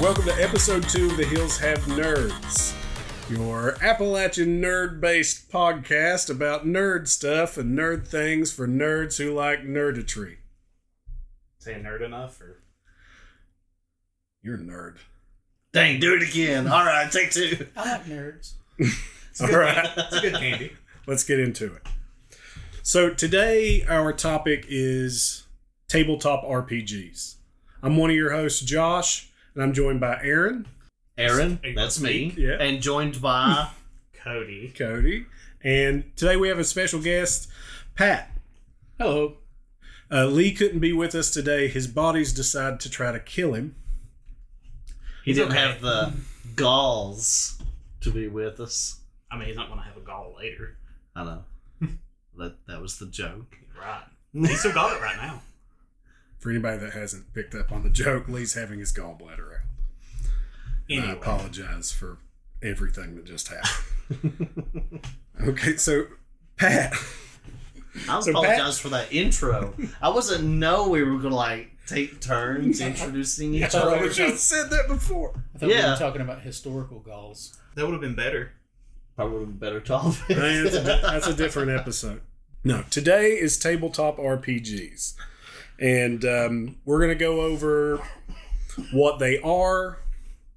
Hey, welcome to episode two of The Hills Have Nerds, your Appalachian nerd based podcast about nerd stuff and nerd things for nerds who like nerdetry. Say nerd enough or You're a nerd. Dang, do it again. All right, take two. I like nerds. All right, it's a good candy. let's get into it. So, today our topic is tabletop RPGs. I'm one of your hosts, Josh, and I'm joined by Aaron, Aaron, that's me. Yeah. And joined by Cody. Cody, and today we have a special guest, Pat. Hello. Uh, Lee couldn't be with us today. His bodies decided to try to kill him. he He's didn't okay. have the galls to be with us. I mean, he's not going to have a gall later. I know. that that was the joke. Right. He still got it right now. For anybody that hasn't picked up on the joke, Lee's having his gallbladder out. And I apologize for everything that just happened. okay, so Pat, I So apologize for that intro. I wasn't know we were gonna like take turns introducing each I other. should have said that before. I thought we Yeah. were talking about historical galls. That would have been better. Probably a better topic. Man, that's, a, that's a different episode. No, today is tabletop RPGs. And um, we're going to go over what they are,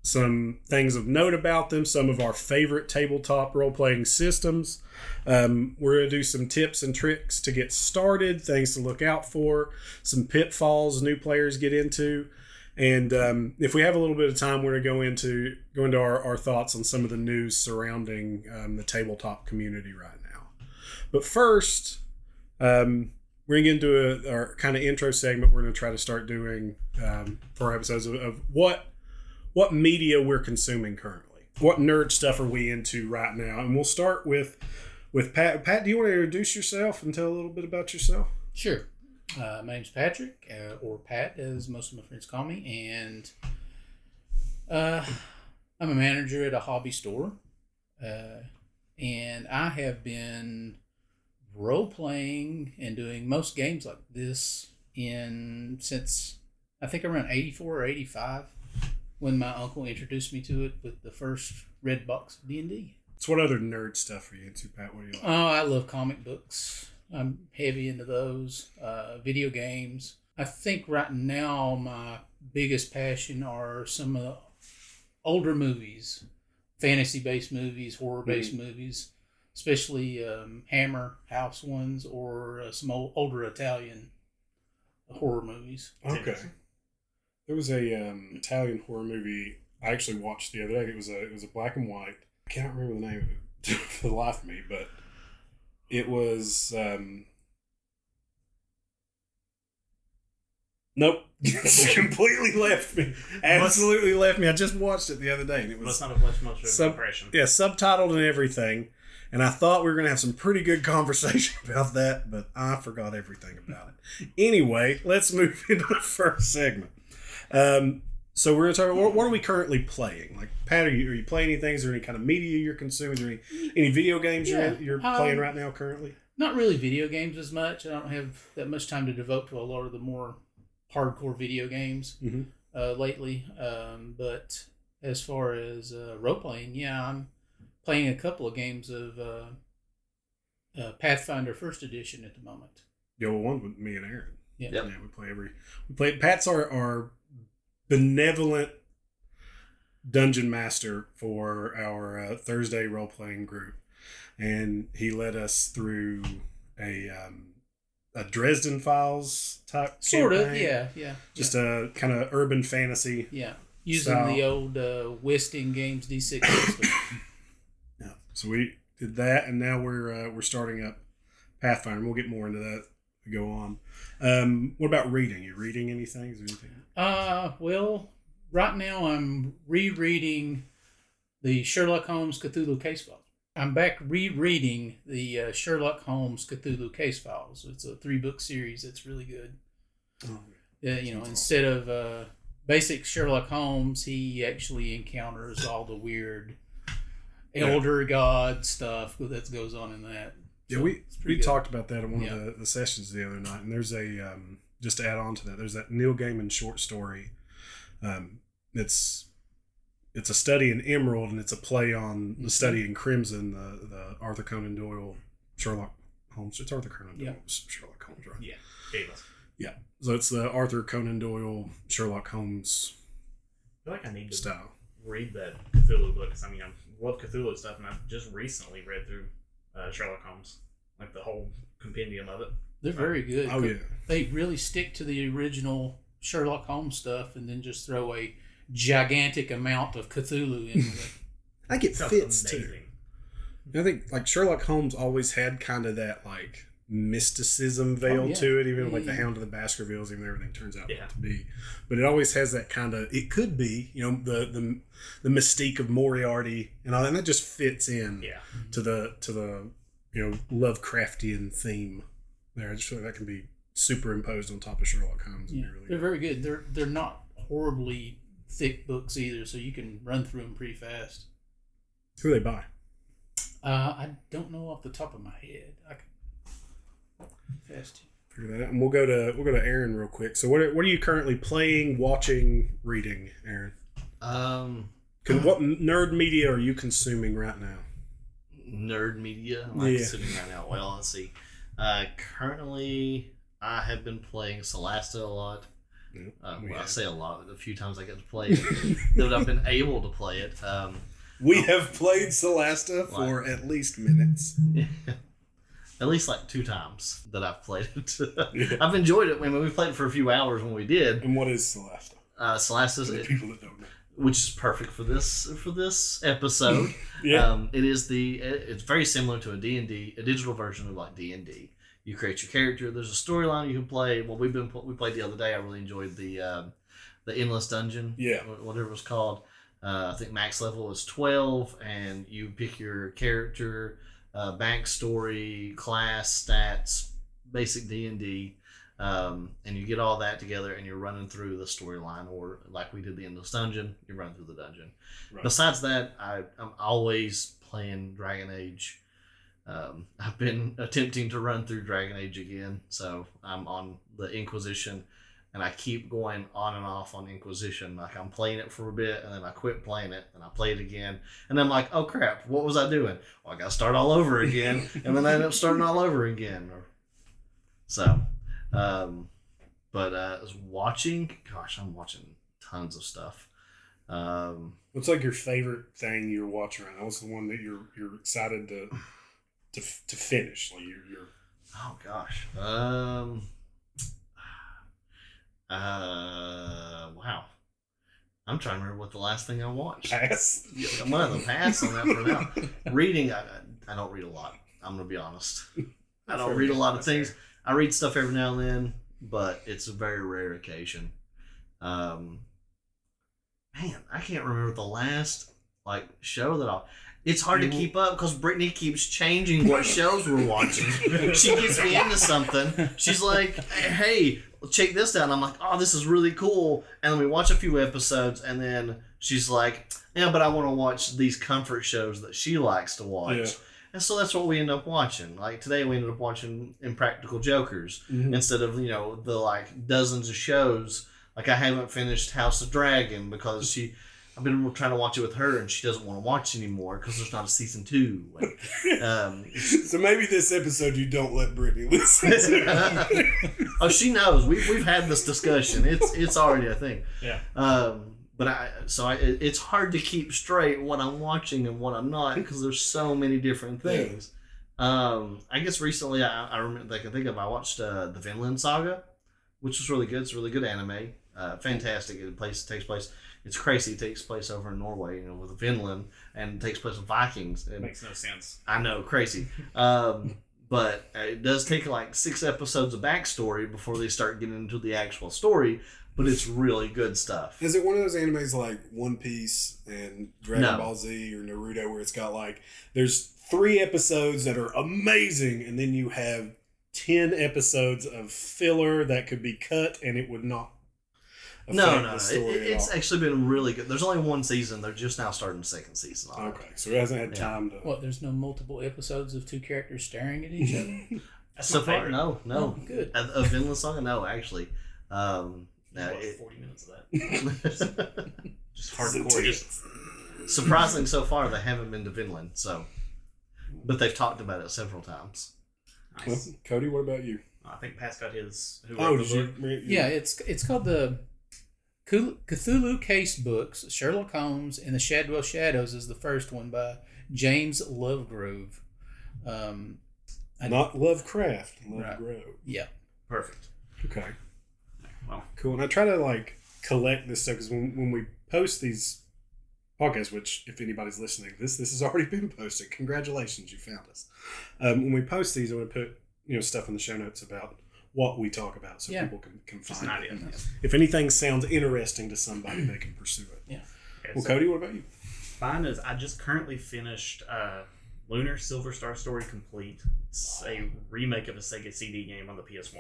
some things of note about them, some of our favorite tabletop role playing systems. Um, we're going to do some tips and tricks to get started, things to look out for, some pitfalls new players get into. And um, if we have a little bit of time, we're going to go into go into our, our thoughts on some of the news surrounding um, the tabletop community right now. But first, um, we're going to get into a, our kind of intro segment. We're going to try to start doing um, for our episodes of, of what what media we're consuming currently. What nerd stuff are we into right now? And we'll start with with Pat. Pat, do you want to introduce yourself and tell a little bit about yourself? Sure. Uh, my name's Patrick, uh, or Pat, as most of my friends call me, and uh, I'm a manager at a hobby store, uh, and I have been role playing and doing most games like this in since I think around '84 or '85, when my uncle introduced me to it with the first red box of D and D. So, what other nerd stuff are you into, Pat? What do you like? Oh, I love comic books. I'm heavy into those. Uh, video games. I think right now my biggest passion are some of the older movies, fantasy based movies, horror based movies, especially um, Hammer House ones or uh, some old, older Italian horror movies. Okay. There was a um, Italian horror movie I actually watched the other day. It was a it was a black and white. I can't remember the name of it for the life of me, but it was. Um, nope, it's completely left me. Absolutely left me. I just watched it the other day, and it Must was not have left much of Sub- impression. yeah subtitled and everything. And I thought we were going to have some pretty good conversation about that, but I forgot everything about it. Anyway, let's move into the first segment. Um, so we're going to talk. What, what are we currently playing? Like, Pat, are you, are you playing anything? Is there any kind of media you're consuming? Is there any, any video games Yeah, you're, you're um, playing right now currently? Not really video games as much. I don't have that much time to devote to a lot of the more hardcore video games Mhm. uh, lately. Um, but as far as uh, role playing, yeah, I'm playing a couple of games of uh, uh, Pathfinder First Edition at the moment. Yeah, well, one with me and Aaron. Yeah. Yep. Yeah, we play every. We play. Pat's our, our benevolent dungeon master for our uh, Thursday role playing group, and he led us through a um, a Dresden Files type. Sort of, yeah, yeah. Just a kind of urban fantasy. yeah. Using So- the old uh, West End Games D6 system. Yeah. So we did that, and now we're uh, we're starting up Pathfinder. We'll get more into that. Go on. Um, what about reading? You reading anything? Is there anything? Uh, well, right now I'm rereading the Sherlock Holmes Cthulhu Case Files. I'm back rereading the uh, Sherlock Holmes Cthulhu Case Files. It's a three book series that's really good. Oh, Uh, you know, instead of uh, basic Sherlock Holmes, he actually encounters all the weird Yeah. elder god stuff that goes on in that. Yeah, So we we good. talked about that in one Yeah. of the, the sessions the other night, and there's a um, just to add on to that, there's that Neil Gaiman short story, um, it's it's a study in Emerald, and it's a play on the study in Crimson, the the Arthur Conan Doyle Sherlock Holmes. It's Arthur Conan Doyle Yeah. Sherlock Holmes, right? Yeah. Gave us. So it's the Arthur Conan Doyle Sherlock Holmes I feel like I need to style. read that Cthulhu book 'cause, I mean, I love Cthulhu stuff, and I've just recently read through uh, Sherlock Holmes, like the whole compendium of it. They're very good. Oh yeah, They really stick to the original Sherlock Holmes stuff and then just throw a gigantic amount of Cthulhu in with it. I think it Sounds fits too. amazing. I think like Sherlock Holmes always had kind of that like mysticism oh, veil Oh, yeah. to it, even Yeah, like the. Mm. Hound of the Baskervilles, even though everything turns out Yeah. to be. But it always has that kind of. It could be, you know, the the the mystique of Moriarty and all, and that just fits in Yeah. to the to the you know Lovecraftian theme. There, I just feel like that can be superimposed on top of Sherlock Holmes. and Yeah, be really they're good. very good. They're they're not horribly thick books either, so you can run through them pretty fast. Who they by? Uh, I don't know off the top of my head. I can fast. Figure that out, and we'll go to we'll go to Aaron real quick. So what are, what are you currently playing, watching, reading, Aaron? Um, Con- what nerd media are you consuming right now? nerd media I'm like Yeah. sitting right now. Well, let's see. Uh, currently, I have been playing Solasta a lot. Yeah, Uh, we well, I say a lot. A few times I get to play it, that I've been able to play it. Um, We have played Solasta for at least minutes. at least like two times that I've played it. I've enjoyed it. I mean, we played it for a few hours when we did. And what is Solasta? Uh, the people that don't know. which is perfect for this for this episode. Yeah. Um, it is the it's very similar to a D and D, a digital version of like D and D. You create your character. There's a storyline you can play. Well, we've been we played the other day. I really enjoyed the um, the endless dungeon. Yeah. whatever it was called. Uh, I think max level is twelve, and you pick your character, uh, backstory, class, stats, basic D and D. Um, and you get all that together, and you're running through the storyline, or like we did the endless dungeon, you're running through the dungeon. Right. Besides that, I, I'm always playing Dragon Age. Um, I've been attempting to run through Dragon Age again, so I'm on the Inquisition, and I keep going on and off on Inquisition. Like I'm playing it for a bit, and then I quit playing it, and I play it again, and I'm like, oh crap, what was I doing? Well, I got to start all over again, and then I end up starting all over again. So, um, but uh, was watching, gosh, I'm watching tons of stuff. Um, What's like your favorite thing you're watching right now? What's the one that you're you're excited to to, to finish? Like you're, you're Oh gosh. Um. Uh. Wow. I'm trying to remember what the last thing I watched. pass. I'm gonna pass on that for now. Reading, I, I don't read a lot. I'm gonna be honest. I don't read a lot of things. I read stuff every now and then, but it's a very rare occasion. Um, man, I can't remember the last like show that I. It's hard to keep up because Brittany keeps changing what shows we're watching. she gets me into something. She's like, "Hey, check this out." And I'm like, "Oh, this is really cool." And then we watch a few episodes, and then she's like, "Yeah, but I want to watch these comfort shows that she likes to watch." Yeah. And so that's what we end up watching. Like today, we ended up watching Impractical Jokers Mhm. instead of you know the like dozens of shows. Like I haven't finished House of Dragon because she. I've been trying to watch it with her, and she doesn't want to watch anymore because there's not a season two. And, um, So maybe this episode you don't let Brittany listen to. oh, she knows. We've we've had this discussion. It's it's already a thing. Yeah. Um, but I so I, it's hard to keep straight what I'm watching and what I'm not because there's so many different things. Um, I guess recently I, I remember that I can think of. I watched uh, the Vinland Saga, which was really good. It's a really good anime. Uh, fantastic. It place takes place. It's crazy. It takes place over in Norway, you know, with Vinland, and takes place with Vikings. And Makes no sense. I know, crazy. Um, but it does take like six episodes of backstory before they start getting into the actual story. But it's really good stuff. Is it one of those animes like One Piece and Dragon No. Ball Z or Naruto where it's got like there's three episodes that are amazing and then you have ten episodes of filler that could be cut and it would not affect No, no, the no. It, story it- at it's all. actually been really good. There's only one season. They're just now starting the second season. On. Okay, so it hasn't had Yeah. time to. What? There's no multiple episodes of two characters staring at each other. So far, favorite. no, no. Oh, good. A, a Vinland Saga, no, actually. Um, No, I it- 40 minutes of that. Just hardcore. Just Surprising so far, they haven't been to Finland, so. But they've talked about it several times. Well. Cody, what about you? I think Pat's got his. Who Oh, wrote did the you? book? read- Yeah, it's it's called the Cthul- Cthulhu Case Books. Sherlock Holmes and the Shadwell Shadows is the first one by James Lovegrove. Um, I- Not Lovecraft. Love Right. Yeah, Perfect. Okay. Well, Cool. And I try to like collect this stuff because when, when we post these podcasts, which if anybody's listening, this this has already been posted. Congratulations, you found us. Um, when we post these, I want to put you know stuff in the show notes about what we talk about so Yeah. people can, can find an it. idea. And If anything sounds interesting to somebody, they can pursue it. Okay, Well, so Cody, what about you? Mine is I just currently finished uh, Lunar Silver Star Story Complete. It's a remake of a Sega CD game on the PS1.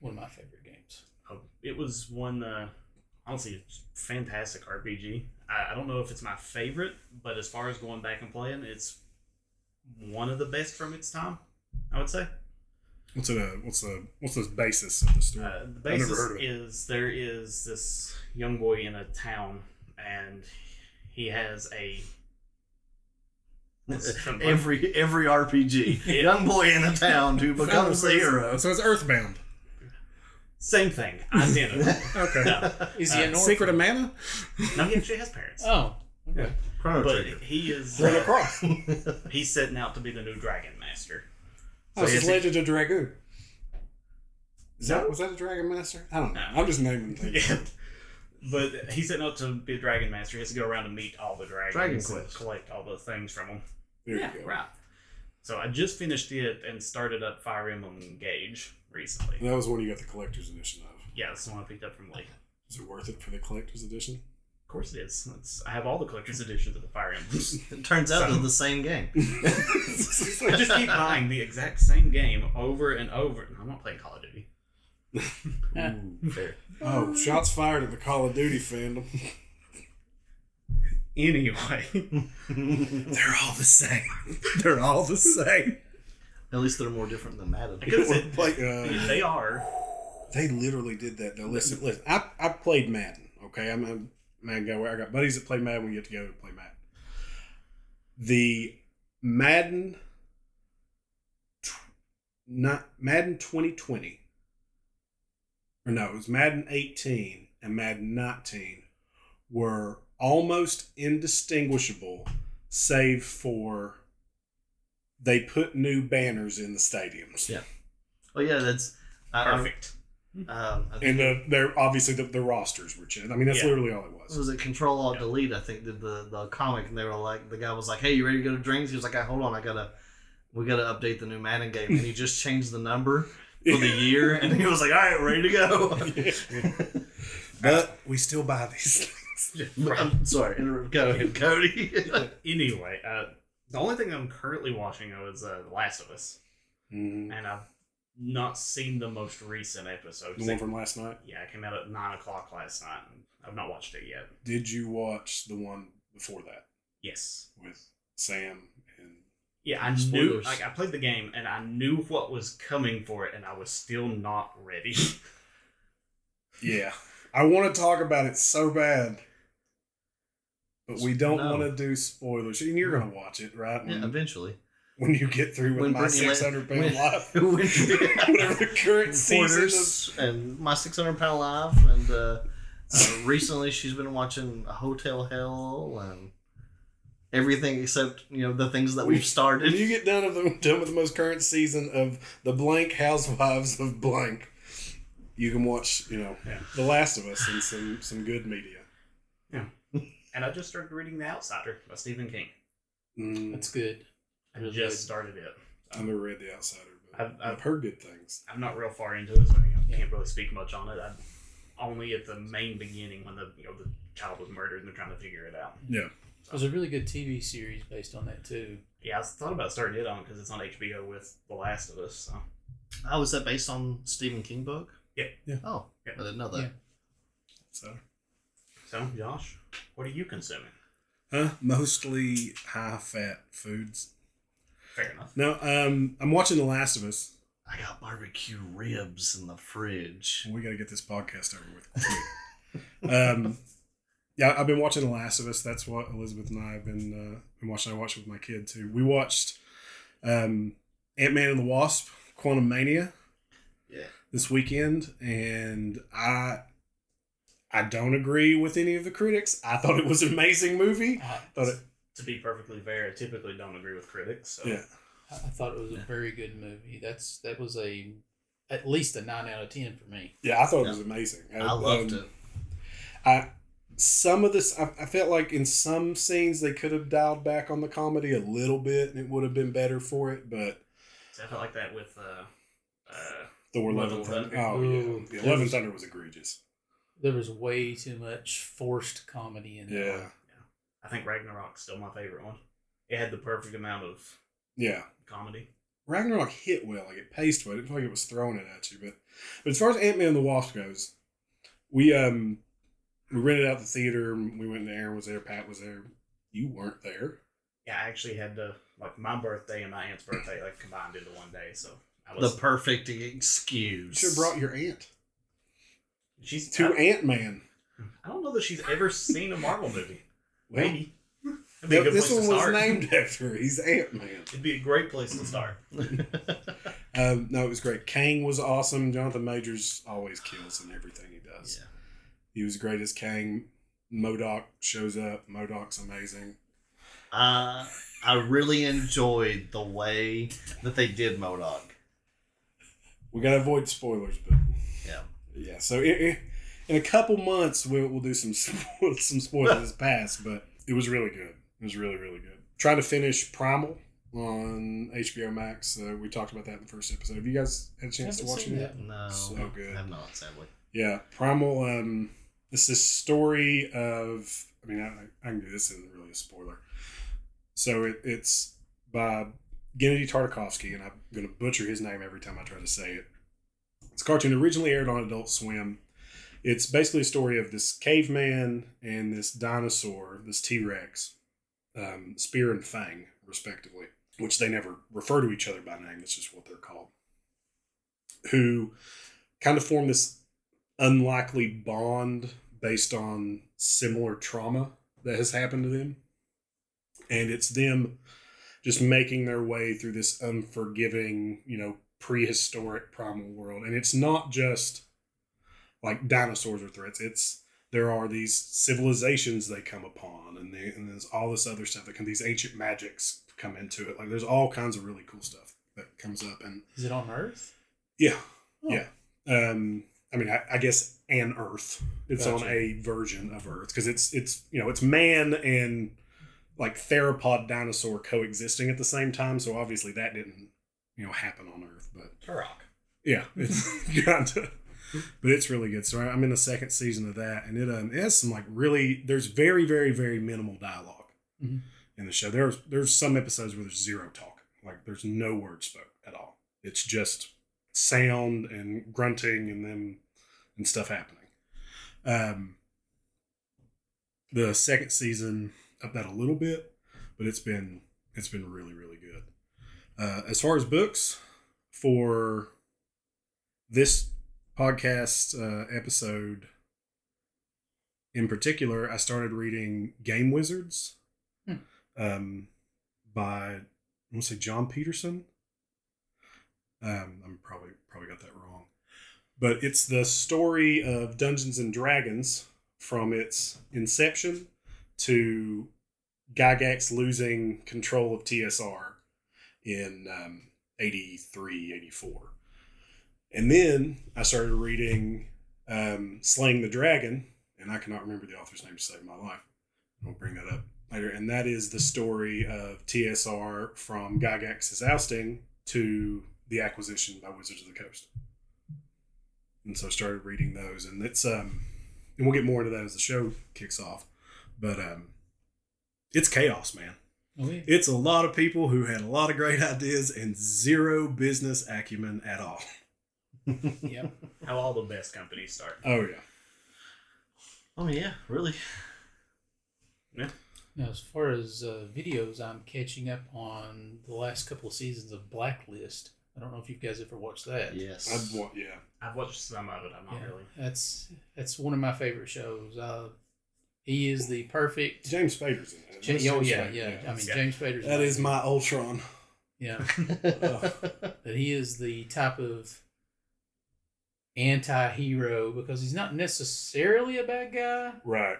one of my favorite games. Uh, it was one, uh, honestly, it's fantastic RPG. I, I don't know if it's my favorite, but as far as going back and playing, it's one of the best from its time. I would say. What's it? Uh, what's the what's the basis of the story? Uh, the I've never basis heard of it. is there is this young boy in a town, and he has a Every every RPG, young boy in a town who becomes the hero. So it's Earthbound. same thing, identical. Okay. no, Is he Uh, an orphan? Secret of Mana. no, he actually has parents. Oh, Yeah. Chrono But Trigger. he is Chrono uh, Cross. he's setting out to be the new Dragon Master. Oh, this is Legend of Dragoon. Is that was that a Dragon Master? I don't know. No. I'm just naming things. Yeah. But he's setting out to be a Dragon Master. He has to go around and meet all the dragons Dragon and Quest. collect all the things from them. There yeah, you go. right. So I just finished it and started up Fire Emblem Engage recently. And that was one you got the collector's edition of. Yeah, that's the one I picked up from Lee. Is it worth it for the collector's edition? Of course it is. It's, I have all the collector's editions of the Fire Emblems. It turns out So- they're the same game. I just keep buying the exact same game over and over. I'm not playing Call of Duty. Ooh, fair. Oh, shots fired at the Call of Duty fandom. Anyway, They're all the same. They're all the same. At least they're more different than Madden. because it, Like, uh, they are. They literally did that. Though, listen, listen. I I played Madden. Okay, I'm a Madden I got buddies that play Madden. We get together to play Madden. The Madden, not Madden 2020, or no, it was Madden 18 and Madden 19 were almost indistinguishable, save for they put new banners in the stadiums. Yeah. Oh yeah, that's I- Perfect. Um, And uh, they're obviously the, the rosters were changed. I mean, that's Yeah. literally all it was. Was it Control Alt Yeah. Delete? I think did the the comic, and they were like, the guy was like, "Hey, you ready to go to drinks?" He was like, "Hey, "Hold on, I gotta, we gotta update the new Madden game," and he just changed the number for the year, and he was like, "All right, ready to go." but we still buy these things. I'm sorry, interrupt- go ahead, Cody. Anyway, uh, the only thing I'm currently watching though is uh, The Last of Us, Mm, and I've not seen the most recent episode. the one from last night. yeah, it came out at nine o'clock last night. and I've not watched it yet. Did you watch the one before that Yes. with Sam and? Yeah, I knew. Like, I played the game and I knew what was coming for it, and I was still not ready. Yeah, I want to talk about it so bad, but we don't No. want to do spoilers. And you're gonna watch it, right? yeah, eventually. When you get through with When my six hundred pound life, when- whatever the current season of and my 600 pound life and uh, uh, recently she's been watching hotel hell and everything except you know the things that we've started. When you get done with the done with the most current season of the blank Housewives of blank, you can watch you know Yeah. The Last of Us and some some good media. Yeah, and I just started reading The Outsider by Stephen King. Mm, that's good. I Really just started it. I've never read The Outsider, but I've- I've, I've- heard good things. I'm not real far into it, so I Yeah. can't really speak much on it. I'm only at the main beginning when the you know the child was murdered and they're trying to figure it out. Yeah, There's a really good TV series based on that too. Yeah, I thought about starting it on because it's on HBO with The Last of Us. So. oh was that based on stephen king book Yeah. Yeah. oh Yeah. i didn't know that Yeah. so So, Josh, what are you consuming? huh? Mostly high fat foods. Fair enough. No, um, I'm watching The Last of Us. I got barbecue ribs in the fridge. We got to get this podcast over with. um, yeah, I've been watching The Last of Us. That's what Elizabeth and I have been uh, been watching. I watched it with my kid too. We watched um, Ant Man and the Wasp: Quantumania. Yeah. This weekend, and I I don't agree with any of the critics. I thought it was an amazing movie. I, Thought it, To be perfectly fair, I typically don't agree with critics. So yeah. I thought it was a very good movie. That's that was a at least a nine out of ten for me. Yeah, I thought it was amazing. I loved um, it. I some of this I, I felt like in some scenes they could have dialed back on the comedy a little bit and it would have been better for it, but So I felt like that with uh, uh, Thor Love Love and and Thunder. Thunder. Oh Ooh, yeah. yeah. that Love and was- Thunder was egregious. There was way too much forced comedy in there. Yeah. I think Ragnarok's still my favorite one. It had the perfect amount of Yeah. comedy. Ragnarok hit well, like it paced well. It didn't feel like it was throwing it at you. But but as far as Ant Man and the Wasp goes, we um we rented out the theater. We went there. Aaron was there. Pat was there. You weren't there. Yeah, I actually had to like my birthday and my aunt's birthday like combined into one day. So I was The perfect You excuse. should have brought your aunt she's to Ant Man. I don't know that she's ever seen a Marvel movie. Maybe. That'd be a Yep, this one was named after her. He's Ant Man. It'd be a great place to start. Um, no, it was great. Kang was awesome. Jonathan Majors always kills in everything he does. Yeah. He was great as Kang. MODOK shows up. MODOK's amazing. uh, I really enjoyed the way that they did MODOK. We gotta avoid spoilers, but Yeah. yeah. So it, it, in a couple months, we'll, we'll do some spo- some spoilers past, but it was really good. It was really really good. Trying to finish Primal on HBO Max. Uh, we talked about that in the first episode. Have you guys had a chance to watch it yet? that. No. So good. I have not, sadly. Yeah, Primal. Um, it's this story of. I mean, I, I can do this isn't really a spoiler. So it, it's by Gennady Tartakovsky, and I'm going to butcher his name every time I try to say it. This cartoon originally aired on Adult Swim. It's basically a story of this caveman and this dinosaur, this T Rex, um, Spear and Fang, respectively, which they never refer to each other by name. It's just what they're called. Who kind of form this unlikely bond based on similar trauma that has happened to them. And it's them just making their way through this unforgiving, you know, prehistoric primal world. And it's not just like dinosaurs are threats. It's there are these civilizations they come upon and they and there's all this other stuff that can these ancient magics come into it. Like there's all kinds of really cool stuff that comes up and Is it on Earth? yeah. Oh. Yeah. Um I mean I, I guess an Earth. It's on a version of Earth because it's it's you know it's man and like theropod dinosaur coexisting at the same time. So obviously that didn't you know happen on Earth, but Turok. yeah, it's kind of. But it's really good. So I'm in the second season of that, and it um it has some like really there's very very very minimal dialogue Mhm. in the show. There's there's some episodes where there's zero talk, like there's no word spoke at all. It's just sound and grunting and then and stuff happening. Um, the second season up that a little bit, but it's been it's been really really good. Uh, as far as books for this podcast uh, episode in particular, I started reading Game Wizards Hmm. um, by I want to say Jon Peterson. Um, I'm probably probably got that wrong, but it's the story of Dungeons and Dragons from its inception to Gygax losing control of TSR in um, 83, 84. And then I started reading um, Slaying the Dragon, and I cannot remember the author's name to save my life. I'll bring that up later. And that is the story of TSR from Gygax's ousting to the acquisition by Wizards of the Coast. And so I started reading those, and it's um, and we'll get more into that as the show kicks off. But um, it's chaos, man. Oh, yeah. It's a lot of people who had a lot of great ideas and zero business acumen at all. Yep. How all the best companies start. Oh yeah. Oh yeah, really. Yeah. Now, as far as uh, videos, I'm catching up on the last couple of seasons of Blacklist. I don't know if you guys ever watched that. Yes. I'd want, yeah. I've watched some of it. I'm not Yeah. really. That's that's one of my favorite shows. Uh, he is the perfect. James Spader's in it. Ja- That's oh James yeah, Spader, yeah. I mean, Yeah. James Spader's that is my Ultron. yeah. but he is the type of anti-hero because he's not necessarily a bad guy, Right.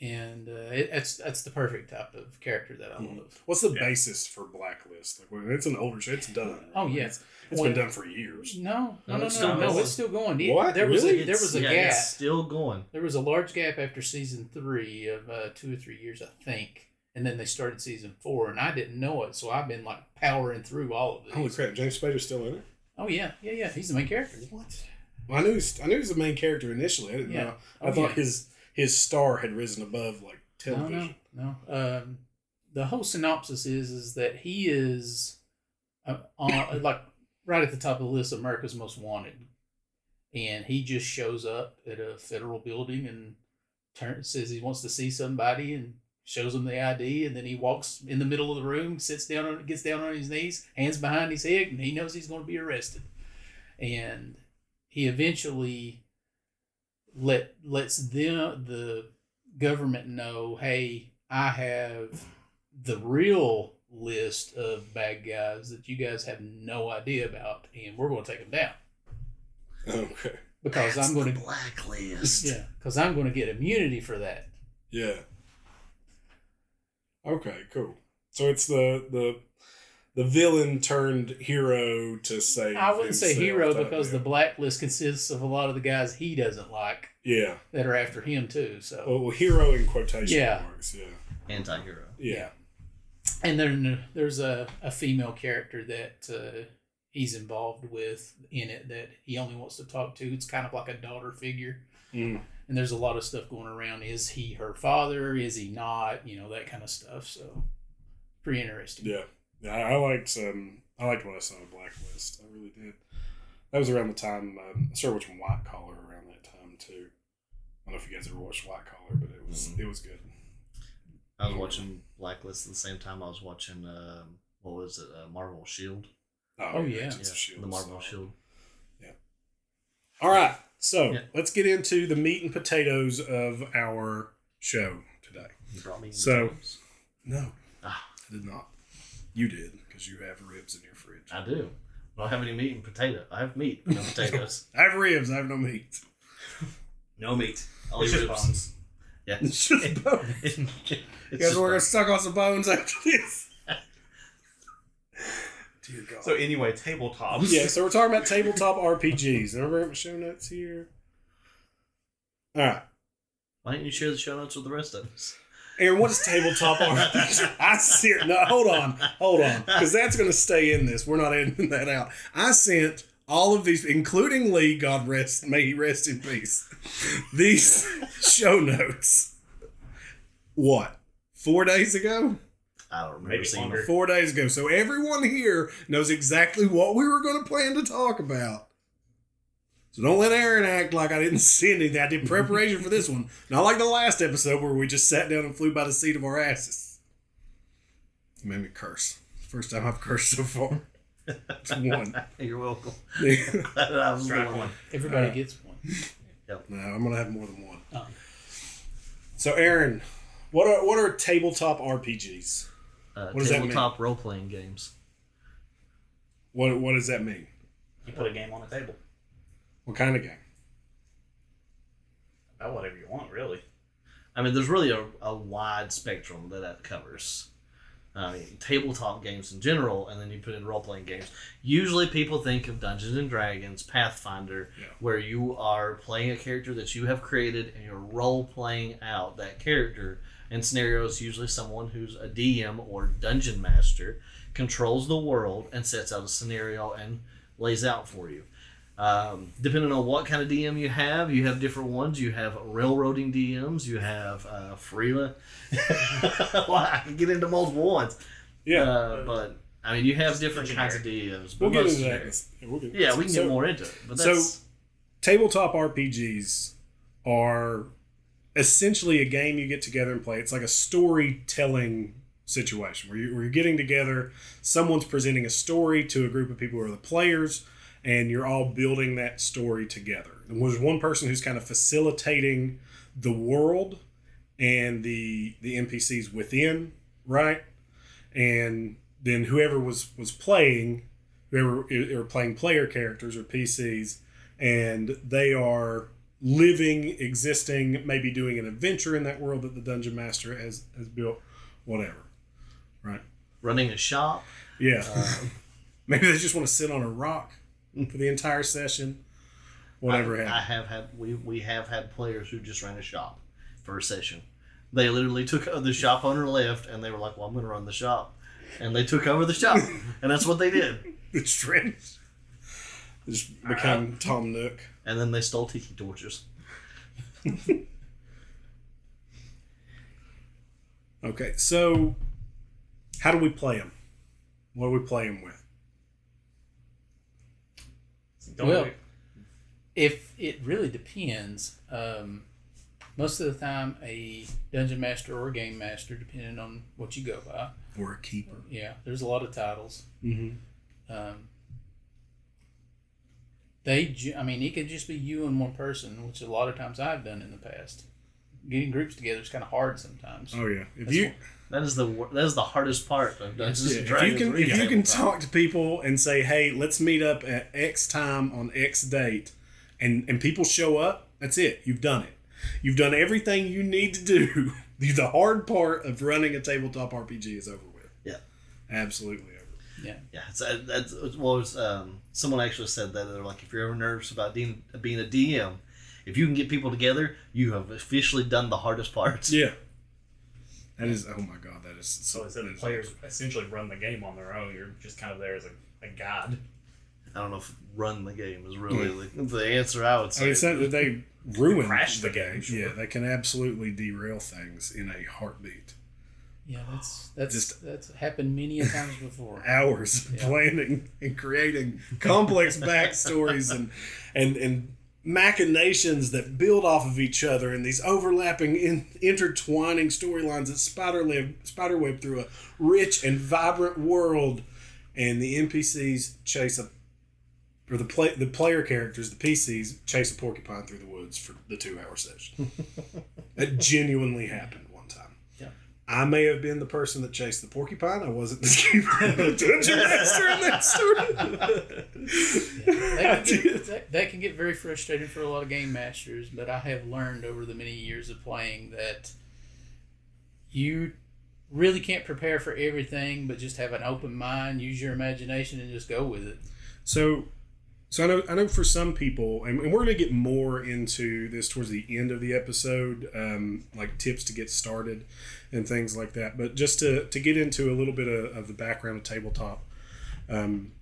and uh, it, that's that's the perfect type of character that I Mhm. love. What's the Yeah. basis for Blacklist? Like, when it's an older show. It's done. Oh, yeah. It's, it's Well- been done for years. No, no, No, no, it's no, still no, going. it's still going. It- What? There was Really? a, there was a yeah, gap. It's still going. There was a large gap after season three of uh, two or three years, I think, and then they started season four, and I didn't know it, so I've been like powering through all of it. Holy crap! James Spader's still in it. Oh yeah, yeah, yeah. He's the main character. What? Well, I knew he's, I knew he was the main character initially. I didn't Yeah. know. I Oh, thought yeah. his his star had risen above like television. no, no. Um, the whole synopsis is is that he is uh, on like right at the top of the list, of America's Most Wanted, and he just shows up at a federal building and turn, says he wants to see somebody and shows them the ID, and then he walks in the middle of the room, sits down, on, gets down on his knees, hands behind his head, and he knows he's going to be arrested, and he eventually let lets them the government know, hey, I have the real list of bad guys that you guys have no idea about, and we're going to take them down Okay. because That's I'm going the to blacklist. yeah because I'm going to get immunity for that. Yeah. Okay. Cool. So it's the the the villain turned hero to save. I wouldn't say hero because the blacklist consists of a lot of the guys he doesn't like yeah. that are after him too. So Well, well, hero in quotation Yeah. marks. Yeah. Anti-hero. Yeah. and then there's a, a female character that uh, he's involved with in it that he only wants to talk to. It's kind of like a daughter figure. Mm. And there's a lot of stuff going around. Is he her father? Is he not? You know, that kind of stuff. So, pretty interesting. Yeah. Yeah. I, I liked um I liked what I saw in Blacklist. I really did. That was around the time um, I started watching White Collar around that time too. I don't know if you guys ever watched White Collar, but it was Mhm. it was good. I was watching Blacklist at the same time I was watching um, what was it, uh, Marvel Shield. Oh, yeah. Agents of S.H.I.E.L.D. the Marvel so- Shield. Yeah. All right, so Yeah. let's get into the meat and potatoes of our show today. You brought me. So- potatoes. No, Ah. I did not. You did because you have ribs in your fridge. I do. I don't have any meat and potato. I have meat, no potatoes. I have ribs. I have no meat. no meat. I'll It's eat just ribs. bones. Yeah. It's just bones. It's You guys just we're gonna suck on some bones after this. Dear God. So anyway, tabletops. yeah, so we're talking about tabletop RPGs. And my show notes here. All right. Why don't you share the show notes with the rest of us? Aaron, what is tabletop RPG? I ser- no, hold on, hold on, because that's going to stay in this. We're not editing that out. I sent all of these, including Lee, God rest, may he rest in peace. These show notes. What? Four days ago? I don't remember Maybe seeing longer. Four days ago. So everyone here knows exactly what we were going to plan to talk about. So don't let Aaron act like I didn't see anything. I did preparation for this one. Not like the last episode where we just sat down and flew by the seat of our asses. You made me curse. First time I've cursed so far. It's one. You're welcome. no, I was the Strike one. one. Everybody Uh, gets one. No, I'm gonna have more than one. Oh. So Aaron, what are what are tabletop RPGs? Uh, What does that mean? tabletop role playing games. What what does that mean? You put a game on a table. What kind of game? About whatever you want, really. I mean, there's really a, a wide spectrum that that covers. I mean, tabletop games in general, and then you put in role playing games. Usually, people think of Dungeons and Dragons, Pathfinder, Yeah. where you are playing a character that you have created and you're role playing out that character. In scenarios, usually someone who's a DM or dungeon master controls the world and sets out a scenario and lays out for you. Um, depending on what kind of DM you have, you have different ones. You have railroading DMs. You have uh, freelance. well, I can get into multiple ones. Yeah. Uh, but I mean, you have different generic. kinds of DMs. We'll get into that. Yeah, we'll get- Yeah, we can so, get more into it. But so- that's Tabletop RPGs are essentially a game you get together and play. It's like a storytelling situation where, you, where you're getting together, someone's presenting a story to a group of people who are the players, and you're all building that story together. And there's one person who's kind of facilitating the world and the the NPCs within, right? And then whoever was was playing, whoever are playing player characters or PCs, and they are living, existing, maybe doing an adventure in that world that the dungeon master has has built, whatever. Right. Running a shop. Yeah. maybe they just want to sit on a rock for the entire session. Whatever I, I have had we we have had players who just ran a shop for a session. They literally took the shop owner left, and they were like, "Well, I'm going to run the shop," and they took over the shop, and that's what they did. The strength. Just become uh, Tom Nook. And then they stole tiki torches. Okay, so how do we play them? What do we play them with? Don't Well, worry. If it really depends, um, most of the time a dungeon master or a game master, depending on what you go by. Or a keeper. Yeah, there's a lot of titles. Mm-hmm. Um, they, I mean, it could just be you and one person, which a lot of times I've done in the past. Getting groups together is kind of hard sometimes. Oh yeah. If That's you one- That is the that is the hardest part of Dungeons yeah, and if you can if you can talk to people and say, hey, let's meet up at X time on X date, and and people show up, that's it. You've done it. You've done everything you need to do. the hard part of running a tabletop RPG is over with. Yeah. Absolutely over. Yeah, yeah. it's, uh, that's what was um, someone actually said that they're like if you're ever nervous about being, being a DM, if you can get people together, you have officially done the hardest parts. Yeah. That is oh my god, that is So instead that of is- players essentially run the game on their own, you're just kind of there as a, a guide. I don't know if run the game is really the, the answer. I would I say. mean, it's not that they ruin Crash the the game. game, sure. Yeah, they can absolutely derail things in a heartbeat. Yeah, that's that's Just- that's happened many a times before. Hours Yeah. planning and creating complex backstories and and and machinations that build off of each other and these overlapping, in, intertwining storylines that spiderweb spiderweb through a rich and vibrant world. And the NPCs chase a or the play the player characters, the PCs, chase a porcupine through the woods for the two hour session. that genuinely happened. I may have been the person that chased the porcupine. I wasn't the keeper the dungeon master in that story. that, can get, that, that can get very frustrating for a lot of game masters, but I have learned over the many years of playing that you really can't prepare for everything, but just have an open mind, use your imagination, and just go with it. So, so I know I know for some people, and, and we're going to get more into this towards the end of the episode, um, like tips to get started and things like that. But just to to get into a little bit of, of the background of tabletop, um,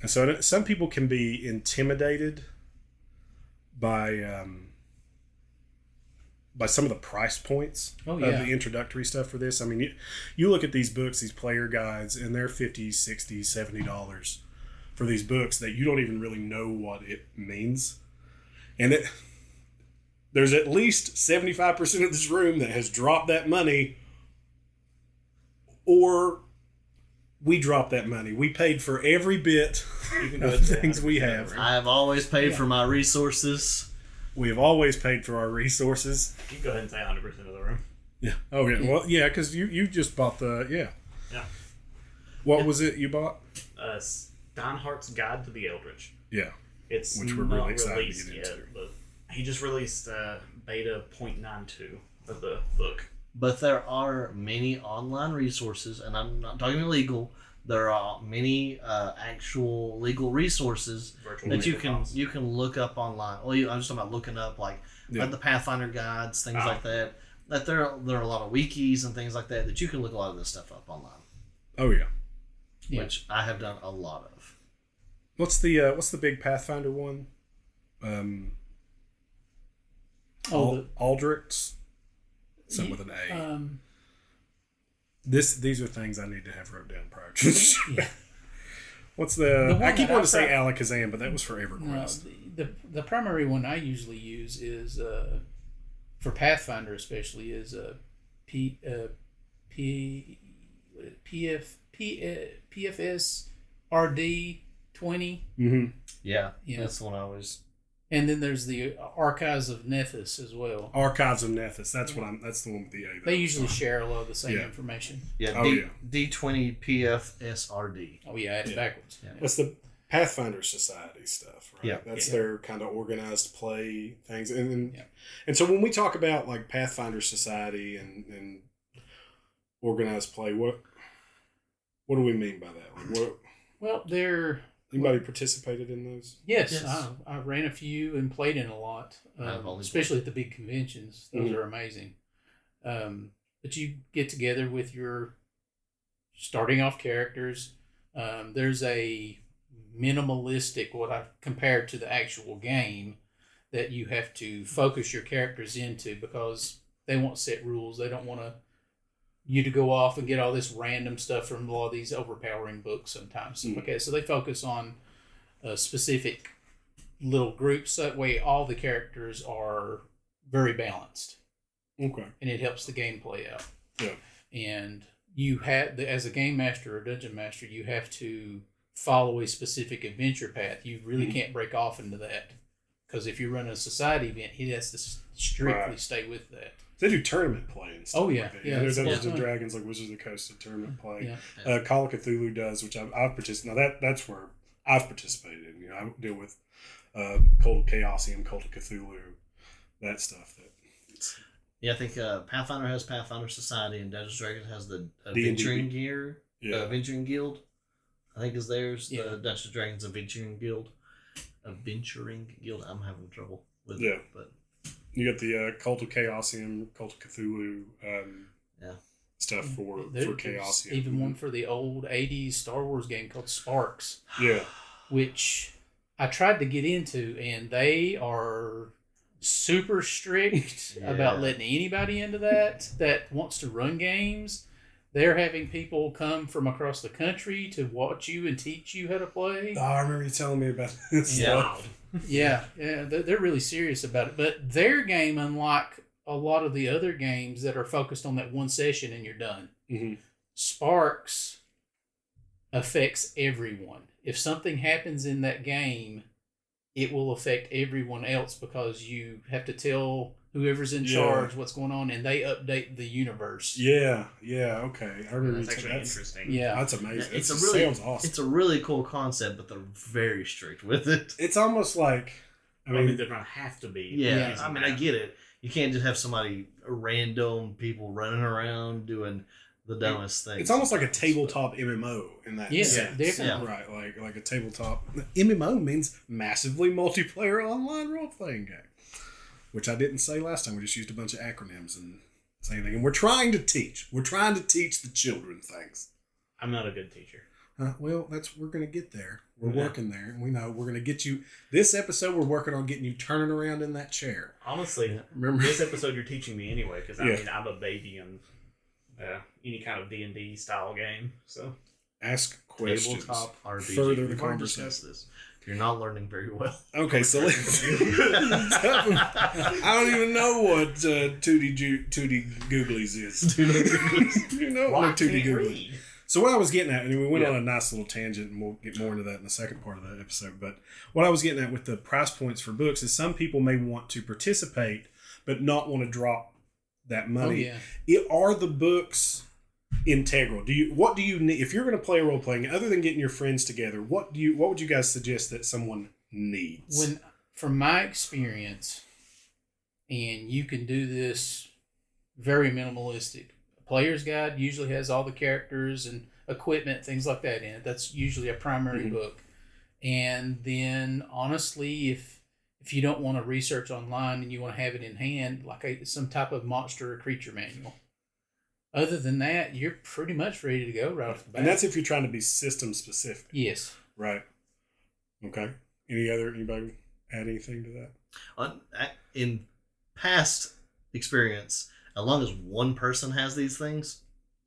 and so some people can be intimidated by um, by some of the price points Oh, of the introductory stuff for this. I mean, you, you look at these books, these player guides, and they're 50 60 70 dollars for these books that you don't even really know what it means. And it, there's at least 75% of this room that has dropped that money or we dropped that money. We paid for every bit You can of ahead and say things we have. I have always paid for my resources. We have always paid for our resources. You can go ahead and say 100% of the room. Yeah. Oh yeah. Well, yeah, because you you just bought the yeah. Yeah. What was it you bought? Uh, Steinhardt's Guide to the Eldritch. Yeah. It's Which we're not really excited to released get yet, into. but he just released uh, beta 0.92 of the book. But there are many online resources, and I'm not talking illegal. There are many uh, actual legal resources Virtual that you can files. you can look up online. Well, you, I'm just talking about looking up like Yeah. like the Pathfinder guides, things Ah. like that. That there there are a lot of wikis and things like that that you can look a lot of this stuff up online, Oh yeah. Yeah. which I have done a lot of. What's the uh, what's the big Pathfinder one? Um, Oh, Al- Aldrich's. Something with an A. Um, this these are things I need to have wrote down prior to. Yeah. What's the? The I keep wanting to say pro- Allakhazam, but that was for no, EverQuest. the, the the primary one I usually use is uh, for Pathfinder especially is uh, P uh, P PF P, uh, PFS RD twenty, Mm-hmm. Yeah, Yeah. that's the one I was. and then there's the Archives of Nethys as well. Archives of Nethys. That's what I'm. That's the one with the A. They usually share a lot of the same Yeah. information. Yeah, Oh, D, yeah. D20 PFSRD. Oh yeah, I had it Yeah. backwards. That's the Pathfinder Society stuff, right? Yeah. That's Yeah. their kind of organized play things, and and, Yeah. and so when we talk about like Pathfinder Society and and organized play, what what do we mean by that? Like, what Well, they're anybody participated in those? yes, Yes. I, I ran a few and played in a lot, um, especially at the big conventions. Those Mhm. are amazing. Um, but you get together with your starting off characters. Um, there's a minimalistic what I compared to the actual game that you have to focus your characters into because they want set rules. They don't want to you to go off and get all this random stuff from a lot of these overpowering books sometimes. Mm. Okay, so they focus on a specific little groups that way all the characters are very balanced Okay. and it helps the game play out. Yeah. And you have, as a game master or dungeon master, you have to follow a specific adventure path. You really Mhm. can't break off into that because if you run a society event, he has to strictly Right. stay with that. They do tournament play and stuff. Oh, yeah. like that. Yeah, There's it's Dungeons and. Dragons, like Wizards of the Coast, a tournament play. Yeah. Uh, Call of Cthulhu does, which I've, I've participated. Now that that's where I've participated. in. You know, I deal with uh, Cult of Chaosium, Cult of Cthulhu, that stuff. That Yeah, I think uh, Pathfinder has Pathfinder Society, and Dungeons and Dragons has the D&D. Adventuring Gear, yeah. uh, Adventuring Guild. I think is theirs. Yeah. The Dungeons and Dragons Adventuring Guild. Adventuring Guild. I'm having trouble with Yeah. it, but You got the uh, Cult of Chaosium, Cult of Cthulhu, um, Yeah. stuff for There- for Chaosium. Even one for the old 80s Star Wars game called Sparks. Yeah, which I tried to get into, and they are super strict about letting anybody into that that wants to run games. They're having people come from across the country to watch you and teach you how to play. oh, I remember you telling me about this Yeah. stuff. Yeah, yeah, they're, really serious about it. But their game, unlike a lot of the other games that are focused on that one session and you're done, hmm Sparks affects everyone. If something happens in that game, it will affect everyone else because you have to tell whoever's in Yeah. charge what's going on and they update the universe. Yeah, yeah, okay. I remember That's actually that's, interesting. Yeah. that's amazing. it's it a really sounds awesome. it's a really cool concept, but they're very strict with it. It's almost like, I I mean, mean, they're gonna have to be. Yeah, using I mean, I get it. You can't just have somebody random people running around doing the dumbest things. it's almost like a sometimes, tabletop MMO in that Yeah, sense. definitely. Right, like like a tabletop MMO means massively multiplayer online role playing game, which I didn't say last time. We just used a bunch of acronyms and same thing. And we're trying to teach. We're trying to teach the children things. I'm not a good teacher. Uh, well, that's we're gonna get there. We're Yeah. working there, and we know we're gonna get you. This episode, we're working on getting you turning around in that chair. Honestly, Remember? this episode you're teaching me anyway because I Yeah. mean I'm a baby in uh, any kind of D and D style game. So Ask questions. tabletop RPG. Further the We've already discussed this. You're not learning very well. Okay, so let's. I don't even know what uh, Tootie Ju- Tootie Googlies is. you know what Tootie Googlies. So what I was getting at, and we went Yeah. on a nice little tangent, and we'll get more into that in the second part of the episode. But what I was getting at with the price points for books is some people may want to participate, but not want to drop that Oh money. yeah. It, are the books integral? Do you what do you need if you're going to play a role playing other than getting your friends together? What do you what would you guys suggest that someone needs? When from my experience, and you can do this very minimalistic. Player's guide usually has all the characters and equipment, things like that in it. That's usually a primary Mhm. book. And then honestly, if if you don't want to research online and you want to have it in hand, like a, some type of monster or creature manual. Other than that, you're pretty much ready to go right off the bat. and that's if you're trying to be system specific, yes. right? Okay. Any other anybody add anything to that? On- In past experience, as long as one person has these things,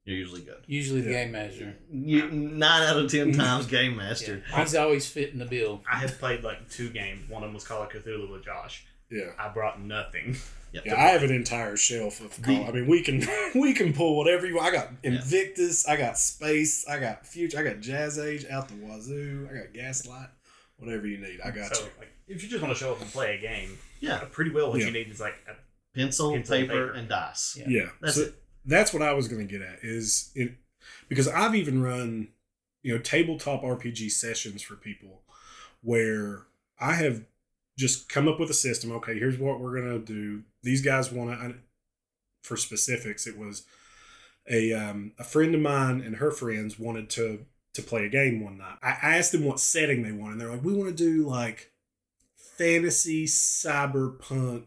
you're usually good. Usually the Yeah. game master. You, nine out of ten times game master. Yeah. He's always fitting the bill. I have played like two games. One of them was Call of Cthulhu with Josh, Yeah. I brought nothing. Yep. Yeah, I have an entire shelf of call. I mean, we can we can pull whatever you. want. I got Invictus, I got Space, I got Future, I got Jazz Age out the wazoo, I got Gaslight, whatever you need, I got so, you. like, if you just want to show up and play a game, Yeah. uh, pretty well what Yeah. you need is like a Pencil, Pencil and paper, paper. and dice. Yeah. Yeah, That's so it. that's what I was going to get at is it because I've even run you know tabletop RPG sessions for people where I have just come up with a system. Okay, here's what we're to do. These guys want to. For specifics, it was a um, a friend of mine and her friends wanted to to play a game one night. I asked them what setting they wanted. They're like, we want to do like fantasy cyberpunk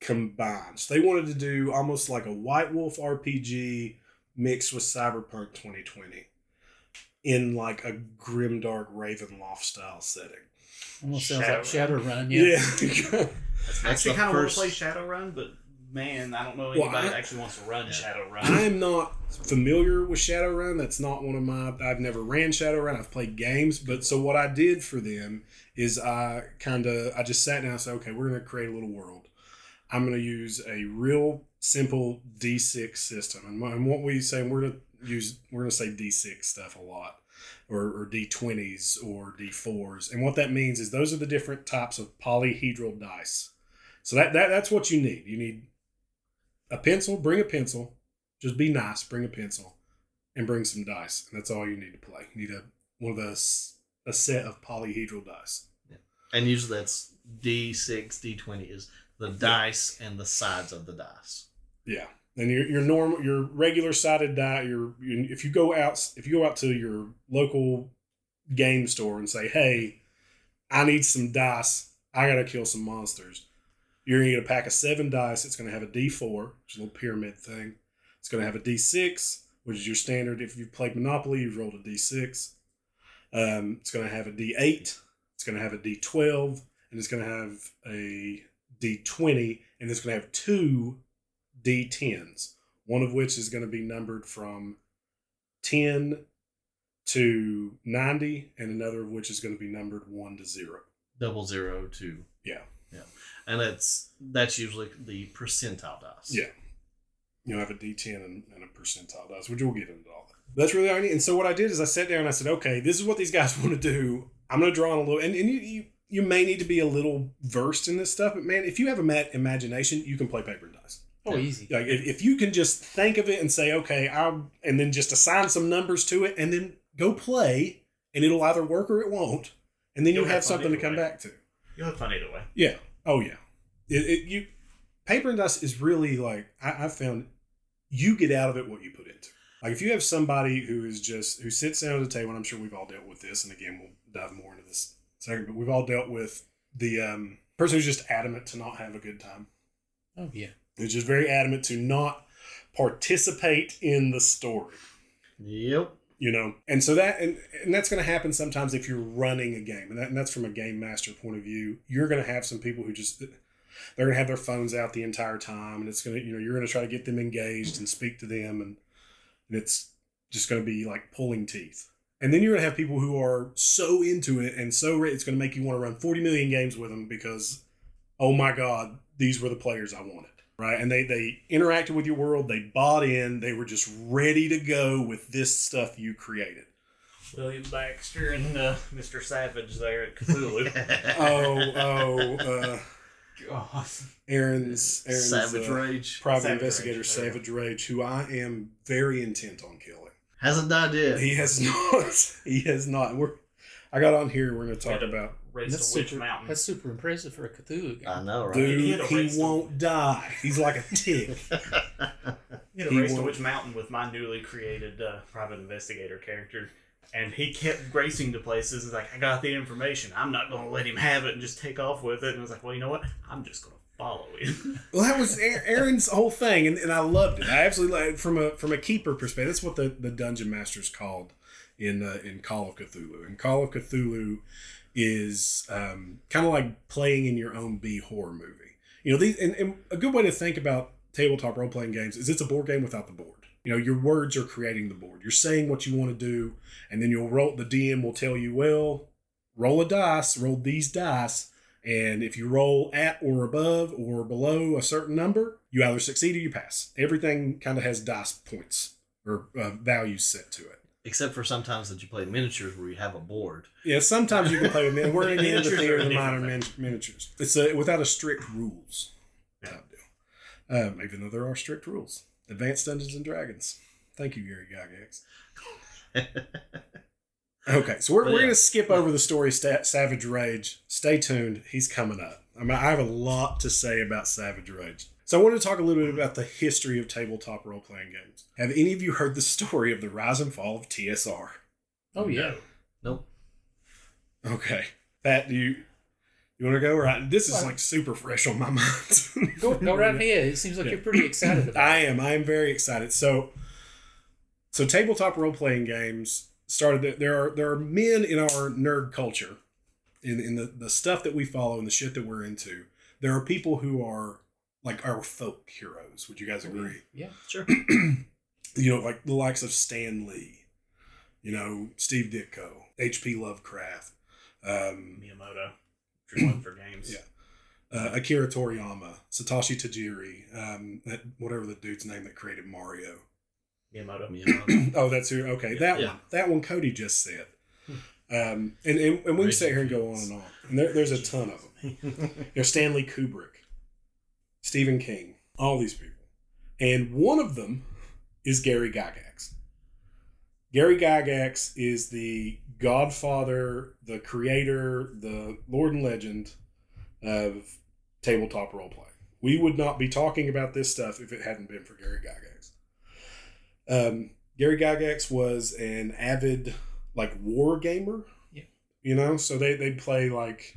combined. So they wanted to do almost like a White Wolf RPG mixed with Cyberpunk 2020 in like a grimdark Ravenloft style setting. Almost sounds like Shadow Shadowrun. Yeah. Yeah. That's actually the kind of want to play Shadowrun, but man, I don't know Well, anybody I- that actually wants to run Yeah. Shadowrun. I am not familiar with Shadowrun. That's not one of my. I've never ran Shadowrun. I've played games, but so what I did for them is I kind of I just sat down and said, okay, we're going to create a little world. I'm going to use a real simple D6 system, and, and what we say we're going to use we're going to say D6 stuff a lot, or, or D20s or D4s, and what that means is those are the different types of polyhedral dice. So that, that that's what you need. You need a pencil. Bring a pencil. Just be nice. Bring a pencil, and bring some dice. And that's all you need to play. You need a one of those a set of polyhedral dice. Yeah. And usually that's D6, D20 is the dice and the sides of the dice. Yeah. And your your normal your regular sided die. Your, your if you go out if you go out to your local game store and say, "Hey, I need some dice. I gotta kill some monsters." You're gonna get a pack of seven dice. It's gonna have a D4, which is a little pyramid thing. It's gonna have a D6, which is your standard. If you've played Monopoly, you've rolled a D6. Um, it's gonna have a D8. It's gonna have a D12, and it's gonna have a D20, and it's gonna have two D10s, one of which is going to be numbered from 10 to 90, and another of which is going to be numbered 1 to 0. Double zero, two. Yeah. Yeah. And that's that's usually the percentile dice. Yeah. You'll have a D10 and, and a percentile dice, which we'll get into all that. That's really all I need. And so what I did is I sat down and I said, okay, this is what these guys want to do. I'm going to draw on a little, and, and you, you, you may need to be a little versed in this stuff, but man, if you have a ma- imagination, you can play paper and dice. Oh, easy. Like if, if you can just think of it and say, okay, I'll, and then just assign some numbers to it and then go play and it'll either work or it won't. And then You'll you'll have have something to come way. back to. You'll have fun either way. Yeah. Oh yeah. It, it you paper and dust is really like I, I found you get out of it what you put into. Like if you have somebody who is just who sits down at the table, and I'm sure we've all dealt with this, and again we'll dive more into this second, but we've all dealt with the um, person who's just adamant to not have a good time. Oh yeah. Who's just very adamant to not participate in the story. Yep. you know and so that and, and that's going to happen sometimes if you're running a game and, that, and that's from a game master point of view you're going to have some people who just they're going to have their phones out the entire time and it's going to you know you're going to try to get them engaged and speak to them and, and it's just going to be like pulling teeth and then you're going to have people who are so into it and so it's going to make you want to run 40 million games with them because oh my god these were the players i wanted right and they they interacted with your world they bought in they were just ready to go with this stuff you created William Baxter and uh, Mr. Savage there at Cthulhu. oh oh uh God. aaron's aaron's Savage uh, Rage. private Savage investigator Rage, there you go. savage rage who i am very intent on killing Hasn't died yet. he has not he has not we're i got on here we're going to talk about Race That's to Witch super. Mountain. That's super impressive for a Cthulhu game. I know, right? dude He had he won't die he's like a tick You know, He Race to won't- Witch Mountain with my newly created uh, private investigator character. And he kept racing to places. He's like, I got the information. I'm not going to let him have it and just take off with it. And I was like, well, you know what? I'm just going to follow him. Well, that was Aa- Aaron's whole thing, and, and I loved it. I absolutely like from a from a keeper perspective. That's what the, the dungeon master's called in uh, in Call of Cthulhu. In Call of Cthulhu is um, kind of like playing in your own B horror movie. You know, these and, and a good way to think about tabletop role playing games is it's a board game without the board. You know, your words are creating the board. You're saying what you want to do, and then you'll roll. The DM will tell you, well, roll a dice, roll these dice, And if you roll at or above or below a certain number, you either succeed or you pass. Everything kind of has dice points or uh, values set to it. Except for sometimes that you play miniatures where you have a board. Yeah, sometimes you can play with min- We're in the Miniatures are theater of the different modern min- miniatures. It's a, without a strict rules Yeah. type deal. Um, even though there are strict rules. Advanced Dungeons and Dragons. Thank you, Gary Gygax. Okay, so we're, But we're yeah. going to skip over the story sta- Savage Rage. Stay tuned. He's coming up. I mean, I have a lot to say about Savage Rage. So I want to talk a little bit about the history of tabletop role playing games. Have any of you heard the story of the rise and fall of TSR? Oh yeah. Nope. Okay, Pat, do you you want to go? Right, this is like super fresh on my mind. Go, go right ahead. It seems like Yeah. you're pretty excited about. It. I am. I am very excited. So, so tabletop role playing games started. There are there are men in our nerd culture, in in the the stuff that we follow and the shit that we're into. There are people who are like our folk heroes. Would you guys agree? Yeah. Sure. You know, like the likes of Stan Lee, you know, Steve Ditko, H.P. Lovecraft, um, Miyamoto, if for games. Yeah. uh, Akira Toriyama, Satoshi Tajiri, um, that whatever the dude's name that created Mario. Miyamoto. Miyamoto. Oh, that's who. Okay, that Yeah. one. That one Cody just said. Um, and, and, and we can sit here and go on and on. And there, there's a ton of them. There's Stanley Kubrick, Stephen King, all these people. And one of them is Gary Gygax. Gary Gygax is the godfather, the creator, the lord and legend of tabletop role play. We would not be talking about this stuff if it hadn't been for Gary Gygax. Um, Gary Gygax was an avid like war gamer. Yeah. You know, so they they play like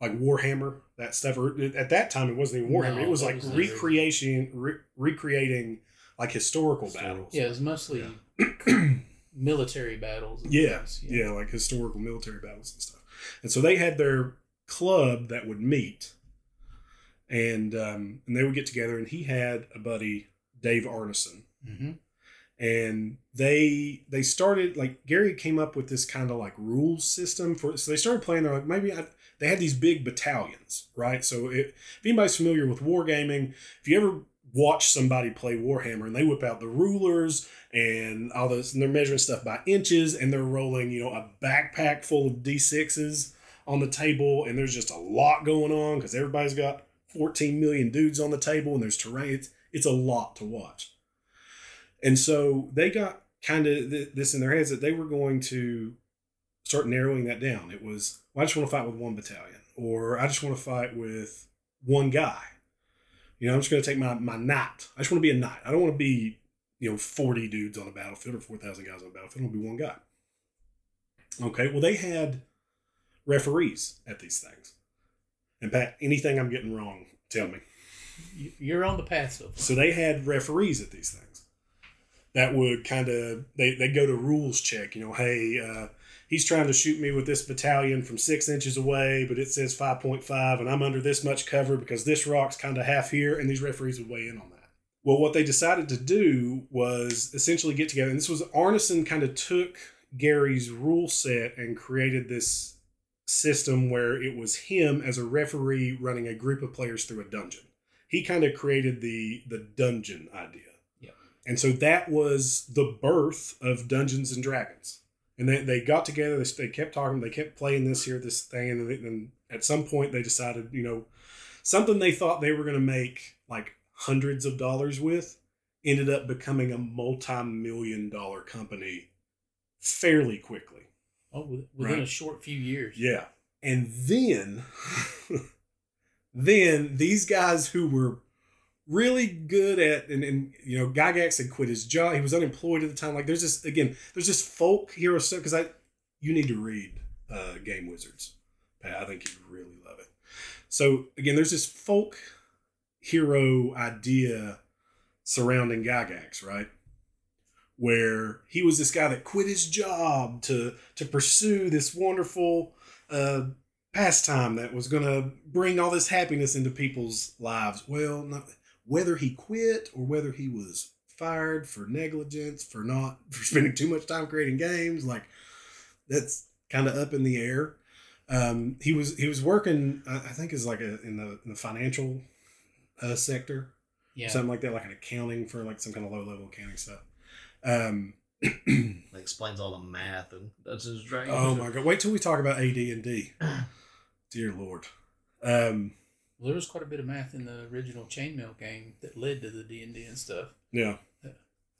like Warhammer that stuff. Or at that time, it wasn't even Warhammer. No, it was like was recreation, re- recreating like historical Historical. battles. Yeah, it was mostly military battles. and Yeah, things, yeah, like historical military battles and stuff. And so they had their club that would meet, and um, and they would get together. And he had a buddy, Dave Arneson, Mm-hmm. and they they started like Gary came up with this kind of like rules system for. So they started playing. They're like maybe I, they had these big battalions, right? So it, if anybody's familiar with wargaming, if you ever watch somebody play Warhammer and they whip out the rulers and all this, and they're measuring stuff by inches, and they're rolling, you know, a backpack full of d6s on the table, and there's just a lot going on because everybody's got 14 million dudes on the table, and there's terrain. It's, it's a lot to watch. And so they got kind of th- this in their heads that they were going to start narrowing that down. It was, well, I just want to fight with one battalion, or I just want to fight with one guy. You know, I'm just going to take my, my knight. I just want to be a knight. I don't want to be, you know, 40 dudes on a battlefield or 4,000 guys on a battlefield. I want to be one guy. Okay, well, they had referees at these things. And Pat, anything I'm getting wrong, tell me. You- You're on the far. So they had referees at these things that would kind of they they go to rules check. You know, hey, uh, he's trying to shoot me with this battalion from six inches away, but it says five point five, and I'm under this much cover because this rock's kind of half here, and these referees would weigh in on that. Well, what they decided to do was essentially get together, and this was Arneson kind of took Gary's rule set and created this system where it was him as a referee running a group of players through a dungeon he kind of created the the dungeon idea. Yeah. And so that was the birth of Dungeons and Dragons. And they, they got together, they, they kept talking, they kept playing this here, this thing. And then at some point they decided, you know, something they thought they were going to make like hundreds of dollars with ended up becoming a multi million dollar company fairly quickly. Oh, within Right. a short few years. Yeah. And then then these guys who were really good at and, and you know Gygax had quit his job. He was unemployed at the time. Like there's just again, there's just folk hero stuff because I you need to read uh Game Wizards. I think you'd really love it. So again, there's this folk hero idea surrounding Gygax, right? Where he was this guy that quit his job to to pursue this wonderful uh, pastime that was going to bring all this happiness into people's lives. Well, not, whether he quit or whether he was fired for negligence, for not for spending too much time creating games, like that's kind of up in the air. Um, he was he was working, I I think, is like a, in the in the financial uh, sector, Yeah. something like that, like an accounting for like some kind of low level accounting stuff. Um, That explains all the math and that's and Dragons. oh my god! Wait till we talk about AD and D. Dear Lord. Um, Well, there was quite a bit of math in the original Chainmail game that led to the D and D and stuff. yeah.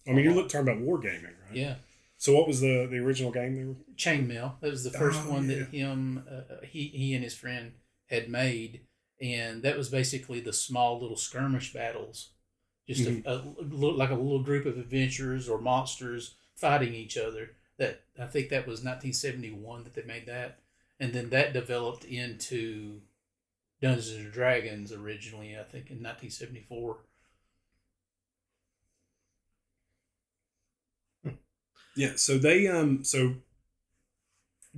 I mean, you're look- talking about wargaming, right? Yeah. So, what was the the original game? They were Chainmail. That was the first Oh, one yeah. that him, uh, he, he and his friend had made, and that was basically the small little skirmish battles, just Mm-hmm. a, a, like a little group of adventurers or monsters fighting each other. That I think that was 1971 that they made that, and then that developed into Dungeons and Dragons originally. I think in 1974. Yeah, so they um so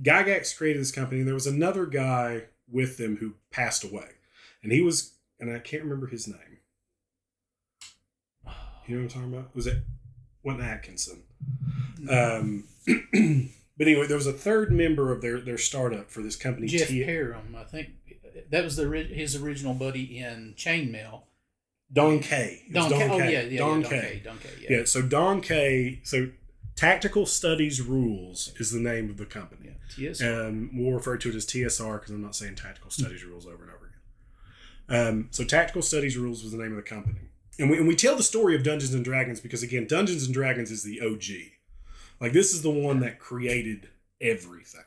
Gygax created this company. and There was another guy with them who passed away, and he was and I can't remember his name. You know what I'm talking about? Was it wasn't Atkinson? Um, but anyway, there was a third member of their their startup for this company. Jeff T- Perren, I think that was the his original buddy in Chainmail. Don K. Was Don, K. Oh yeah, yeah, Don yeah, Don K. K. Don K. Yeah. Yeah, so Don K. So Tactical Studies Rules is the name of the company. yeah. TS. Um, we'll refer to it as TSR because I'm not saying Tactical Studies Rules over and over again. Um, so Tactical Studies Rules was the name of the company, and we, and we tell the story of Dungeons and Dragons because again, Dungeons and Dragons is the OG. Like this is the one that created everything.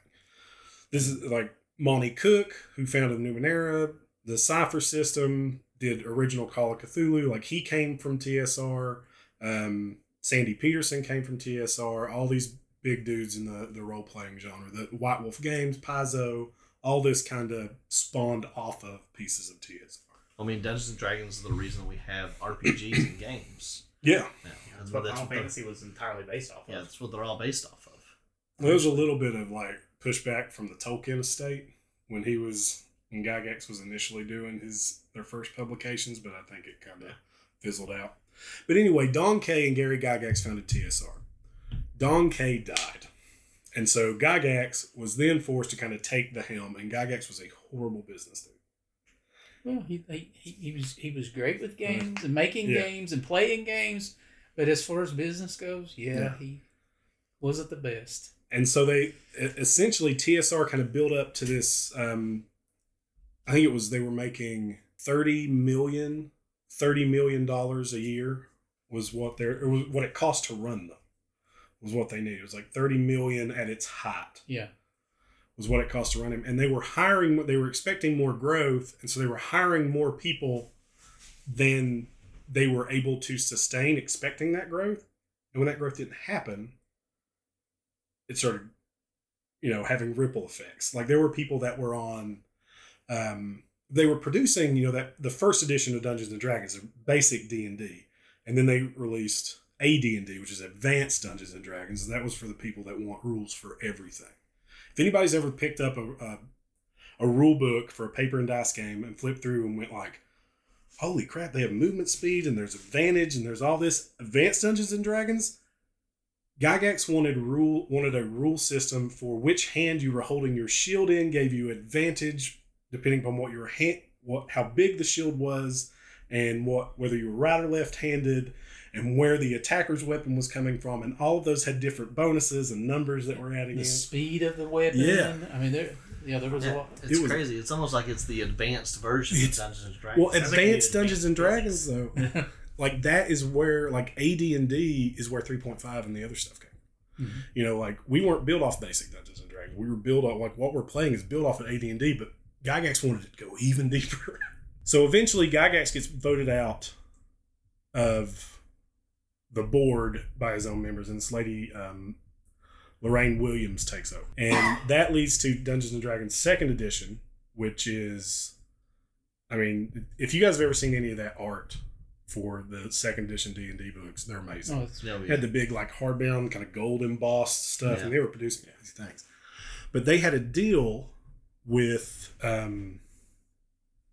This is like Monte Cook, who founded Numenera, the Cypher system, did original Call of Cthulhu. Like he came from TSR. Um, Sandy Petersen came from TSR. All these big dudes in the, the role playing genre. The White Wolf Games, Paizo, all this kind of spawned off of pieces of TSR. I mean, Dungeons and Dragons is the reason we have RPGs and games. Yeah. Now. That's That's what what, Final that's what they're- Fantasy was entirely based off of. yeah, that's what they're all based off of. There was a little bit of like pushback from the Tolkien estate when he was when Gygax was initially doing his their first publications, but I think it kind of fizzled out. But anyway, Don Kaye and Gary Gygax founded TSR. Don Kaye died. And so Gygax was then forced to kind of take the helm, and Gygax was a horrible business dude. Well, he, he, he he was he was great with games and making Yeah. games and playing games, but as far as business goes, yeah, Yeah. he wasn't the best. And so they essentially TSR kind of built up to this. Um, I think it was they were making 30 million, 30 million dollars a year was what their it was what it cost to run them was what they needed. It was like 30 million at its height Yeah, was what it cost to run him, and they were hiring. They were expecting more growth, and so they were hiring more people than they were able to sustain, expecting that growth. And when that growth didn't happen, it started, you know, having ripple effects. Like there were people that were on, um, they were producing, you know, that the first edition of Dungeons and Dragons, basic D and D, and then they released AD and D, which is Advanced Dungeons and Dragons. And that was for the people that want rules for everything. If anybody's ever picked up a, a a rule book for a paper and dice game and flipped through and went like, "Holy crap! They have movement speed and there's advantage and there's all this advanced Dungeons and Dragons." Gygax wanted rule wanted a rule system for which hand you were holding your shield in gave you advantage depending upon what your hand what how big the shield was and what whether you were right or left handed and where the attacker's weapon was coming from and all of those had different bonuses and numbers that were adding the in. speed of the weapon. Yeah. I mean, there, yeah, there was a lot. it's It was- crazy. It's almost like it's the advanced version of Dungeons and Dragons. Well, Sounds like advanced Dungeons and advanced Dragons though, like that is where like AD and D is where 3.5 and the other stuff came. Mhm. You know, like we weren't built off basic Dungeons and Dragons. We were built off like what we're playing is built off of AD and D, but Gygax wanted it to go even deeper. so eventually, Gygax gets voted out of the board by his own members, and this lady um, Lorraine Williams takes over, and that leads to Dungeons and Dragons Second Edition, which is, I mean, if you guys have ever seen any of that art for the Second Edition D and D books, they're amazing No, it's, Yeah, had the big like hardbound kind of gold embossed stuff, Yeah. and they were producing these things. But they had a deal with um,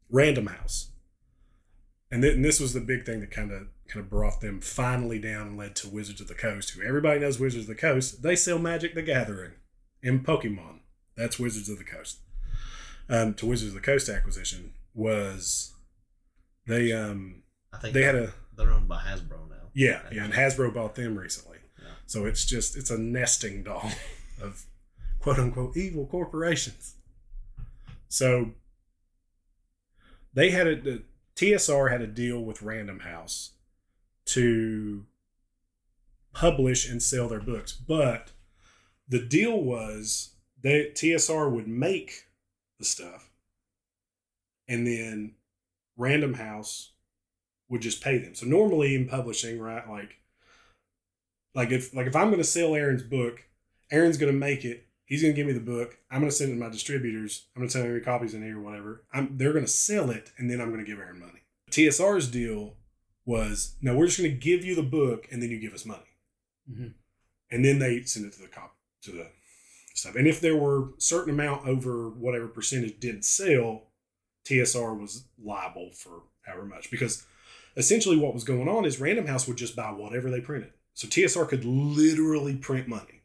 Random House, and, th- and this was the big thing that kind of kind of brought them finally down and led to Wizards of the Coast, who everybody knows Wizards of the Coast. They sell Magic the Gathering and Pokemon. That's Wizards of the Coast. um, to Wizards of the Coast acquisition was they um I think they had a they're owned by Hasbro now. yeah yeah and Hasbro bought them recently, Yeah. so it's just it's a nesting doll of quote unquote evil corporations. So they had a the TSR had a deal with Random House to publish and sell their books, but the deal was that TSR would make the stuff, and then Random House would just pay them. So normally in publishing, right, like like if like if I'm going to sell Aaron's book, Aaron's going to make it. He's going to give me the book. I'm going to send it to my distributors. I'm going to tell them how copies in here or whatever. I'm, they're going to sell it, and then I'm going to give Aaron money. TSR's deal was no, we're just going to give you the book, and then you give us money, Mhm. and then they send it to the cop to the stuff. And if there were certain amount over whatever percentage didn't sell, TSR was liable for however much because essentially what was going on is Random House would just buy whatever they printed. So TSR could literally print money.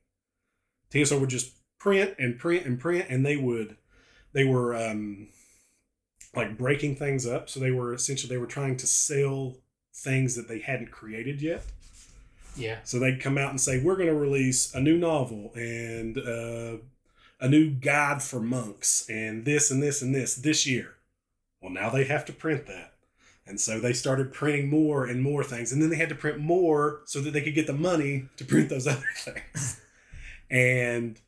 TSR would just print and print and print, and they would, they were um, like breaking things up. So they were essentially they were trying to sell things that they hadn't created yet. Yeah. So they'd come out and say, "We're going to release a new novel and uh, a new guide for monks, and this and this and this this year." Well, now they have to print that, and so they started printing more and more things, and then they had to print more so that they could get the money to print those other things, and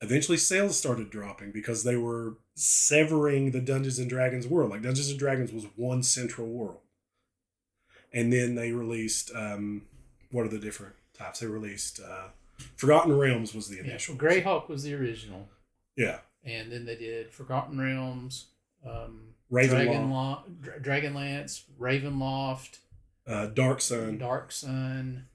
eventually sales started dropping because they were severing the Dungeons and Dragons world. Like Dungeons and Dragons was one central world, and then they released. Um, what are the different types they released? Uh, Forgotten Realms was the Yeah. initial. Greyhawk was the original, Yeah. and then they did Forgotten Realms, um, Ravenloft. Dragon Lo- Dra- Dragonlance, Ravenloft, Uh, Dark Sun. Dark Sun.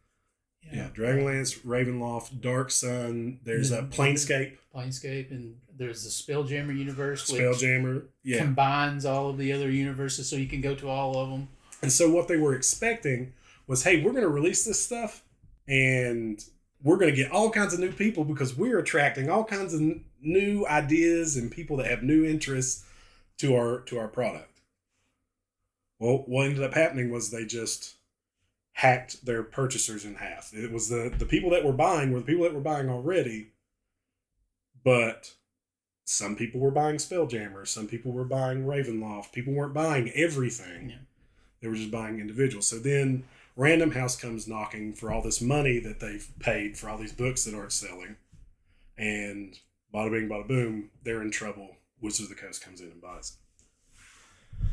Yeah. Dragonlance, Ravenloft, Dark Sun. There's a Mhm. Planescape, Planescape, and there's the Spelljammer universe, which Spelljammer. Yeah. combines all of the other universes, so you can go to all of them. And so what they were expecting was, hey, we're going to release this stuff and we're going to get all kinds of new people because we're attracting all kinds of n- new ideas and people that have new interests to our to our product. Well, what ended up happening was they just hacked their purchasers in half. It was the the people that were buying were the people that were buying already, but some people were buying Spelljammer, some people were buying Ravenloft. People weren't buying everything. Yeah. They were just buying individuals. So then Random House comes knocking for all this money that they've paid for all these books that aren't selling. And bada bing, bada boom, they're in trouble. Wizards of the Coast comes in and buys it.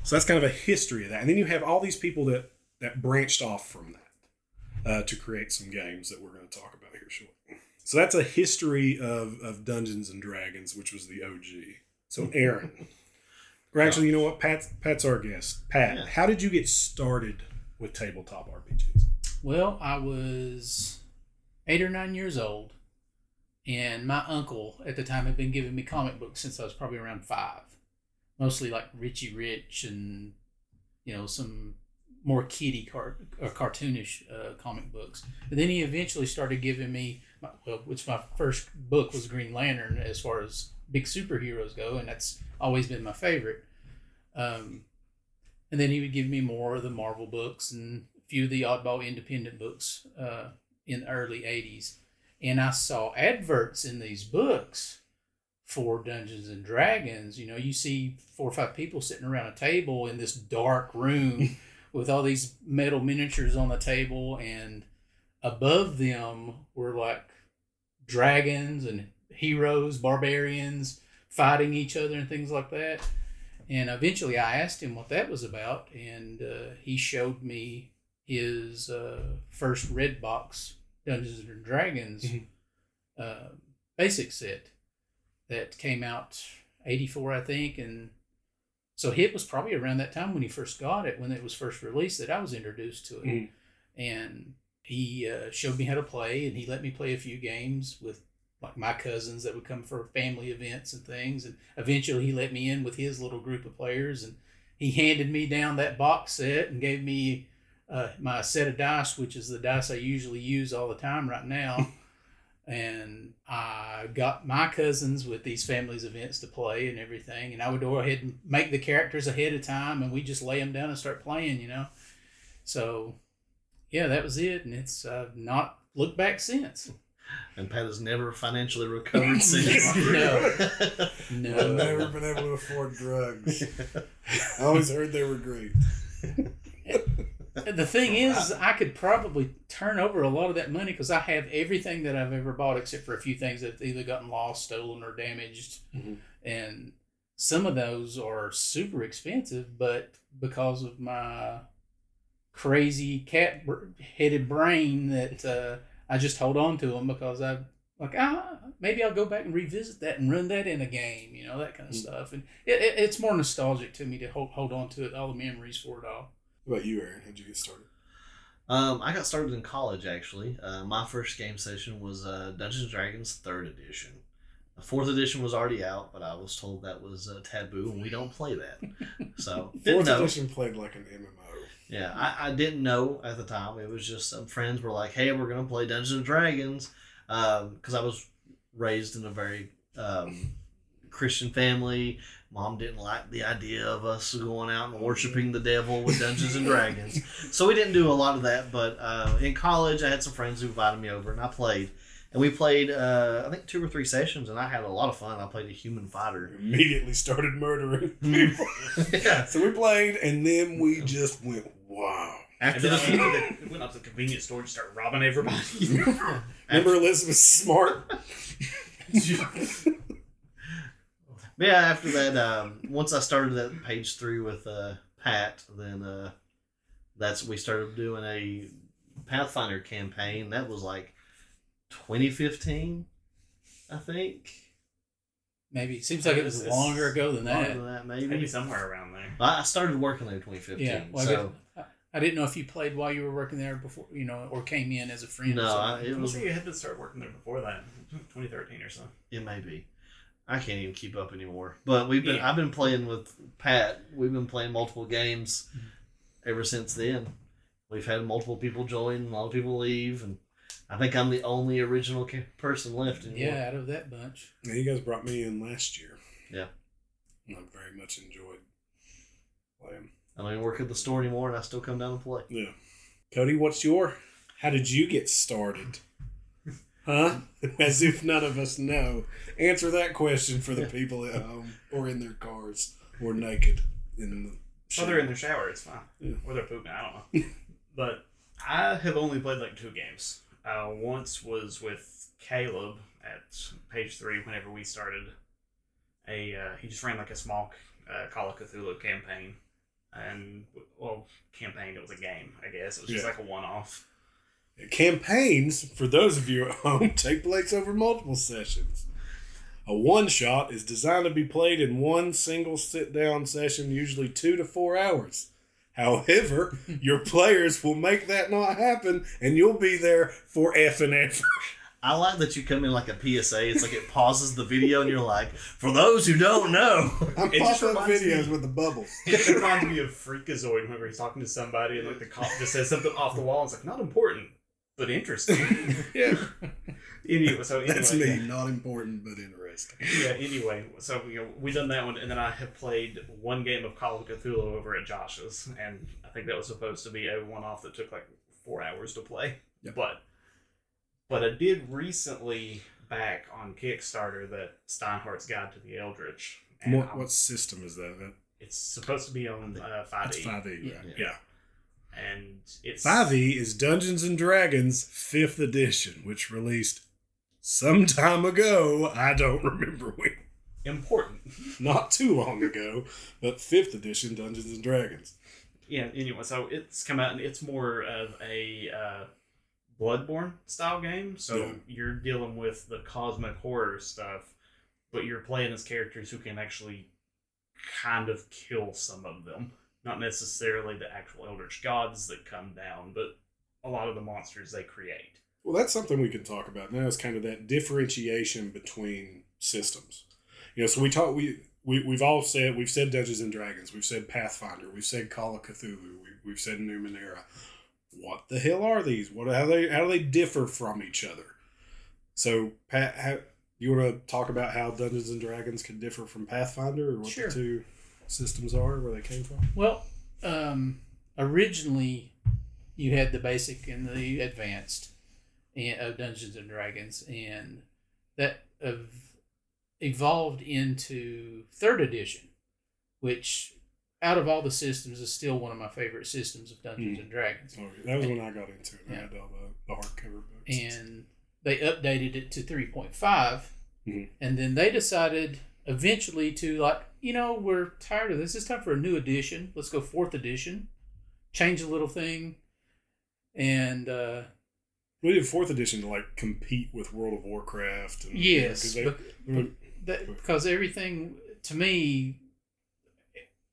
So that's kind of a history of that. And then you have all these people that, that branched off from that uh, to create some games that we're going to talk about here shortly. So that's a history of, of Dungeons and Dragons, which was the OG. So Aaron, or actually, you know what? Pat's Pat's our guest. Pat, Yeah. how did you get started with tabletop RPGs? Well, I was eight or nine years old, and my uncle at the time had been giving me comic books since I was probably around five, mostly like Richie Rich and you know some more kiddie car- or cartoonish uh, comic books. And then he eventually started giving me, my, well, which my first book was Green Lantern as far as big superheroes go, and that's always been my favorite. Um, and then he would give me more of the Marvel books and a few of the oddball independent books uh, in the early 80s. And I saw adverts in these books for Dungeons and Dragons. You know, you see four or five people sitting around a table in this dark room with all these metal miniatures on the table, and above them were like dragons and heroes, barbarians fighting each other and things like that. And eventually I asked him what that was about, and uh, he showed me his uh, first red box Dungeons and Dragons Mhm. uh, basic set that came out 84, I think. And so it was probably around that time when he first got it, when it was first released, that I was introduced to it. Mhm. And he uh, showed me how to play, and he let me play a few games with like my cousins that would come for family events and things. And eventually he let me in with his little group of players, and he handed me down that box set and gave me uh, my set of dice, which is the dice I usually use all the time right now. and I got my cousins with these families events to play and everything, and I would go ahead and make the characters ahead of time, and we just lay them down and start playing, you know. So, yeah, that was it, and it's uh, not looked back since. And Pat has never financially recovered since. No. I've No, never been able to afford drugs. I always heard they were great. The thing is, I could probably turn over a lot of that money because I have everything that I've ever bought except for a few things that either gotten lost, stolen, or damaged, Mhm. and some of those are super expensive. But because of my crazy cat headed brain, that uh, I just hold on to them because I like ah maybe I'll go back and revisit that and run that in a game, you know that kind of Mm. stuff, and it, it, it's more nostalgic to me to hold, hold on to it, all the memories for it all. What about you, Aaron? How'd you get started? Um, I got started in college actually. Uh, my first game session was uh, Dungeons and Dragons Third Edition. The fourth edition was already out, but I was told that was uh, taboo and we don't play that. So Fourth know. edition played like an MMO. Yeah, I, I didn't know at the time. It was just some friends were like, "Hey, we're gonna play Dungeons and Dragons," because I was raised in a very um, Christian family. Mom didn't like the idea of us going out and worshiping the devil with Dungeons and Dragons, so we didn't do a lot of that. But uh, in college, I had some friends who invited me over, and I played. And we played, uh, I think, two or three sessions, and I had a lot of fun. I played a human fighter. Immediately started murdering people. yeah. so we played, and then we just went, wow. After the I went, to the, went up to the convenience store and started robbing everybody. Remember Elizabeth Smart? But yeah, after that, um, once I started that page three with uh, Pat, then uh, that's we started doing a Pathfinder campaign. That was like 2015, I think. Maybe it seems like it was longer ago than Longer that. than that, maybe. Maybe somewhere around there. I I started working there in 2015. Yeah, well, so I- I didn't know if you played while you were working there before, you know, or came in as a friend. no, or I, something. it I was say you had to start working there before that, 2013 or so. it may be. I can't even keep up anymore. But we've been Yeah. I've been playing with Pat. We've been playing multiple games mm-hmm. ever since then. We've had multiple people join, a lot of people leave, and I think I'm the only original person left anymore. yeah, out of that bunch. Yeah, you guys brought me in last year. Yeah. And I very much enjoyed playing. I don't even work at the store anymore, and I still come down and play. Yeah. Cody, what's your? How did you get started? Huh? As if none of us know. Answer that question for the people at home or in their cars or naked in the. Or they're in their shower, it's fine. Yeah. Or they're pooping, I don't know. but I have only played like two games. Uh, once was with Caleb at page three whenever we started. A uh, he just ran like a small uh, Call of Cthulhu campaign, and well, campaign it was a game, I guess. It was just Yeah. like a one off. Campaigns, for those of you at home, take place over multiple sessions. A one shot is designed to be played in one single sit down session, usually two to four hours. However, your players will make that not happen, and you'll be there for F and F. I like that you come in like a PSA. It's like it pauses the video, and you're like, "For those who don't know." I'm It just popping videos me- with the bubbles. It reminds me of Freakazoid whenever he's talking to somebody and like the cop just says something off the wall. It's like not important, but interesting. Yeah, anyway, so anyway, that's me. yeah. Not important, but interesting. yeah, anyway, so you know, we done that one, and then I have played one game of Call of Cthulhu over at Josh's, and I think that was supposed to be a one-off that took like four hours to play. Yep. But, but I did recently back on Kickstarter that Steinhardt's Guide to the Eldritch, and What, I'm- what system is that? That- it's supposed to be on uh, That's 5e, five E. Right? Yeah. Yeah. And it's Five E is Dungeons and Dragons Fifth Edition, which released some time ago. I don't remember when. important. Not too long ago, but Fifth Edition Dungeons and Dragons. yeah anyway so it's come out and it's more of a uh, bloodborne style game so Yeah. you're dealing with the cosmic horror stuff but you're playing as characters who can actually kind of kill some of them not necessarily the actual eldritch gods that come down but a lot of the monsters they create Well, that's something we can talk about now. Is kind of that differentiation between systems. You know, so we talk we. We, we've all said we've said Dungeons and Dragons, we've said Pathfinder, we've said Call of Cthulhu, we, we've said Numenera. What the hell are these? What how they how do they differ from each other? So, Pat, how, you want to talk about how Dungeons and Dragons can differ from Pathfinder, or what Sure. the two systems are, where they came from? Well, um, originally you had the basic and the advanced and- of Dungeons and Dragons, and that ev- evolved into third edition, which out of all the systems is still one of my favorite systems of Dungeons Mm. and Dragons. Oh, that was when I got into it. I Yeah. had all the, the hardcover books. and they updated it to 3.5 Mhm. and then they decided eventually to like you know we're tired of this it's time for a new edition let's go fourth edition change a little thing and uh we did fourth edition to like compete with World of Warcraft. And, yes because they, bec- they- that, because everything to me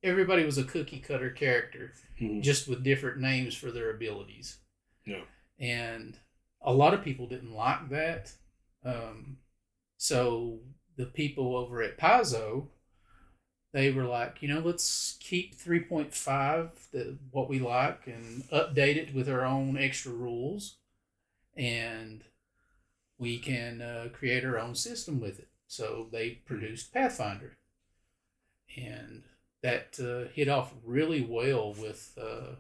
everybody was a cookie cutter character Mhm. just with different names for their abilities Yeah. and a lot of people didn't like that um, so the people over at Paizo, they were like, you know, let's keep 3.5, the, what we like, and update it with our own extra rules. And we can uh, create our own system with it. So they produced Pathfinder. And that uh, hit off really well with uh,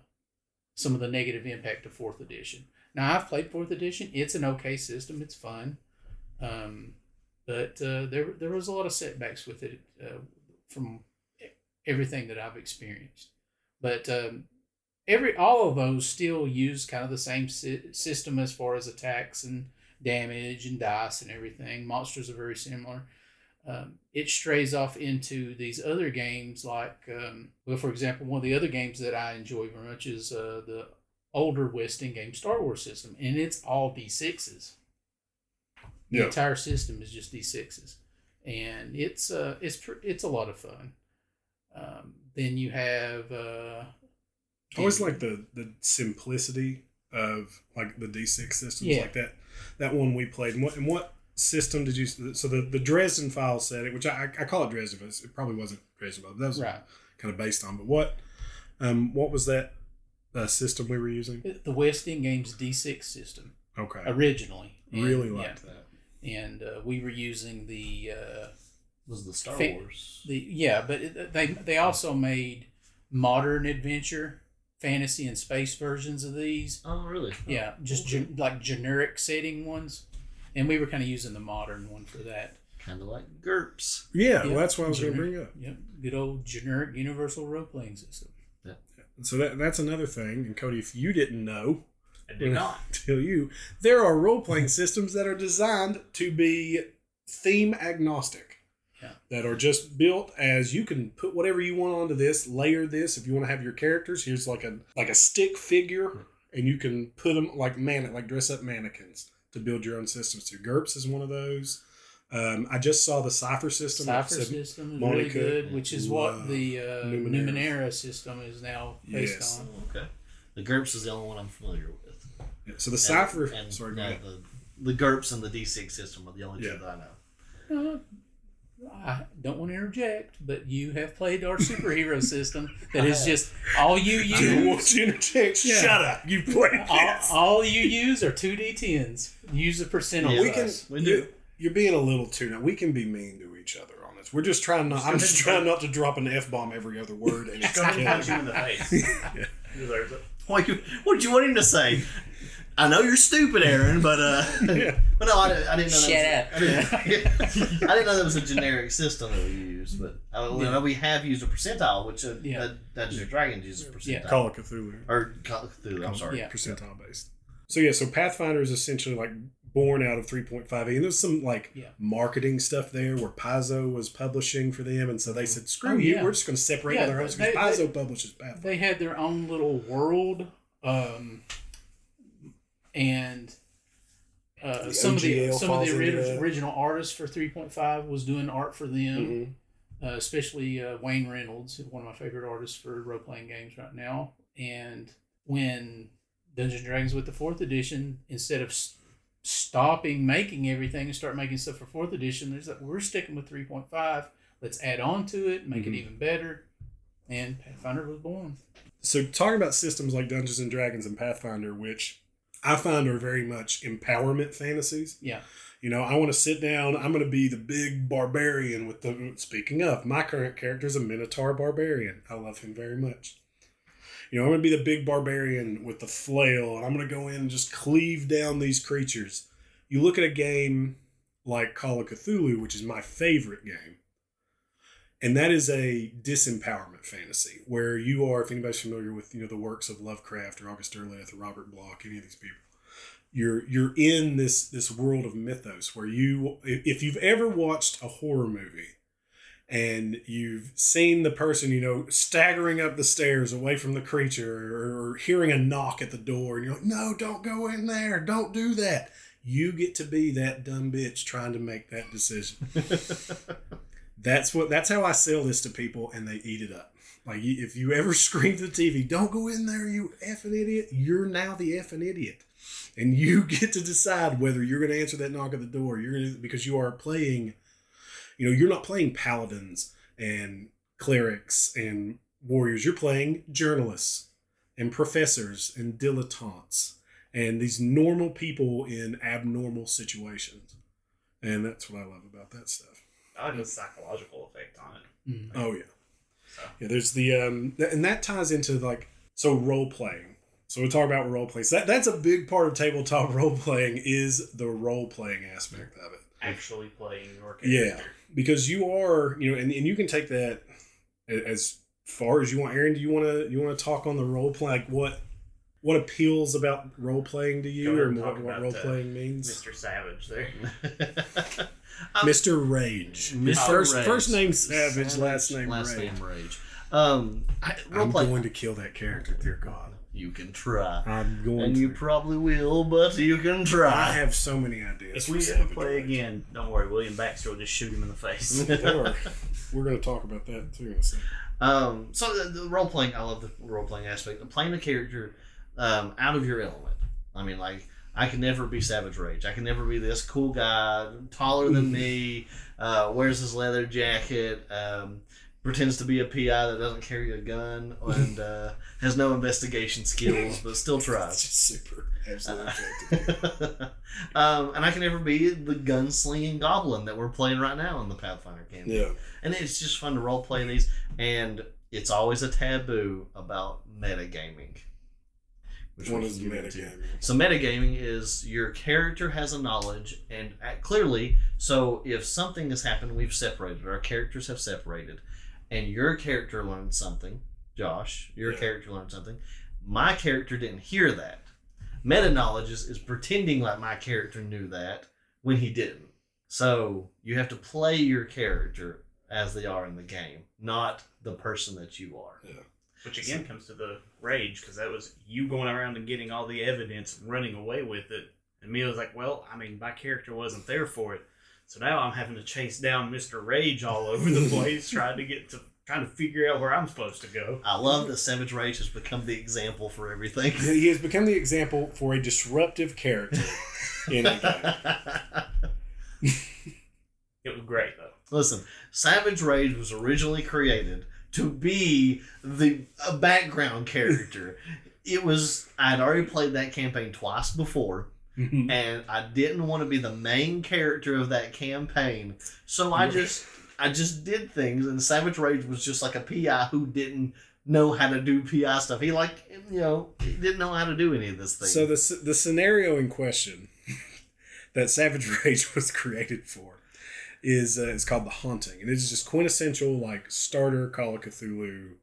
some of the negative impact of fourth edition. Now, I've played fourth edition. It's an okay system, it's fun. Um, but uh, there there was a lot of setbacks with it uh, from everything that I've experienced. But um, every all of those still use kind of the same sy- system as far as attacks and damage and dice and everything. Monsters are very similar. Um, it strays off into these other games like, um, well, for example, one of the other games that I enjoy very much is uh, the older West End game Star Wars system, and it's all D6s the Yeah. entire system is just d6s and it's uh it's pr- it's a lot of fun um, then you have uh I always like the the simplicity of like the D6 systems Yeah. like that. That one we played. And what, and what system did you? So the, the Dresden file set it, which I, I call it Dresden, but it probably wasn't Dresden, but that was right kind of based on. But what um what was that uh, system we were using? the west end games d6 system Okay, originally And- really yeah. liked that. And uh, we were using the uh was the Star Fa- Wars. the yeah but it, they they also made modern adventure fantasy and space versions of these Oh, really? yeah just okay. gen- like generic setting ones and we were kind of using the modern one for that Kind of like GURPS. Yeah, Yeah. well, that's what I was going to bring up. Yep, good old generic universal role playing system. So that that's another thing. And Cody, if you didn't know, I did not. tell you there are role playing systems that are designed to be theme agnostic. Yeah. That are just built as you can put whatever you want onto this, layer this. If you want to have your characters, here's like a like a stick figure, and you can put them like man like dress up mannequins to build your own systems So GURPS is one of those. Um, I just saw the Cypher system. Cypher system is Monte Cook really good, which is what the uh, Numenera. Numenera. system is now based Yes. on. Oh, okay. The GURPS is the only one I'm familiar with. Yeah, So the And- Cypher. and, sorry, go uh, ahead. the, the GURPS and the D6 system are the only Yeah. two that I know. Uh, I don't want to interject, but you have played our superhero system that is just all you I don't want use. to interject. Yeah. Shut up. You played All, this. all you use are two d10s. Use the percent on Yeah, we us. can. we you- do. You're being a little too now. We can be mean to each other on this. We're just trying not. Just I'm just trying not to drop an f bomb every other word, and it's Go ahead and punch him killing in the face. He deserves it. What you what did you want him to say? I know you're stupid, Aaron, but uh, Yeah. but no, I, didn't- I didn't know. Shut that up. was, I, didn't, I didn't know that was a generic system that we use, but I, I know we have used a percentile, which uh, Yeah. uh, Dungeons and Dragons uses percentile. Yeah. Call it Cthulhu. Or Call of Cthulhu, I'm sorry. Yeah. Percentile based. So yeah, so Pathfinder is essentially like born out of 3.5e, and there's some like Yeah. marketing stuff there where Paizo was publishing for them, and so they said, "Screw Oh, you, yeah. we're just going to separate Yeah, with our own." they- Because they- Paizo publishes Pathfinder. they had their own little world um, and uh, The some of the some of the into ori- that. original artists for 3.5 was doing art for them Mhm. uh, especially uh, Wayne Reynolds one of my favorite artists for role playing games right now and when Dungeons and Dragons with the fourth edition instead of s- stopping making everything and start making stuff for fourth edition there's like we're sticking with 3.5 let's add on to it make Mhm. it even better and Pathfinder was born So talking about systems like Dungeons and Dragons and Pathfinder, which I find are very much empowerment fantasies. Yeah. You know, I want to sit down. I'm going to be the big barbarian with the. Speaking of, my current character is a Minotaur barbarian. I love him very much. You know, I'm going to be the big barbarian with the flail, and I'm going to go in and just cleave down these creatures. You look at a game like Call of Cthulhu, which is my favorite game, and that is a disempowerment fantasy where you are, if anybody's familiar with you know the works of Lovecraft or August Derleth or Robert Bloch, any of these people, you're you're in this this world of mythos where you if you've ever watched a horror movie and you've seen the person you know staggering up the stairs away from the creature or, or hearing a knock at the door and you're like no don't go in there. Don't do that. You get to be that dumb bitch trying to make that decision that's what that's how i sell this to people and they eat it up like if you ever scream to the tv don't go in there you effing idiot you're now the effing idiot and you get to decide whether you're going to answer that knock at the door. You're going to because you are playing, you know, you're not playing paladins and clerics and warriors. You're playing journalists and professors and dilettantes and these normal people in abnormal situations. And that's what I love about that stuff. I like the psychological effect on it. Mm. Oh yeah. So. Yeah, there's the um th- and that ties into like so role playing. So we talk about role playing. So that, that's a big part of tabletop role playing is the role playing aspect of it. Actually playing your character. Yeah. Because you are, you know, and, and you can take that as far as you want. Aaron, do you want to you want to talk on the role play like what what appeals about role playing to you or and what, what role playing means? Mr. Savage there. Um, Mr. Rage. Mr. First Rage. first name Savage, last name last Rage. name Rage. Um, I, I'm play. going to kill that character, dear God. You can try, I'm going and to. you probably will, but you can try. I have so many ideas. if we ever Savage play Rage. again, don't worry, William Baxter will just shoot him in the face. Or- we're going to talk about that too second. Um, so the, the role playing, I love the role playing aspect. Playing a character um, out of your element. I mean, like I can never be Savage Rage. I can never be this cool guy, taller than me, uh, wears his leather jacket, um, pretends to be a PI that doesn't carry a gun, and uh, has no investigation skills, but still It's tries. just super, absolutely effective. um, and I can never be the gunslinging goblin that we're playing right now in the Pathfinder campaign Yeah. and it's just fun to role play these and it's always a taboo about metagaming which What is can get into. metagaming? so metagaming is your character has a knowledge and act clearly so if something has happened we've separated our characters have separated and your character learned something josh your Yeah. character learned something my character didn't hear that meta knowledge is, is pretending like my character knew that when he didn't so you have to play your character as they are in the game, not the person that you are. Which again comes to the rage because that was you going around and getting all the evidence and running away with it. And Mia was like, "Well, I mean, my character wasn't there for it, so now I'm having to chase down Mister Rage all over the place, trying to get to trying to figure out where I'm supposed to go." I love that Savage Rage has become the example for everything. He has become the example for a disruptive character in a game. It was great though. Listen, Savage Rage was originally created to be the a background character. it was I'd already played that campaign twice before. Mm-hmm. and I didn't want to be the main character of that campaign. So I just I just did things and Savage Rage was just like a PI who didn't know how to do PI stuff. He like you know, he didn't know how to do any of this thing. So the the scenario in question that Savage Rage was created for is uh, is called the haunting, and it is just quintessential like starter Call of Cthulhu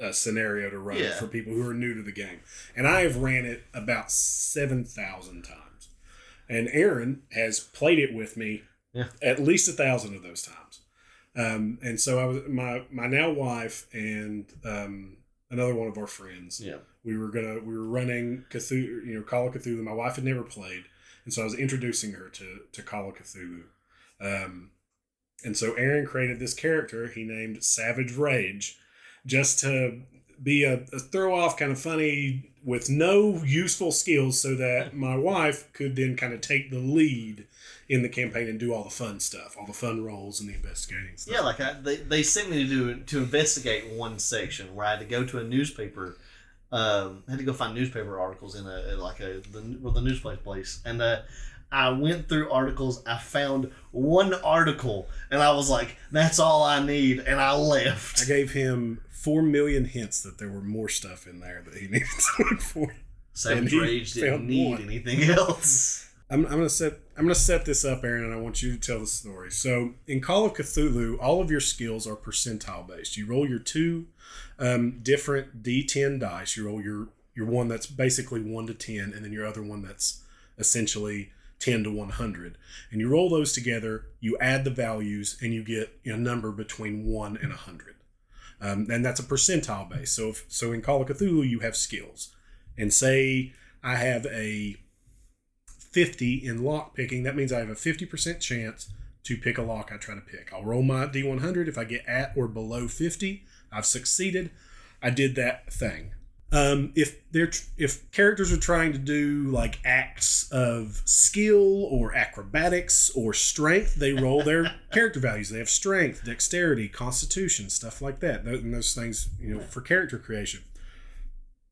uh, scenario to run Yeah. for people who are new to the game. And I have ran it about seven thousand times, and Aaron has played it with me Yeah. at least a thousand of those times. Um, and so I was my my now wife and um, another one of our friends yeah. we were gonna we were running Cthulhu, you know, Call of Cthulhu. My wife had never played, and so I was introducing her to to Call of Cthulhu. Um, and so Aaron created this character he named Savage Rage, just to be a, a throw off, kind of funny with no useful skills, so that my wife could then kind of take the lead in the campaign and do all the fun stuff, all the fun roles and the investigating stuff. Yeah, like I, they, they sent me to do to investigate one section where I had to go to a newspaper um, I had to go find newspaper articles in a like a the the newspaper place, and uh, I went through articles. I found one article, and I was like, "That's all I need," and I left. I gave him four million hints that there were more stuff in there that he needed to look for. Savage Rage didn't need one. anything else. I'm, I'm gonna set I'm gonna set this up, Aaron, and I want you to tell the story. So in Call of Cthulhu, all of your skills are percentile based. You roll your two um, different D10 dice. You roll your your one that's basically one to ten, and then your other one that's essentially ten to one hundred. And you roll those together. You add the values, and you get a number between one and a hundred. Um, and that's a percentile base. So if, so in Call of Cthulhu, you have skills, and say I have a 50 in lock picking, that means I have a 50% chance to pick a lock I try to pick. I'll roll my D100. If I get at or below 50, I've succeeded. I did that thing. Um, if they're if characters are trying to do like acts of skill or acrobatics or strength, they roll their character values. They have strength, dexterity, constitution, stuff like that. Those, and those things, you know, for character creation.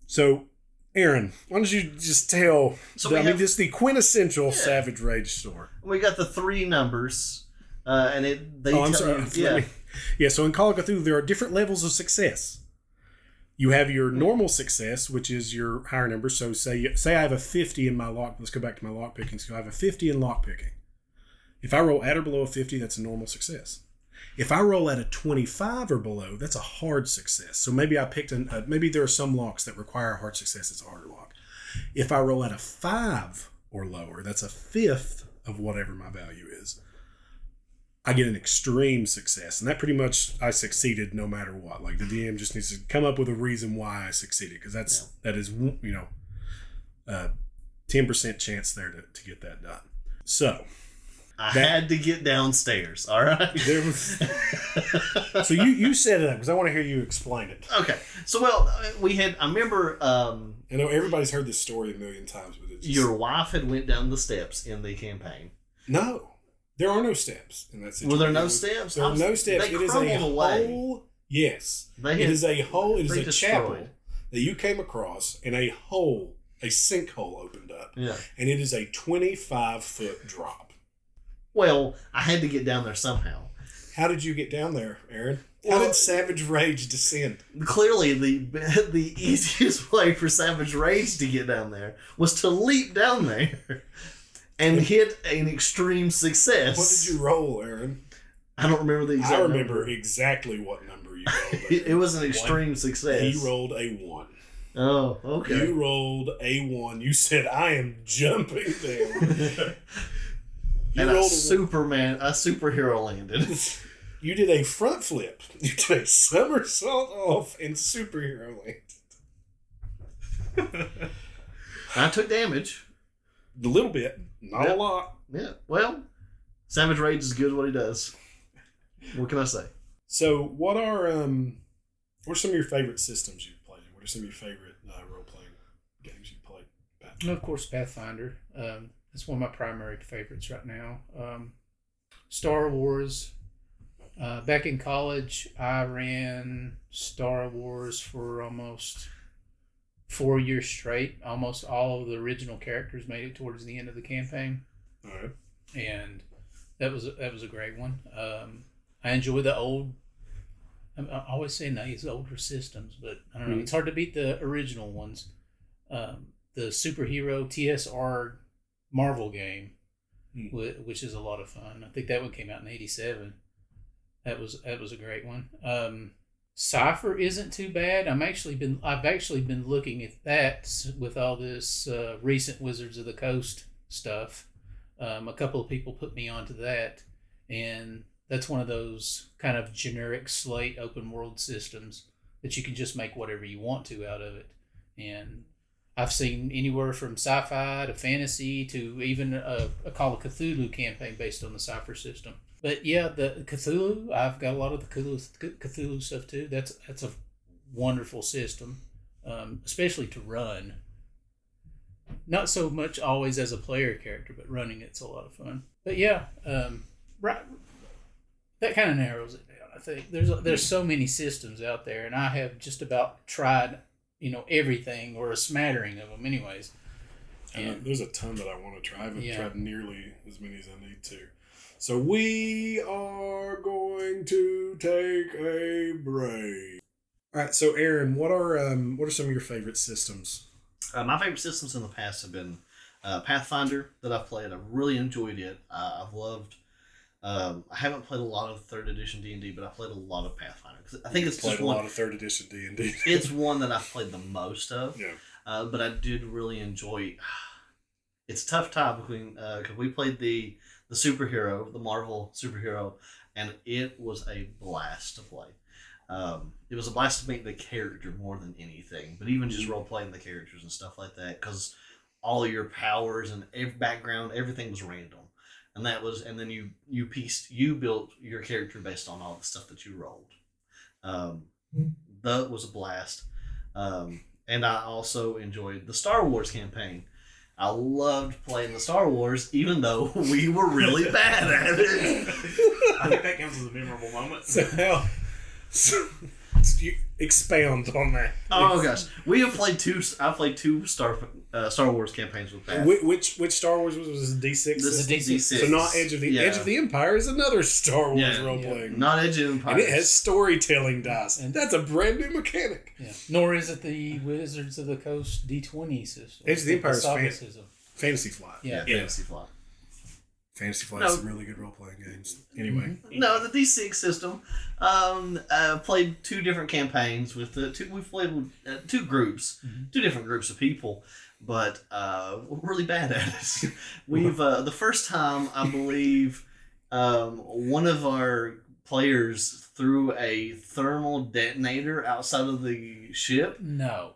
So, Aaron, why don't you just tell? So I we mean, have- this the quintessential Yeah. Savage Rage store. We got the three numbers, uh, and it they Oh, I'm sorry. you- yeah. yeah. So in Call of Cthulhu, there are different levels of success. You have your normal success, which is your higher number. So say say I have a 50 in my lock. Let's go back to my lock picking skill. I have a 50 in lock picking. If I roll at or below a 50, that's a normal success. If I roll at a 25 or below, that's a hard success. So maybe I picked an. Uh, maybe there are some locks that require a hard success. It's a harder lock. If I roll at a five or lower, that's a fifth of whatever my value is. I get an extreme success, and that pretty much I succeeded no matter what. Like the DM just needs to come up with a reason why I succeeded because that's that is you know, uh, ten percent chance there to, to get that done. So I That- had to get downstairs. All right. there was so you you set it up because I want to hear you explain it. okay. So well, uh, we had. I remember um, I know everybody's heard this story a million times, but it's just, your wife had went down the steps in the campaign. no. There are no steps in that Were situation. there no steps? There are no steps. They It is a away. hole. Yes. It is a hole. It is a destroyed. chapel that you came across, and a hole, a sinkhole opened up, Yeah. and it is a twenty-five foot drop. Well, I had to get down there somehow. How did you get down there, Aaron? How Well- did Savage Rage descend? Clearly, the the easiest way for Savage Rage to get down there was to leap down there and hit an extreme success. What did you roll, Aaron? I don't remember the exact. I remember number. exactly what number you rolled. It, it was an extreme success. He rolled a one. Oh, okay. You rolled a one. You said, "I am jumping down." And a one. Superman, a superhero landed. You did a front flip. You did a somersault off and superhero landed. I took damage. A little bit, not Yeah. a lot. Yeah. Well, Savage Rage is good at what he does. What can I say? So, what are um, what are some of your favorite systems you've played? What are some of your favorite uh, role playing games you've played? Pat? And of course, Pathfinder. Um, that's one of my primary favorites right now. Um, Star Wars. Uh, back in college, I ran Star Wars for almost four years straight. Almost all of the original characters made it towards the end of the campaign, All right. and that was that was a great one. Um, I enjoy the old. I I always say nice older systems, but I don't know. Mhm. It's hard to beat the original ones. Um, the superhero TSR Marvel game, Hmm. whi- which is a lot of fun. I think that one came out in '87. That was that was a great one. Um, Cypher isn't too bad. I'm actually been I've actually been looking at that with all this uh, recent Wizards of the Coast stuff. Um, a couple of people put me onto that, and that's one of those kind of generic slate open world systems that you can just make whatever you want to out of it. And I've seen anywhere from sci-fi to fantasy to even a, a Call of Cthulhu campaign based on the Cypher system. But yeah, the Cthulhu, I've got a lot of the Cthulhu, Cthulhu stuff too. That's that's a wonderful system, um, especially to run. Not so much always as a player character, but running it's a lot of fun. But yeah, um, right, that kind of narrows it down. I think there's there's so many systems out there, and I have just about tried you know everything or a smattering of them, anyways. And And there's a ton that I want to try. I haven't Yeah. tried nearly as many as I need to. So we are going to take a break. All right. So Aaron, what are um, what are some of your favorite systems? Uh, my favorite systems in the past have been uh, Pathfinder that I've played. I've really enjoyed it. Uh, I've loved. Um, I haven't played a lot of third edition D and D, but I played a lot of Pathfinder 'Cause I think it's Played just a one. lot of third edition D and D. it's one that I've played the most of. Yeah. Uh, but I did really enjoy. It's a tough time between because we played the the superhero, the Marvel superhero, and it was a blast to play. Um, it was a blast to make the character more than anything, but even just role playing the characters and stuff like that, because all your powers and every background, everything was random, and that was, and then you you pieced, you built your character based on all the stuff that you rolled. Um, that was a blast. Um, and I also enjoyed the Star Wars campaign. I loved playing the Star Wars, even though we were really bad at it. I think that counts as a memorable moment. So how? So, you expound on that. Oh gosh, we have played two. I played two Star uh, Star Wars campaigns with that. Which, which which Star Wars was was D six? This is is D6. D6. So not Edge of the Yeah. Edge of the Empire is another Star Wars Yeah. role Yeah. playing. Not Edge of Empire. And it has storytelling dice. And- That's a brand new mechanic. Yeah. Nor is it the Wizards of the Coast D twenty system. Edge of the Empire is Saga fan- system. Fantasy Flight. Yeah. yeah, Fantasy Flight. Fantasy Flight No. some really good role playing games. Anyway, No, the D6 system. Um, uh, played two different campaigns with the two. We've played with uh, two groups, two different groups of people, but uh, we're really bad at it. We've uh, the first time I believe um, one of our players threw a thermal detonator outside of the ship. No.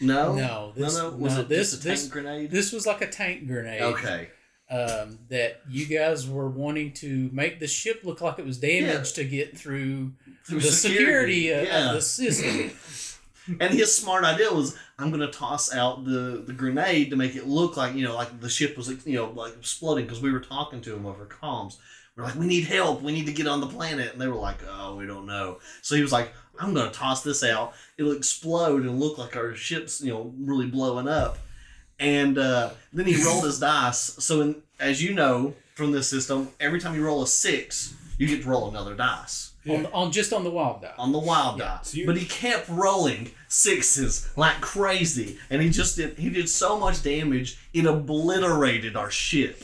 No, No, this- no, no. Was no, it this- just a tank this- grenade? This was like a tank grenade. okay. Um, that you guys were wanting to make the ship look like it was damaged to get through, Through the security, uh, yeah. of the system. And his smart idea was, I'm gonna toss out the, the grenade to make it look like you know, like the ship was you know like exploding because we were talking to him over comms. We're like, we need help. We need to get on the planet, and they were like, oh, we don't know. So he was like, I'm gonna toss this out. It'll explode and look like our ship's you know really blowing up. And uh, then he rolled his dice. So in, as you know from this system, every time you roll a six, you get to roll another dice on, on just on the wild die. on the wild Yeah, die. so but he kept rolling sixes like crazy, and he just did. He did so much damage, it obliterated our ship.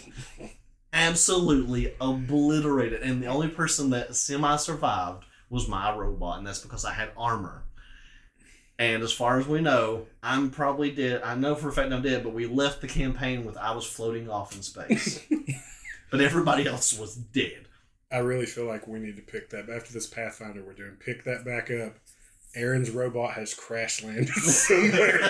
Absolutely obliterated, and the only person that semi survived was my robot, and that's because I had armor. And as far as we know, I'm probably dead. I know for a fact I'm dead, but we left the campaign with I was floating off in space. but everybody else was dead. I really feel like we need to pick that after this Pathfinder we're doing. Pick that back up. Aaron's robot has crash landed somewhere,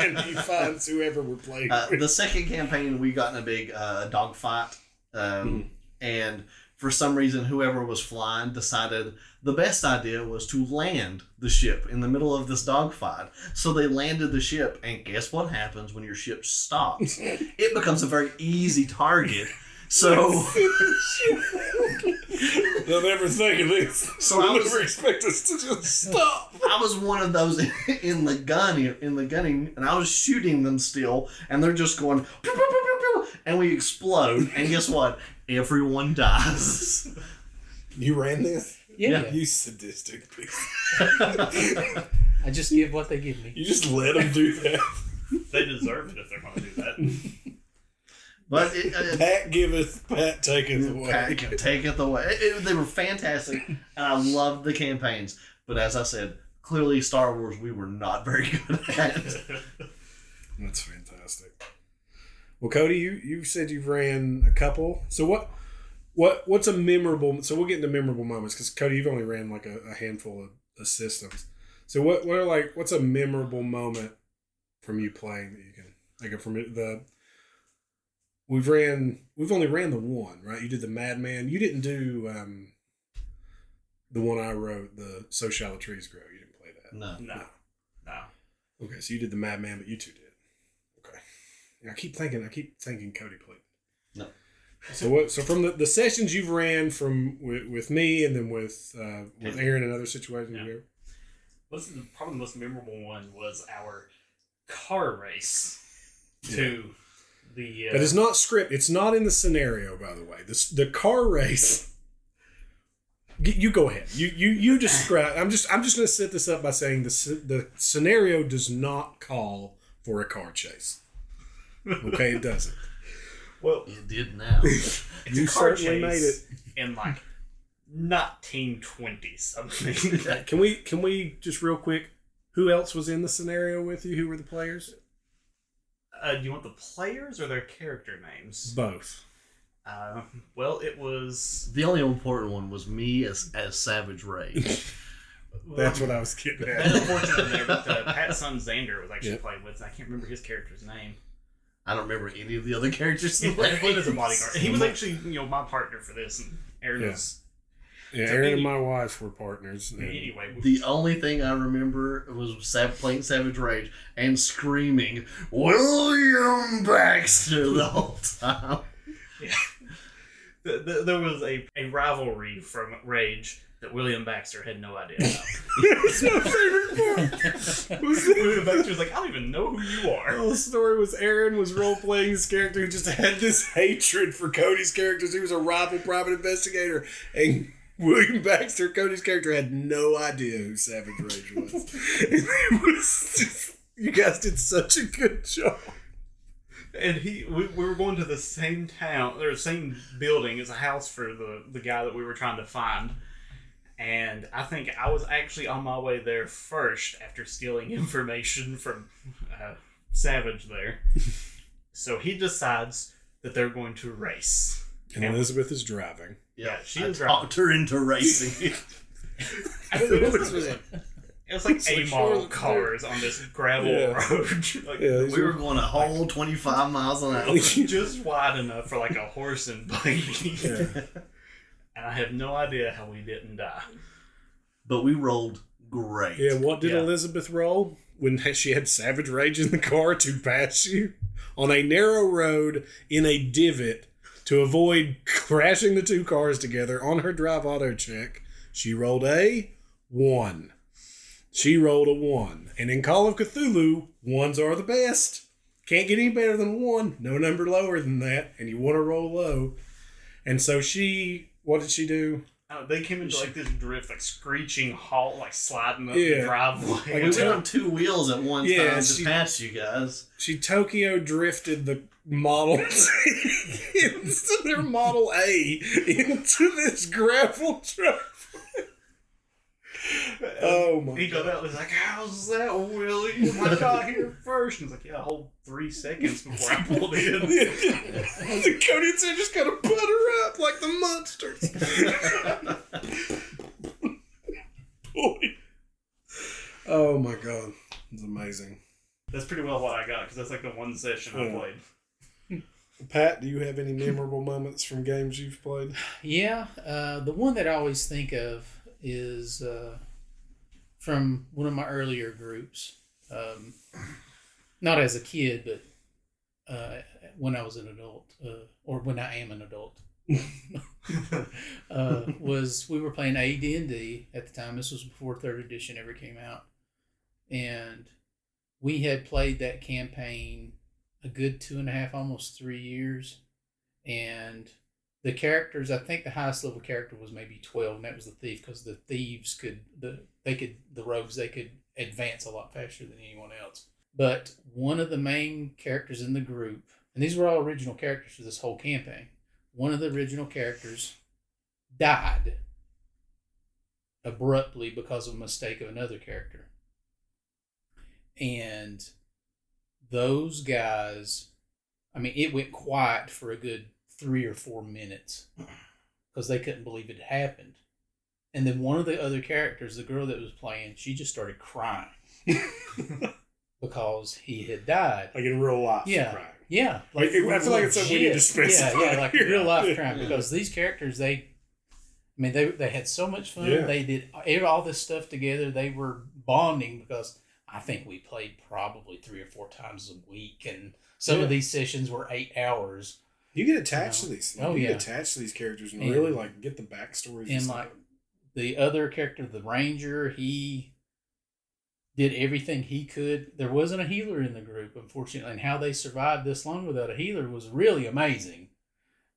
and he finds whoever we're playing. Uh, the second campaign, we got in a big uh, dogfight, um, and for some reason, whoever was flying decided the best idea was to land the ship in the middle of this dogfight. So they landed the ship, and guess what happens when your ship stops? it becomes a very easy target. So, They'll never think of this. So I They'll was- never expect us to just stop. I was one of those in the gun in the gunning, and I was shooting them still, and they're just going, pew, pew, pew, pew, pew, and we explode, and guess what? Everyone dies. You ran this? Yeah, You sadistic piece. I just give what they give me. You just let them do that. They deserve it if they're going to do that. But it, uh, Pat giveth, Pat taketh away. Pat can take it away. It- it- they were fantastic, and I loved the campaigns. But as I said, clearly Star Wars we were not very good at. That's fantastic. Well, Cody, you you said you've ran a couple. So what what what's a memorable? So we'll get into memorable moments because Cody, you've only ran like a, a handful of, of systems. So what what are like what's a memorable moment from you playing that you can like of from the we've ran we've only ran the one right? You did the Madman. You didn't do um the one I wrote, the So Shall the Trees Grow. You didn't play that. No, No. No. Okay, so you did the Madman, but you two did. Okay. I keep thinking. I keep thinking Cody played. No. So what? So from the, the sessions you've ran from with, with me and then with uh, with Aaron and other situations, Yeah. here, what's the, probably the most memorable one was our car race to the. Uh, That is not script. It's not in the scenario, by the way. This the car race. You go ahead. You you you describe. I'm just I'm just going to set this up by saying the the scenario does not call for a car chase. Okay, it doesn't. well, It did now. it's You a car certainly made chase in like 1920 something. Can we can we just real quick? Who else was in the scenario with you? Who were the players? uh, do you want the players or their character names? Both. Uh, well, it was. the only important one was me as as Savage Rage. That's what I was getting That's at. unfortunate there, but uh, Pat's son Xander was actually Yep. played with. I can't remember his character's name. I don't remember any of the other characters. He in played as a bodyguard. He was actually, you know, my partner for this, and Aaron Yeah. was. Yeah, Aaron and my wife were partners. and- Anyway, The only thing I remember was Sav- playing Savage Rage and screaming William Baxter the whole time. th- th- there was a, a rivalry from Rage that William Baxter had no idea about. That's my favorite part. William Baxter was like, I don't even know who you are. The whole story was Aaron was role playing this character who just had this hatred for Cody's characters. He was a rival private investigator, and William Baxter, Cody's character, had no idea who Savage Rage was. and it was just, you guys did such a good job. And he, we, we were going to the same town, or the same building as a house for the, the guy that we were trying to find. And I think I was actually on my way there first after stealing information from uh, Savage there. so he decides that they're going to race. And Elizabeth is driving. Yeah, she I was talked her into racing. I mean, it was, it was like It's A like model Charlotte cars on this gravel Yeah. road. like, Yeah, we were- were going a whole 25 miles an hour. just wide enough for like a horse and buggy. Yeah. And I have no idea how we didn't die. But we rolled great. Yeah, what did Yeah. Elizabeth roll when she had Savage Rage in the car to pass you on a narrow road in a divot to avoid crashing the two cars together on her drive auto check? She rolled a one. She rolled a one. And in Call of Cthulhu, ones are the best. Can't get any better than one. No number lower than that. And you want to roll low. And so she, what did she do? Uh, they came into like this drift, like screeching halt, like sliding up Yeah. the driveway. We Like went to- on two wheels at one Yeah, time she- to pass you guys. she Tokyo drifted the models into their Model A into this gravel driveway. Oh my He got out and was like, How's that, Willie? I got here first. And he's like, Yeah, a whole three seconds before I pulled in. the Cody and Sam just kind of butter up like the monsters. Boy. Oh my god, it's amazing. That's pretty well what I got because that's like the one session I played. Pat, do you have any memorable moments from games you've played? Yeah, uh, the one that I always think of is uh, from one of my earlier groups. Um, not as a kid, but uh, when I was an adult, uh, or when I am an adult. uh, was we were playing AD&D at the time. This was before third edition ever came out, and we had played that campaign a good two and a half, almost three years, and the characters. I think the highest level character was maybe twelve, and that was the thief because the thieves could the they could the rogues they could advance a lot faster than anyone else. But one of the main characters in the group, and these were all original characters for this whole campaign. One of the original characters died abruptly because of a mistake of another character. And those guys, I mean, it went quiet for a good three or four minutes because they couldn't believe it happened. And then one of the other characters, the girl that was playing, she just started crying because he had died. Like in real life, Yeah. crying. Yeah, Like, I feel like it's something we need to specify Yeah, yeah, like real life Yeah. crime because these characters, they, I mean, they they had so much fun. Yeah. They did all this stuff together. They were bonding because I think we played probably three or four times a week, and some of these sessions were eight hours. You get attached No. to these. Oh, you yeah. get attached to these characters and, And- really like get the backstories. and, like, The other character, the ranger, he did everything he could. There wasn't a healer in the group, unfortunately, and how they survived this long without a healer was really amazing.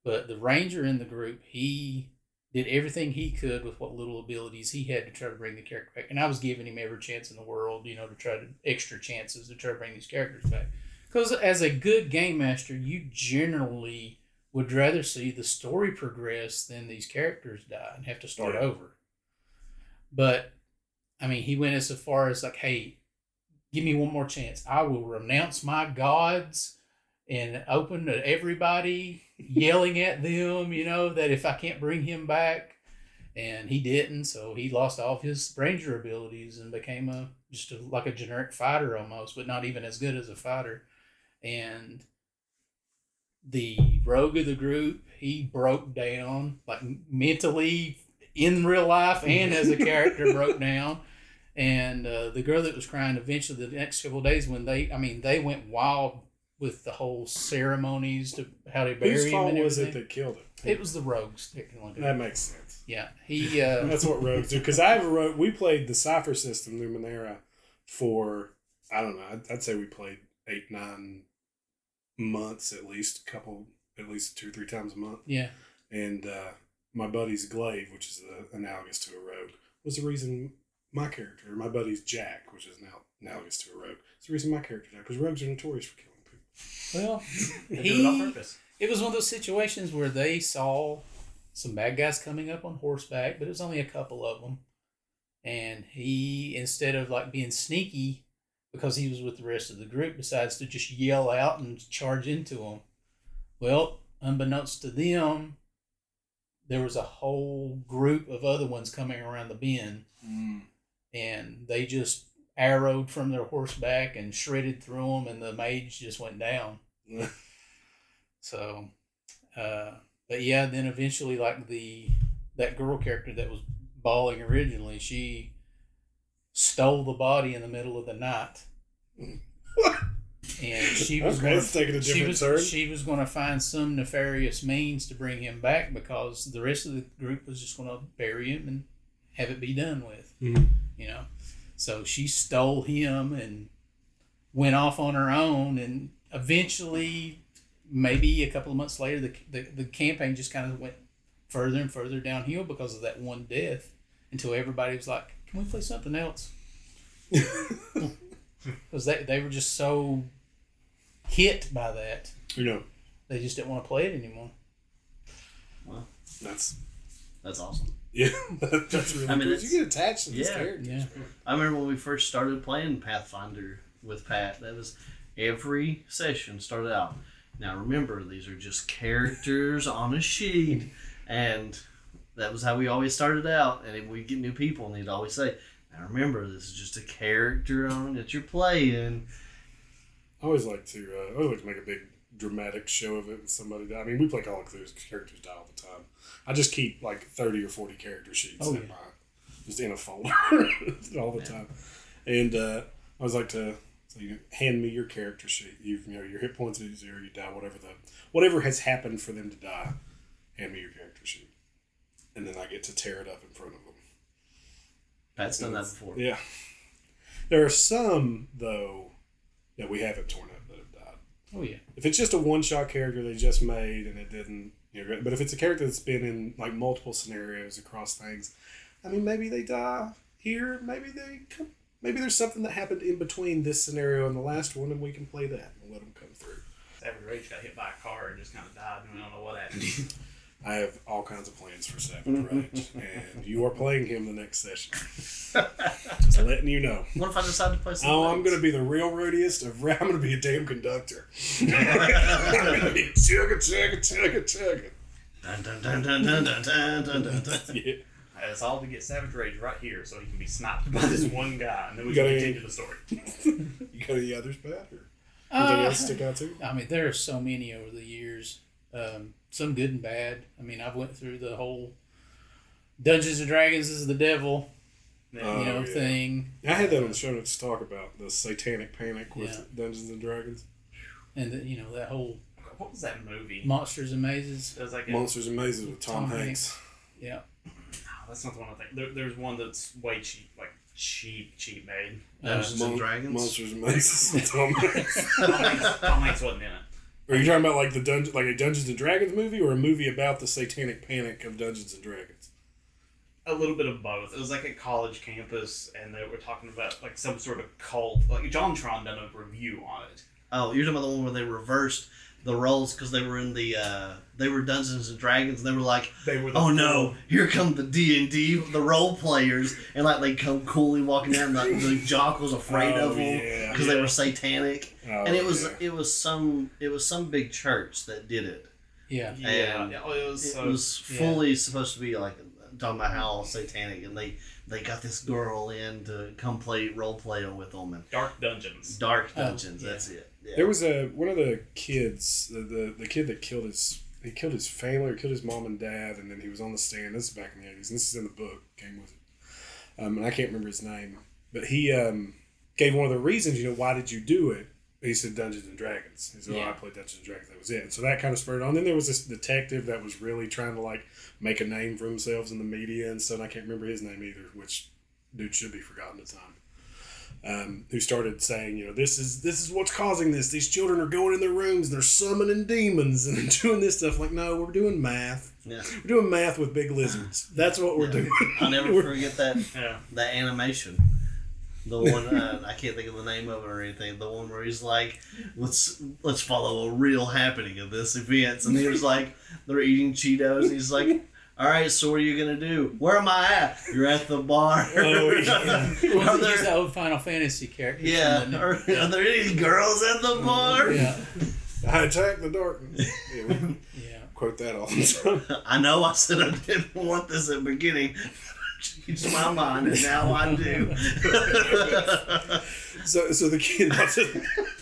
But the ranger in the group, he did everything he could with what little abilities he had to try to bring the character back. And I was giving him every chance in the world, you know, to try to extra chances to try to bring these characters back. Because as a good game master, you generally would rather see the story progress than these characters die and have to start Yeah. over. But I mean, he went as far as like, "Hey, give me one more chance. I will renounce my gods and open to everybody, yelling at them. You know that if I can't bring him back." And he didn't, so he lost all of his ranger abilities and became a just a, like a generic fighter almost, but not even as good as a fighter. And the rogue of the group, he broke down like mentally in real life and as a character broke down. And uh, the girl that was crying eventually the next couple of days when they, I mean, they went wild with the whole ceremonies to how they bury Whose him fault and was it that killed it? It was the rogues technically. That makes sense. Yeah, he. Uh, That's what rogues do. Because I have a rogue. We played the Cypher system Numenera for I don't know. I'd, I'd say we played eight nine months at least. A couple, at least two or three times a month. yeah, And uh, my buddy's glaive, which is uh, analogous to a rogue, was the reason my character, my buddy's Jack, which is now analogous to a rogue, it's the reason my character died because rogues are notorious for killing people. well, They do it on he. purpose. It was one of those situations where they saw some bad guys coming up on horseback, but it was only a couple of them. And he, instead of like being sneaky, because he was with the rest of the group, decides to just yell out and charge into them. Well, unbeknownst to them, there was a whole group of other ones coming around the bend, and they just arrowed from their horseback and shredded through them, and the mage just went down. So, uh, but yeah, then eventually, like the that girl character that was bawling originally, she stole the body in the middle of the night, and she was okay, a she was turn. she was going to find some nefarious means to bring him back because the rest of the group was just going to bury him and have it be done with, Mhm. you know. So she stole him and went off on her own, and eventually, maybe a couple of months later, the the, the campaign just kind of went further and further downhill because of that one death, until everybody was like, "Can we play something else?" Because they they were just so hit by that, you know, they just didn't want to play it anymore. that's That's awesome. yeah, that's really I mean, cool. You get attached to these yeah, characters. yeah. I remember when we first started playing Pathfinder with Pat. That was every session started out. Now remember, these are just characters on a sheet, and that was how we always started out. And we get new people, and they'd always say, "Now remember, this is just a character on that you're playing." I always like to. Uh, I always like to make a big dramatic show of it with somebody. I mean, we play Call of Cthulhu. Characters die all the time. I just keep like thirty or forty character sheets Oh, in yeah. my, just in a folder all the time. And uh, I always like to. So you hand me your character sheet. You've, you know your hit points are zero. You die. Whatever the whatever has happened for them to die. Hand me your character sheet, and then I get to tear it up in front of them. Pat's done that before. Yeah. There are some though that we haven't torn up that have died. Oh yeah, If it's just a one shot character they just made and it didn't, you know, but if it's a character that's been in like multiple scenarios across things, I mean, maybe they die here. Maybe they come. Maybe there's something that happened in between this scenario and the last one, and we can play that and let them come through. Every Rage got hit by a car and just kind of died, and we don't know what happened. I have all kinds of plans for Savage Rage, and you are playing him the next session. Just letting you know. What if I decide to play some? Oh, I'm gonna be the real roadiest. Of, I'm gonna be a damn conductor. I'm gonna be chugga chugga chugga chugga. Dun, dun, dun, dun, dun, dun, dun, dun, dun, dun. Yeah. It's all to get Savage Rage right here so he can be sniped by this one guy, and then we You can gotta- continue the story. You got any others, Pat? Or anything Uh, else stick out too? I mean, there are so many over the years. Um, some good and bad. I mean, I've went through the whole Dungeons and Dragons is the devil, Yeah. Oh, you know, yeah. thing, I had that on the show notes to talk about the satanic panic with Yeah. Dungeons and Dragons, and the, you know that whole what was that movie? monsters and mazes. It was like a, Monsters and Mazes with Tom, Tom Hanks. Yeah, Oh, that's not the one I think. There, there's one that's way cheap, like cheap, cheap made. Dungeons Mon- and Dragons. Monsters and Mazes. Tom Hanks. Tom Hanks, Tom Hanks wasn't in it. Are you talking about like the dungeon, like a Dungeons and Dragons movie, or a movie about the satanic panic of Dungeons and Dragons? A little bit of both. It was like a college campus, and they were talking about like some sort of cult. Like JonTron done a review on it. Oh, you're talking about the one where they reversed the roles because they were in the uh, they were Dungeons and Dragons and they were like, They were. The oh no, here come the D and D the role players and like they come coolly walking down like the jock was afraid Oh, of them yeah. because they were satanic Oh, and it was yeah. it was some it was some big church that did it. Yeah. Yeah, And yeah, it was. It so- was yeah. fully supposed to be like talking about how satanic and they they got this girl in to come play role play with them and Dark Dungeons. dark Oh, dungeons. yeah. That's it. Yeah. There was a one of the kids, the, the the kid that killed his he killed his family or killed his mom and dad, and then he was on the stand. This is back in the eighties. This is in the book. Came with it, um, and I can't remember his name, but he um, gave one of the reasons. You know, why did you do it? He said Dungeons and Dragons. He said, "Oh, I Yeah. played Dungeons and Dragons. That was it." And so that kind of spurred on. Then there was this detective that was really trying to like make a name for themselves in the media and stuff. And I can't remember his name either, which dude should be forgotten at the time um, who started saying, you know, this is this is what's causing this. These children are going in their rooms, they're summoning demons and doing this stuff. Like, no, we're doing math. yeah. We're doing math with big lizards. That's what we're Yeah. doing. I'll never We're- forget that Yeah. that animation. The one uh, I can't think of the name of it or anything. The one where he's like, "Let's let's follow a real happening of this event," and he was like, "They're eating Cheetos." And he's like, "All right, so what are you gonna do? Where am I at? You're at the bar. Oh, yeah. Well, are he's there, the old Final Fantasy character. yeah, are, are there any girls at the bar? yeah. I attack the darkness. Yeah, Yeah. quote that all the time. I know I said I didn't want this at the beginning. Changed my mind, and now I do. So, so the kid, that's a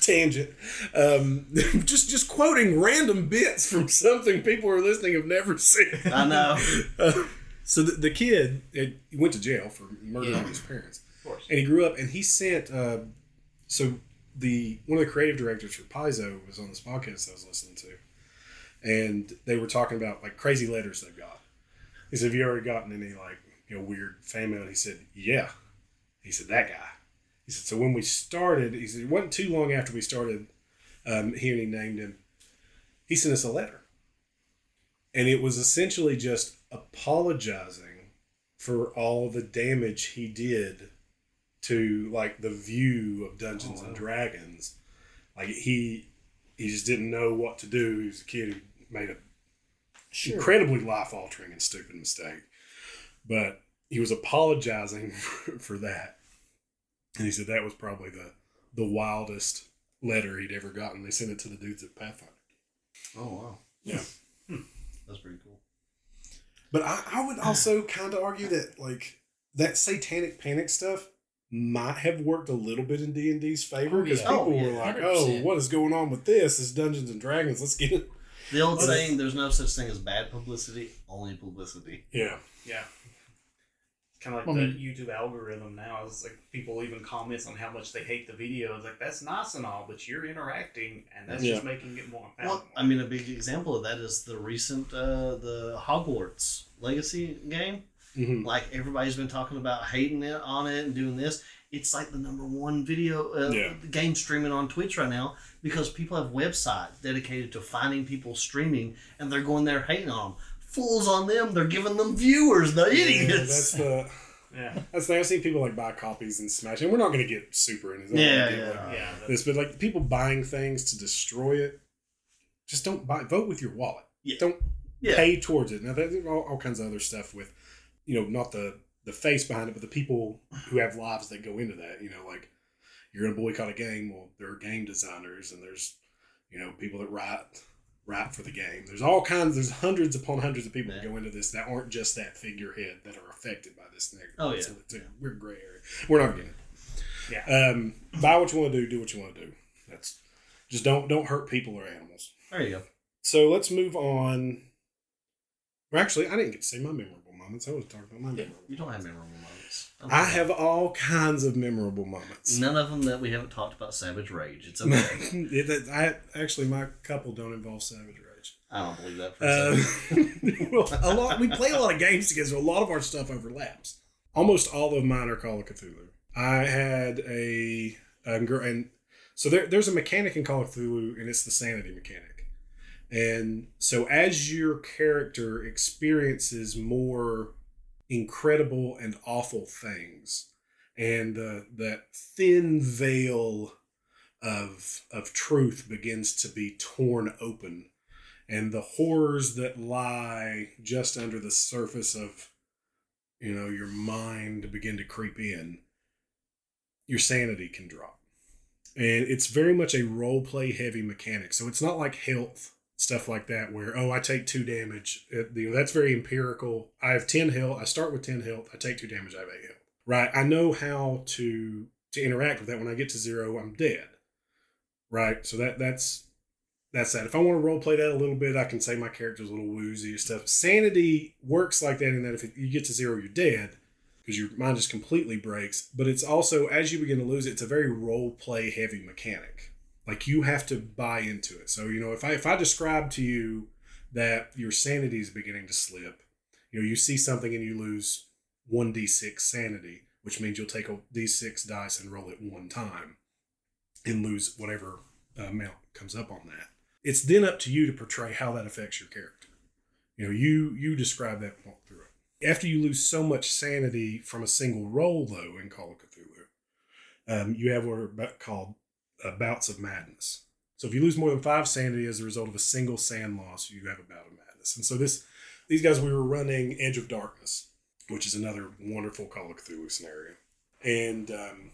tangent. Um, just, just quoting random bits from something people who are listening have never seen. I know. Uh, so the, the kid it, he went to jail for murdering Yeah. his parents, Of course. and he grew up. And he sent. Uh, so the one of the creative directors for Paizo was on this podcast I was listening to, and they were talking about like crazy letters they've got. He said, "Have you ever gotten any like you know weird family. And he said, "Yeah." He said, "That guy." He said, "So when we started, he said it wasn't too long after we started um, here, and he named him. He sent us a letter, and it was essentially just apologizing for all the damage he did to like the view of Dungeons and Dragons. Like he he just didn't know what to do. He was a kid who made a Sure. incredibly life altering and stupid mistake. But he was apologizing for, for that. And he said that was probably the the wildest letter he'd ever gotten. They sent it to the dudes at Pathfinder. Oh wow. Yeah. Hmm. That's pretty cool. But I, I would also kind of argue that like that satanic panic stuff might have worked a little bit in D and D's favor Oh, because yeah. people Oh, yeah, were like, "Oh, 100%. what is going on with this? This Dungeons and Dragons. Let's get it." The old saying, "There's no such thing as bad publicity, only publicity." Yeah, Yeah. Kind of like Well, I the mean- YouTube algorithm now. It's like people even comments on how much they hate the video. It's like that's nice and all, but you're interacting, and that's Yeah. just making it more Well, palatable. I mean, a big example of that is the recent uh, the Hogwarts Legacy game. hmm Like everybody's been talking about hating it on it and doing this. It's like the number one video uh, Yeah. game streaming on Twitch right now because people have websites dedicated to finding people streaming, and they're going there hating on them. Fools on them! They're giving them viewers. The Yeah, idiots. that's the yeah. that's the thing. I've seen people like buy copies and smash. And we're not going to get super into that. Yeah, Get, yeah. like, Yeah. this, but like people buying things to destroy it. Just don't buy. Vote with your wallet. Yeah. Don't Yeah. pay towards it. Now there's all, all kinds of other stuff with, you know, not the the face behind it, but the people who have lives that go into that. You know, like you're gonna boycott a game. Well, there are game designers and there's, you know, people that write write for the game. There's all kinds. There's hundreds upon hundreds of people that go into this that aren't just that figurehead that are affected by this thing. Oh, yeah. So it's a weird gray area. We're not getting it. Yeah. Um, buy what you want to do. Do what you want to do. That's just don't don't hurt people or animals. There you go. So let's move on. Well, actually, I didn't get to say my memorable moments. I was talking about my memorable. You don't have memorable moments. I have all kinds of memorable moments. none of them that we haven't talked about. Savage Rage. It's okay. It- I actually my couple don't involve savage rage. I don't believe that for a Uh, second. well, a lot we play a lot of games together. So a lot of our stuff overlaps. almost all of mine are Call of Cthulhu. I had a, a and so there, there's a mechanic in Call of Cthulhu, and it's the sanity mechanic. And so as your character experiences more incredible and awful things, and the that thin veil of of truth begins to be torn open, and the horrors that lie just under the surface of you know your mind begin to creep in your sanity can drop. And it's very much a role play heavy mechanic. So it's not like health stuff like that where oh i take two damage. It- you know, that's very empirical. I have 10 health. I start with 10 health. I take two damage. I have 8 health. Right? I know how to to interact with that. When i get to zero i'm dead. Right? So that that's that's that. If I want to role play that a little bit, I can say my character's a little woozy and stuff. Sanity works like that in that if it, you get to zero, you're dead because your mind just completely breaks. But it's also as you begin to lose it, it's a very role play heavy mechanic. Like you have to buy into it. So you know, if I if I describe to you that your sanity is beginning to slip, you know, you see something and you lose one d six sanity, which means you'll take a d six dice and roll it one time, and lose whatever amount comes up on that it's then up to you to portray how that affects your character. You know, you you describe that walk through it. After you lose so much sanity from a single roll, though, in Call of Cthulhu, um, you have what are called uh, bouts of madness. So if you lose more than five sanity as a result of a single SAN loss, you have a bout of madness. And so this, these guys, we were running Edge of Darkness, which is another wonderful Call of Cthulhu scenario, and um,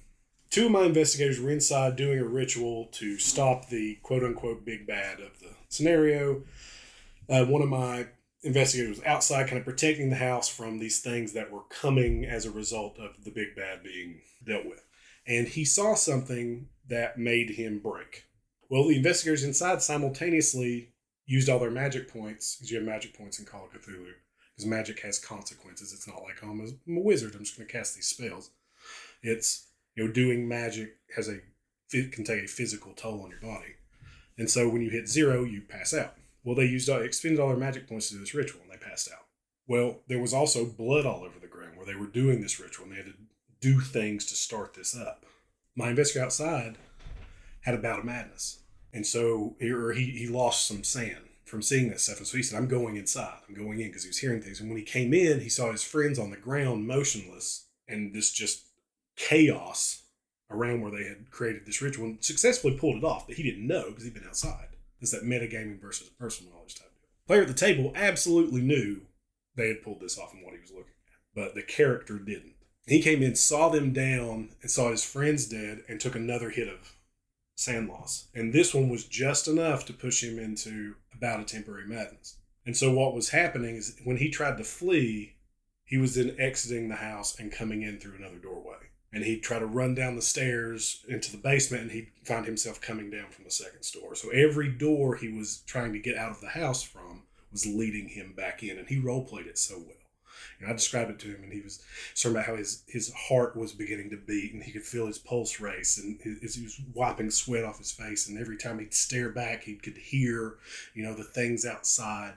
two of my investigators were inside doing a ritual to stop the quote unquote big bad of the scenario. Uh, one of my investigators was outside, kind of protecting the house from these things that were coming as a result of the big bad being dealt with. And he saw something that made him break. Well, the investigators inside simultaneously used all their magic points, because you have magic points in Call of Cthulhu, because magic has consequences. It's not like, oh, I'm a, I'm a wizard, I'm just going to cast these spells. It's you know, doing magic has a it can take a physical toll on your body, and so when you hit zero, you pass out. Well, they used all, expended all their magic points to do this ritual, and they passed out. Well, there was also blood all over the ground where they were doing this ritual, and they had to do things to start this up. My investigator outside had a bout of madness, and so he or he, he lost some SAN from seeing this stuff, and so he said, "I'm going inside. I'm going in," because he was hearing things. And when he came in, he saw his friends on the ground, motionless, and this just chaos around where they had created this ritual and successfully pulled it off, but he didn't know because he'd been outside. It's that metagaming versus personal knowledge type deal. Player at the table absolutely knew they had pulled this off and what he was looking at, but the character didn't. He came in, saw them down, and saw his friends dead, and took another hit of SAN loss. And this one was just enough to push him into about a temporary madness. And so what was happening is when he tried to flee, he was then exiting the house and coming in through another doorway. And he'd try to run down the stairs into the basement and he'd find himself coming down from the second store. So every door he was trying to get out of the house from was leading him back in. And he role played it so well. And I described it to him, and he was talking about how his, his heart was beginning to beat, and he could feel his pulse race, and his, he was wiping sweat off his face. And every time he'd stare back, he could hear, you know, the things outside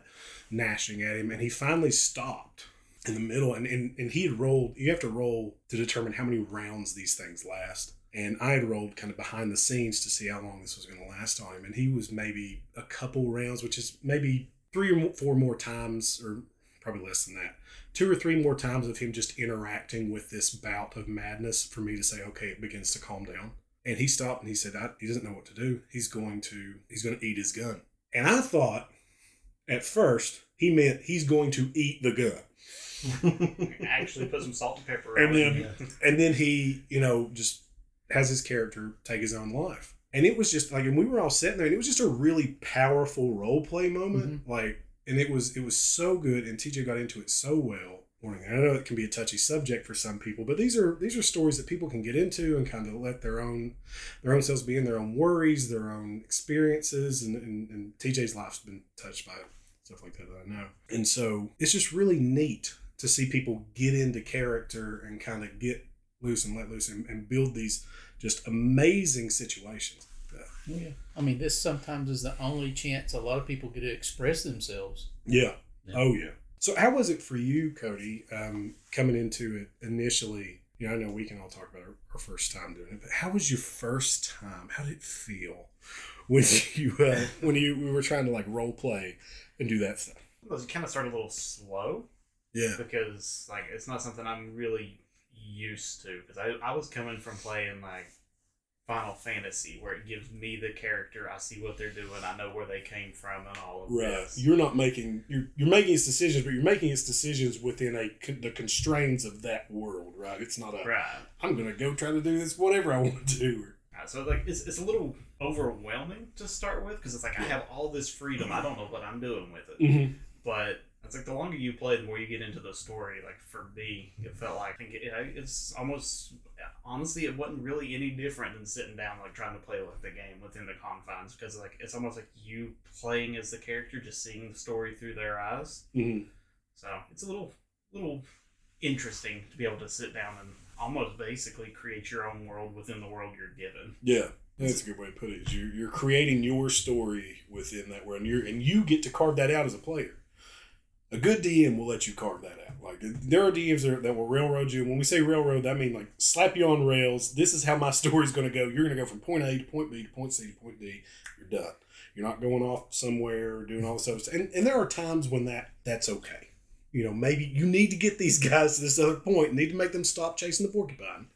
gnashing at him. And he finally stopped in the middle, and, and, and he had rolled. You have to roll to determine how many rounds these things last. And I had rolled kind of behind the scenes to see how long this was going to last on him. And he was maybe a couple rounds, which is maybe three or four more times, or probably less than that two or three more times of him just interacting with this bout of madness for me to say, okay, it begins to calm down. And he stopped and he said, I, he doesn't know what to do. He's going to he's going to eat his gun. And I thought at first he meant he's going to eat the gun. Actually, put some salt and pepper And then it. and then he, you know, just has his character take his own life. And it was just like, and we were all sitting there, and it was just a really powerful role play moment. Mm-hmm. Like, and it was it was so good, and TJ got into it so well. Warning, I know it can be a touchy subject for some people, but these are these are stories that people can get into and kind of let their own their own selves be in, their own worries, their own experiences, and, and, and TJ's life's been touched by stuff like that that I know. And so it's just really neat to see people get into character and kind of get loose and let loose and, and build these just amazing situations. Yeah. I mean, this sometimes is the only chance a lot of people get to express themselves. Yeah. Yeah. Oh yeah. So, how was it for you, Cody, um, coming into it initially? You know, I know we can all talk about our, our first time doing it, but how was your first time? How did it feel when you uh, when you we were trying to like role play and do that stuff? It kind of started a little slow Yeah, because like it's not something I'm really used to because I, I was coming from playing like Final Fantasy where it gives me the character I see what they're doing I know where they came from and all of right. this You're not making you're you're making its decisions, but you're making its decisions within a con- the constraints of that world, right? It's not a right I'm gonna go try to do this whatever I want to do. Uh, so like it's, it's a little overwhelming to start with because it's like I have all this freedom I don't know what I'm doing with it Mm-hmm. but it's like the longer you play, the more you get into the story. Like for me, it felt like it, it's almost honestly, it wasn't really any different than sitting down like trying to play like the game within the confines because like it's almost like you playing as the character, just seeing the story through their eyes. Mm-hmm. So it's a little little interesting to be able to sit down and almost basically create your own world within the world you're given. Yeah, that's a good way to put it. you're, you're creating your story within that world, and you're and you get to carve that out as a player. A good DM will let you carve that out. Like there are DMs that, will railroad you. When we say railroad, that means like slap you on rails. This is how my story is going to go. You're going to go from point A to point B to point C to point D. You're done. You're not going off somewhere or doing all this other stuff. And, and there are times when that that's okay. You know, maybe you need to get these guys to this other point. Need to make them stop chasing the porcupine,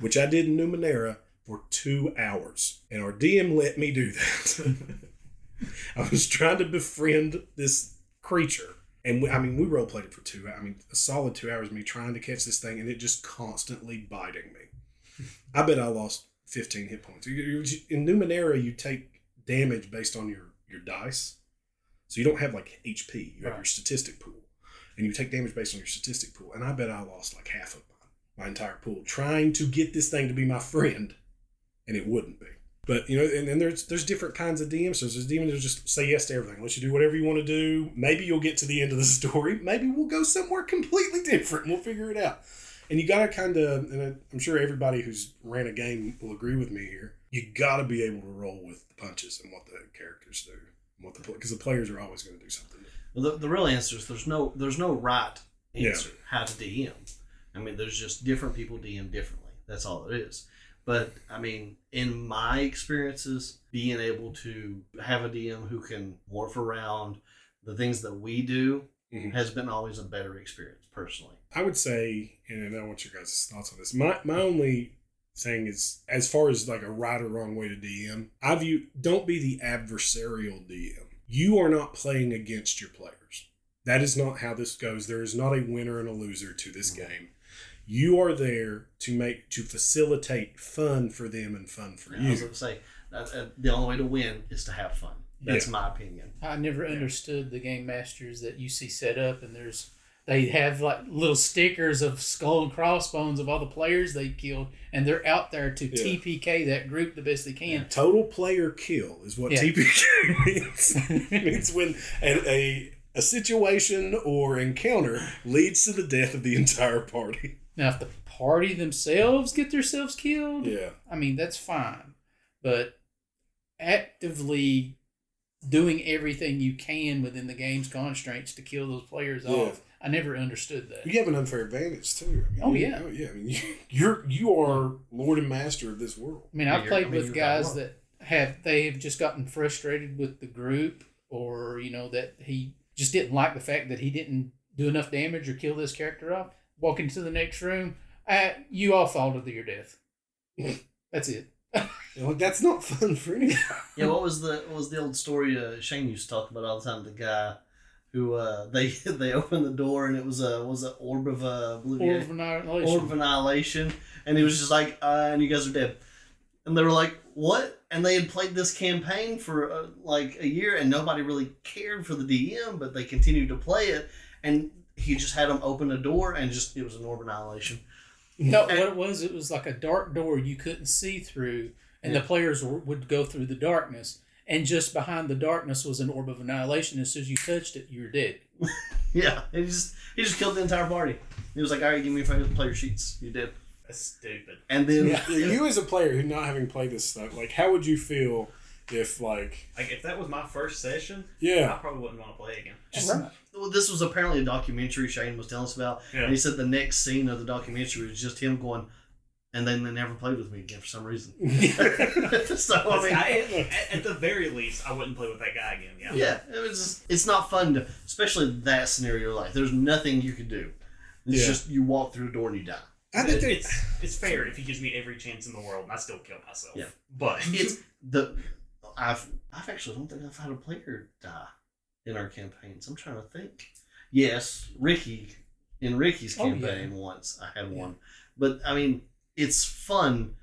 which I did in Numenera for two hours. And our DM let me do that. I was trying to befriend this creature. And we, I mean, we role played it for two. I mean, a solid two hours. of Me trying to catch this thing, and it just constantly biting me. I bet I lost fifteen hit points. In Numenera, you take damage based on your your dice, so you don't have like HP. You have your statistic pool, and you take damage based on your statistic pool. And I bet I lost like half of mine, my entire pool, trying to get this thing to be my friend, and it wouldn't be. But you know, and then there's there's different kinds of DMs. So there's DMs that just say yes to everything, let you do whatever you want to do. Maybe you'll get to the end of the story. Maybe we'll go somewhere completely different. We'll figure it out. And you gotta kind of, and I'm sure everybody who's ran a game will agree with me here. You gotta be able to roll with the punches and what the characters do, and what the because the players are always going to do something. Well, the, the real answer is there's no there's no right Yeah. answer how to DM. I mean, there's just different people DM differently. That's all it is. But I mean, in my experiences, being able to have a DM who can morph around the things that we do Mhm. has been always a better experience personally. I would say, and I want your guys' thoughts on this. My my only thing is, as far as like a right or wrong way to DM, I view don't be the adversarial DM. You are not playing against your players. That is not how this goes. There is not a winner and a loser to this game. You are there to make to facilitate fun for them and fun for you. I was you. going to say that, uh, the only way to win is to have fun. That's Yeah. my opinion. I never understood the game masters that you see set up, and there's they have like little stickers of skull and crossbones of all the players they killed, and they're out there to Yeah. TPK that group the best they can. Total player kill is what Yeah. TPK means. it means when a, a a situation or encounter leads to the death of the entire party. Now, if the party themselves get themselves killed, Yeah. I mean that's fine, but actively doing everything you can within the game's constraints to kill those players Yeah. off, I never understood that. You have an unfair advantage too. I mean, Oh, you- yeah. yeah. I mean, you, you're you are lord and master of this world. I mean, I've you're- played I mean, with guys that have they've just gotten frustrated with the group, or you know that he just didn't like the fact that he didn't do enough damage or kill this character off. Walk into the next room, uh, you all fall to your death. That's it. You know, like, that's not fun for anyone. Yeah, what was the what was the old story uh, Shane used to talk about all the time? The guy who uh, they they opened the door and it was a was an orb of uh, blue Order of annihilation. orb of annihilation, and he was just like, uh, and you guys are dead. And they were like, what? And they had played this campaign for uh, like a year, and nobody really cared for the DM, but they continued to play it. And he just had them open a door, and just it was an orb of annihilation. No, what it was, it was like a dark door you couldn't see through, and Yeah. the players w- would go through the darkness. And just behind the darkness was an orb of annihilation. As soon as you touched it, you were dead. Yeah, he just he just killed the entire party. He was like, all right, give me five player sheets. You did. That's stupid. And then you as a player who not having played this stuff, like how would you feel if like Like if that was my first session, yeah, I probably wouldn't want to play again. just Right. Well, this was apparently a documentary Shane was telling us about. Yeah. And he said the next scene of the documentary was just him going, and then they never played with me again for some reason. so I mean, I, at, at the very least, I wouldn't play with that guy again. Yeah. yeah, it was. Just, it's not fun to, especially that scenario. Like, there's nothing you can do. It's Yeah. just you walk through the door and you die. I think It- it's it's fair if he gives me every chance in the world and I still kill myself. Yeah. But It's the I've I've actually don't think I've had a player die in our campaigns. I'm trying to think. Yes, Ricky in Ricky's Oh, yeah. campaign once I had Yeah. one, but I mean it's fun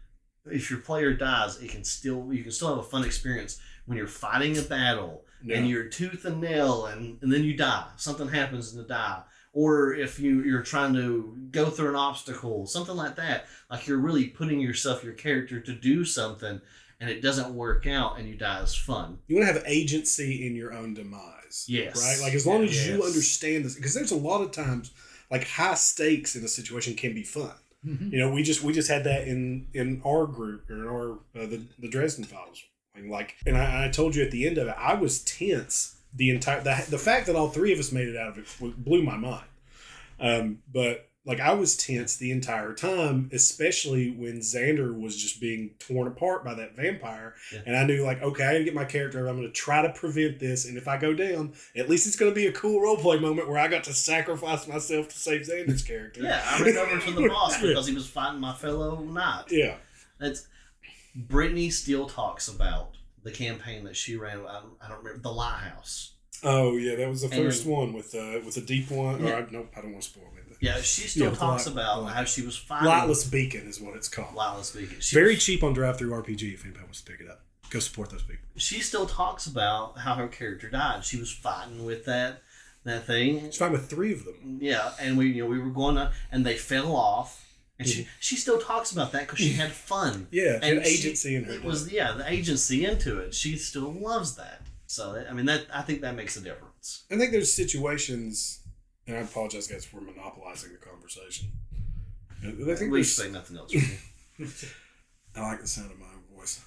if your player dies. It can still you can still have a fun experience when you're fighting a battle no. and you're tooth and nail and, and then you die something happens and you die or if you you're trying to go through an obstacle something like that like you're really putting yourself your character to do something and it doesn't work out and you die is fun you want to have agency in your own demise. Yes. Right? Like as long as you understand this because there's a lot of times like high stakes in a situation can be fun. Mhm. You know, we just we just had that in in our group or in our uh, the the Dresden Files. And like, and I, I told you at the end of it, I was tense the entire the, the fact that all three of us made it out of it blew my mind. Um, but like I was tense the entire time, especially when Xander was just being torn apart by that vampire, Yeah. and I knew like, okay, I gotta get my character. I'm going to try to prevent this, and if I go down, at least it's going to be a cool role play moment where I got to sacrifice myself to save Xander's character. yeah i ran over to the boss because he was fighting my fellow knight Yeah. that's brittany still talks about the campaign that she ran i don't, I don't remember the lighthouse Oh yeah, that was the And- first one with uh with the deep one. Or Yeah. I, nope, I don't want to spoil. Yeah she still Yeah, talks about how she was fighting Lightless Beacon is what it's called. Lightless Beacon. She Very was- cheap on DriveThruRPG. If anybody wants to pick it up, go support those people. she still talks about how her character died. She was fighting with that that thing. It's fine with three of them. Yeah, and we you know we were going on, and they fell off, and Mm-hmm. she she still talks about that because she had fun. Yeah, she and had agency in her. It was yeah the agency into it. She still loves that. So I mean that I think that makes a difference. I think there's situations, and I apologize, guys, for monopolizing the conversation. I think we there's- say nothing else. I like the sound of my own voice.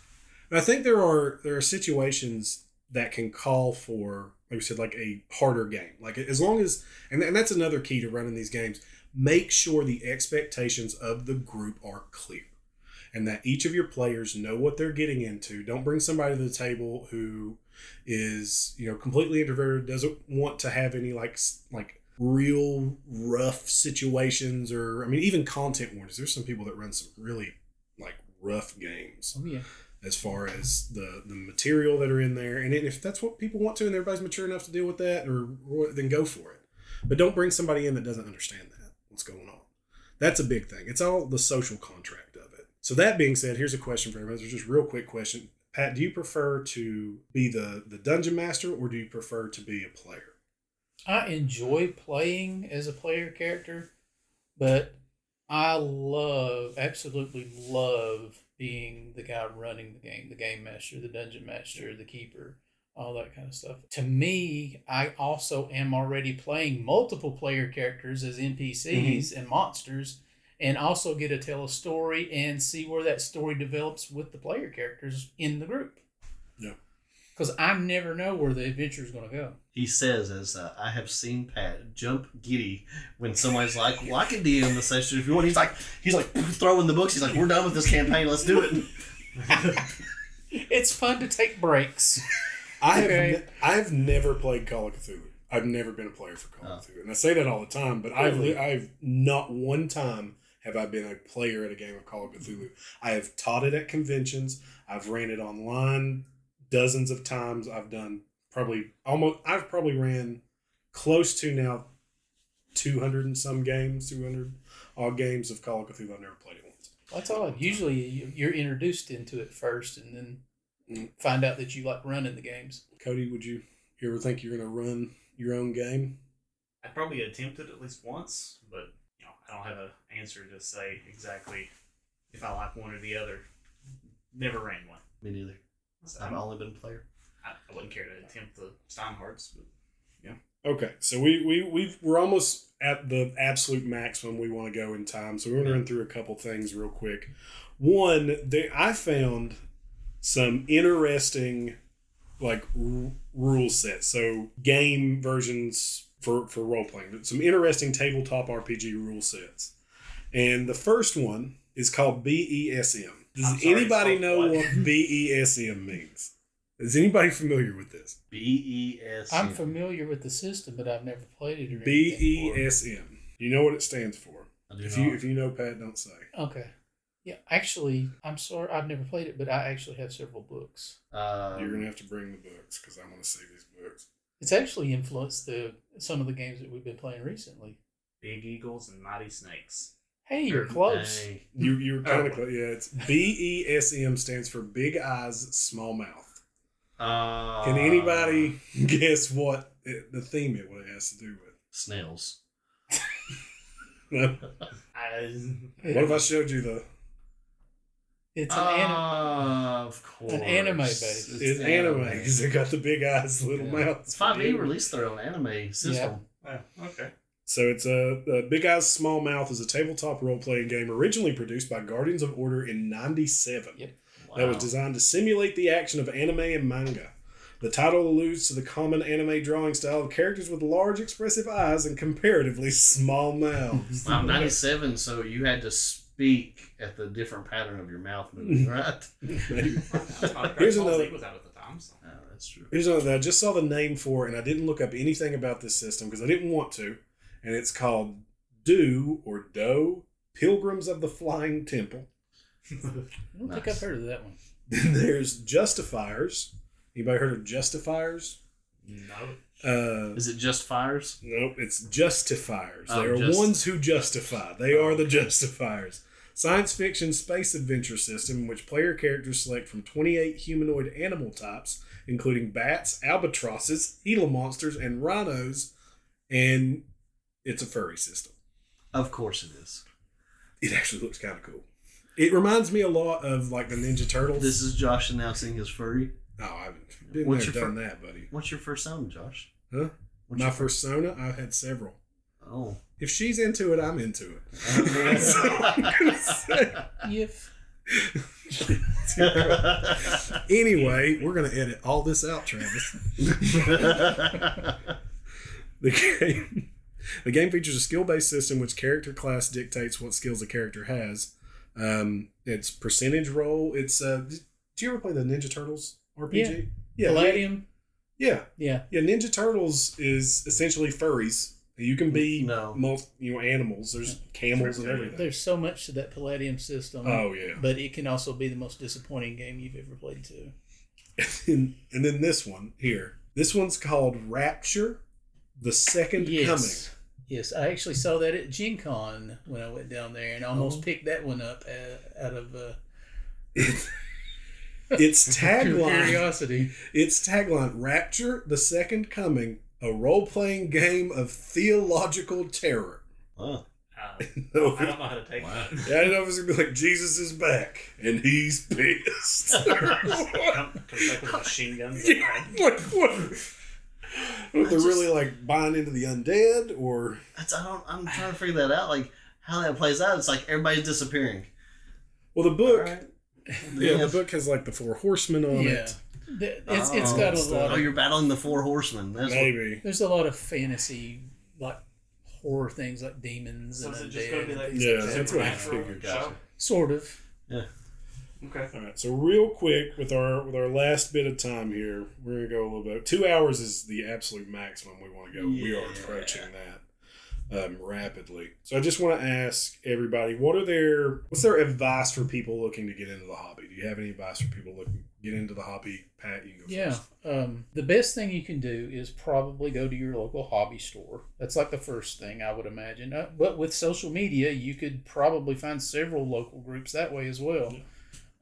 I think there are there are situations that can call for, like we said, like a harder game. Like as long as, and, and that's another key to running these games. Make sure the expectations of the group are clear, and that each of your players know what they're getting into. Don't bring somebody to the table who is you know completely introverted, doesn't want to have any like like real rough situations, or I mean even content warnings. There's some people that run some really like rough games Oh yeah. as far as the the material that are in there. And if that's what people want to and everybody's mature enough to deal with that or, or then go for it. But don't bring somebody in that doesn't understand that what's going on. That's a big thing. It's all the social contract of it. So that being said here's a question for everybody. It's just a real quick question. Pat do you prefer to be the the dungeon master or do you prefer to be a player I enjoy playing as a player character, but I love, absolutely love being the guy running the game, the game master, the dungeon master, the keeper, all that kind of stuff. To me, I also am already playing multiple player characters as NPCs mm-hmm. and monsters, and also get to tell a story and see where that story develops with the player characters in the group. Yeah. Because I never know where the adventure is going to go. He says, "As uh, I have seen Pat jump giddy when somebody's like, well, I can DM the session if you want." He's like, he's like throwing the books. He's like, "We're done with this campaign. Let's do it." It's fun to take breaks. I have ne- I've never played Call of Cthulhu. I've never been a player for Call of Cthulhu, and I say that all the time. But I've I've not one time have I been a player at a game of Call of Cthulhu. I have taught it at conventions. I've ran it online dozens of times. I've done probably almost. I've probably ran close to now two hundred and some games, two hundred odd games of Call of Cthulhu. I've never played it once. That's odd. Usually you- you're introduced into it first and then Mm. find out that you like running the games. Cody, would you, you ever think you're going to run your own game? I probably attempted at least once, but you know, I don't have an answer to say exactly if I like one or the other. Never ran one. Me neither. So I've I'm- only been a player. I, I wouldn't care to attempt the Steinhards, but yeah. Okay, so we we we we're almost at the absolute maximum we want to go in time. So we're going to run through a couple things real quick. One, they, I found some interesting like r- rule sets. So game versions for for role playing. Some interesting tabletop RPG rule sets. And the first one is called BESM. Does sorry, anybody so know what? what BESM means? Is anybody familiar with this? B E S. I'm familiar with the system, but I've never played it. Or B anything E for it. S M. You know what it stands for. I do If not. you if you know Pat, don't say. Okay. Yeah, actually, I'm sorry, I've never played it, but I actually have several books. um, You're gonna have to bring the books because I want to see these books. It's actually influenced the some of the games that we've been playing recently. Big Eagles and Mighty Snakes. Hey, you're close. Dang. You you're kind of Oh. close. Yeah, it's B E S M stands for Big Eyes, Small Mouth. Uh, Can anybody guess what it, the theme it what it has to do with? snails? No. I, What if I showed you the? It's an anime. Uh, of course. An anime base. It's anime because they got the big eyes, little Yeah. mouths. Five E released their own anime system. oh, okay. So it's a, a Big Eyes Small Mouth is a tabletop role playing game originally produced by Guardians of Order in '97. Yep. That was designed to simulate the action of anime and manga. The title alludes to the common anime drawing style of characters with large expressive eyes and comparatively small mouths. Wow, 97, so you had to speak at the different pattern of your mouth moving, right? Here's Here's another- was out at the time. So. Oh, that's true. Here's another thing. I just saw the name for it and I didn't look up anything about this system because I didn't want to. And it's called Do or Do Pilgrims of the Flying Temple. I don't think I've heard of that one. Then there's Justifiers. Anybody heard of Justifiers? No. Uh, Is it Justifiers? fires? Nope, it's justifiers. Oh, they are just- ones who justify. They are the justifiers. Science fiction space adventure system in which player characters select from 28 humanoid animal types, including bats, albatrosses, Gila monsters, and rhinos, and it's a furry system. Of course it is. It actually looks kind of cool. It reminds me a lot of like the Ninja Turtles. This is Josh announcing his furry. oh, I haven't been What's there, your done fir- that, buddy. What's your first sound, Josh? Huh? What's My first Sona, I've had several. Oh. If she's into it, I'm into it. Oh, all I'm say. If Anyway, we're going to edit all this out, Travis. The game, the game features a skill based system which character class dictates what skills a character has. Um, it's percentage roll. It's uh, do you ever play the Ninja Turtles RPG? Yeah, Palladium, yeah, yeah, yeah. Ninja Turtles is essentially furries. You can be No. most you know animals. There's camels and everything. there's so much to that Palladium system. Oh yeah. But it can also be the most disappointing game you've ever played too. and, and then this one here. This one's called Rapture, the Second Yes. Yes, I actually saw that at Gen Con when I went down there and almost Oh. picked that one up uh, out of uh, Coming. its tagline. curiosity. Its tagline: Rapture, the Second Coming, a role-playing game of theological terror. Oh. Uh, No, I don't know how to take Wow. that. yeah, I didn't know if it was gonna be like Jesus is back and he's pissed. Come, comes back with machine guns. Yeah, what? What? What, they're really like buying into the undead, or That's I don't I'm trying to figure that out. Like how that plays out. It's like everybody's disappearing. well, the book, Alright. yeah, the book has like the four horsemen on Yeah. it. The- It's, it's Oh, got a stuff. lot Oh, you're battling the four horsemen. That's what, Maybe. there's a lot of fantasy like horror things like demons So and is it just going to be undead. like Yeah, this that's what I figured. show? Gotcha. sort of. Okay. All right, so real quick with our with our last bit of time here, we're gonna go a little bit. Two hours is the absolute maximum we want to go. We are approaching that um, rapidly. So I just want to ask everybody, what are their what's their advice for people looking to get into the hobby? Do you have any advice for people looking to get into the hobby? Pat, you can go Yeah. first. Um, the best thing you can do is probably go to your local hobby store. That's like the first thing I would imagine. Uh, but with social media, you could probably find several local groups that way as well.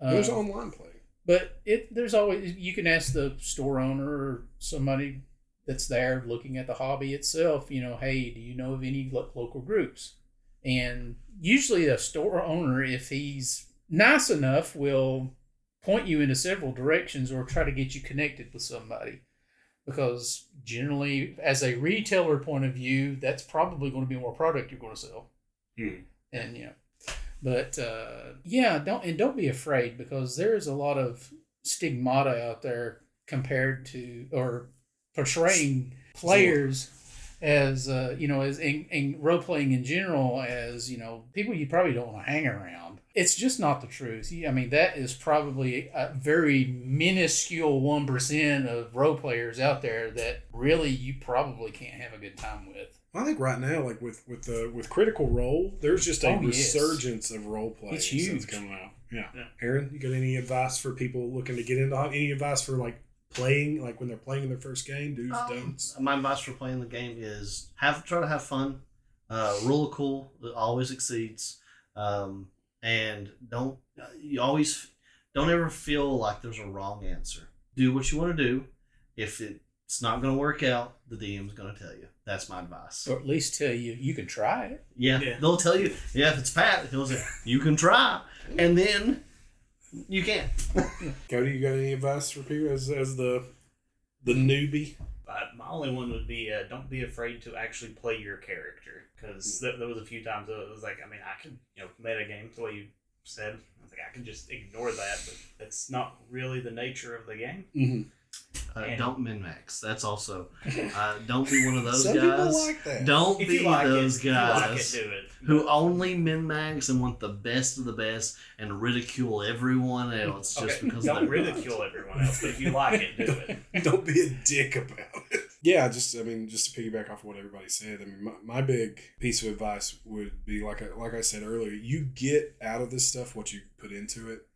There's Um, online play. but it there's always you can ask the store owner or somebody that's there looking at the hobby itself you know hey do you know of any lo- local groups and usually a store owner if he's nice enough will point you into several directions or try to get you connected with somebody because generally as a retailer point of view that's probably going to be more product you're going to sell Hmm. and you know but uh, yeah don't and don't be afraid because there's a lot of stigmata out there compared to or portraying players as uh, you know as in, in role playing in general as you know people you probably don't want to hang around. It's just not the truth. I mean that is probably a very minuscule 1% of role players out there that really you probably can't have a good time with I think right now, like with with the with Critical Role, there's just a Oh, yes. resurgence of role playing It's since huge. coming out. Yeah. Yeah. Aaron, you got any advice for people looking to get into ho- any advice for like playing, like when they're playing their first game, do's, Um, don'ts? My advice for playing the game is have try to have fun. Uh, rule of cool that always exceeds, um, and don't you always don't ever feel like there's a wrong answer. Do what you want to do. If it's not going to work out, the DM's going to tell you. That's my advice. or at least tell you you can try it Yeah, Yeah. they'll tell you. Yeah, if it's Pat, he'll say you can try, and then you can't. Cody, you got any advice for people as as the the newbie? Uh, my only one would be uh, don't be afraid to actually play your character because there, there was a few times it was like I mean I could you know meta game the way you said I was like I can just ignore that but that's not really the nature of the game. Mm-hmm. Uh, don't min max. That's also. Uh, don't be one of those Some guys. people like that. Don't If be you like those it, if you like guys it, do it. who only min max and want the best of the best and ridicule everyone else just okay, because don't they're ridicule everyone else, but if you like it, do it. Don't be a dick about it. Yeah, just I mean, just to piggyback off of what everybody said. I mean, my, my big piece of advice would be like I, like I said earlier. You get out of this stuff what you put into it,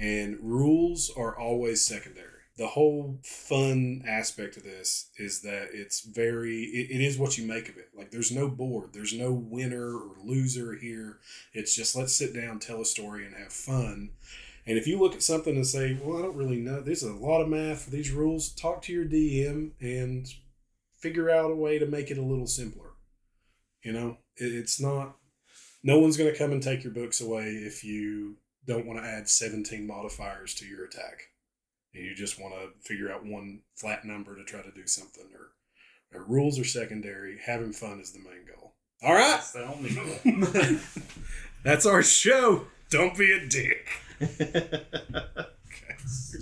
and rules are always secondary. The whole fun aspect of this is that it's very it, it is what you make of it. Like there's no board, there's no winner or loser here. It's just let's sit down, tell a story, and have fun. And if you look at something and say, well, I don't really know, there's a lot of math for these rules, talk to your DM and figure out a way to make it a little simpler. You know, it, it's not, no one's going to come and take your books away if you don't want to add 17 modifiers to your attack. And you just want to figure out one flat number to try to do something. Or, or rules are secondary. Having fun is the main goal. All right. That's the only goal. That's our show. Don't be a dick. is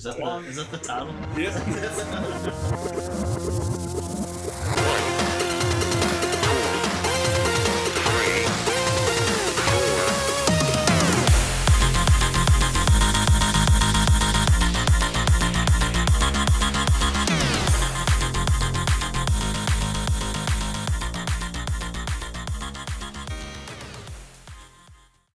that the, is that the title? Yeah.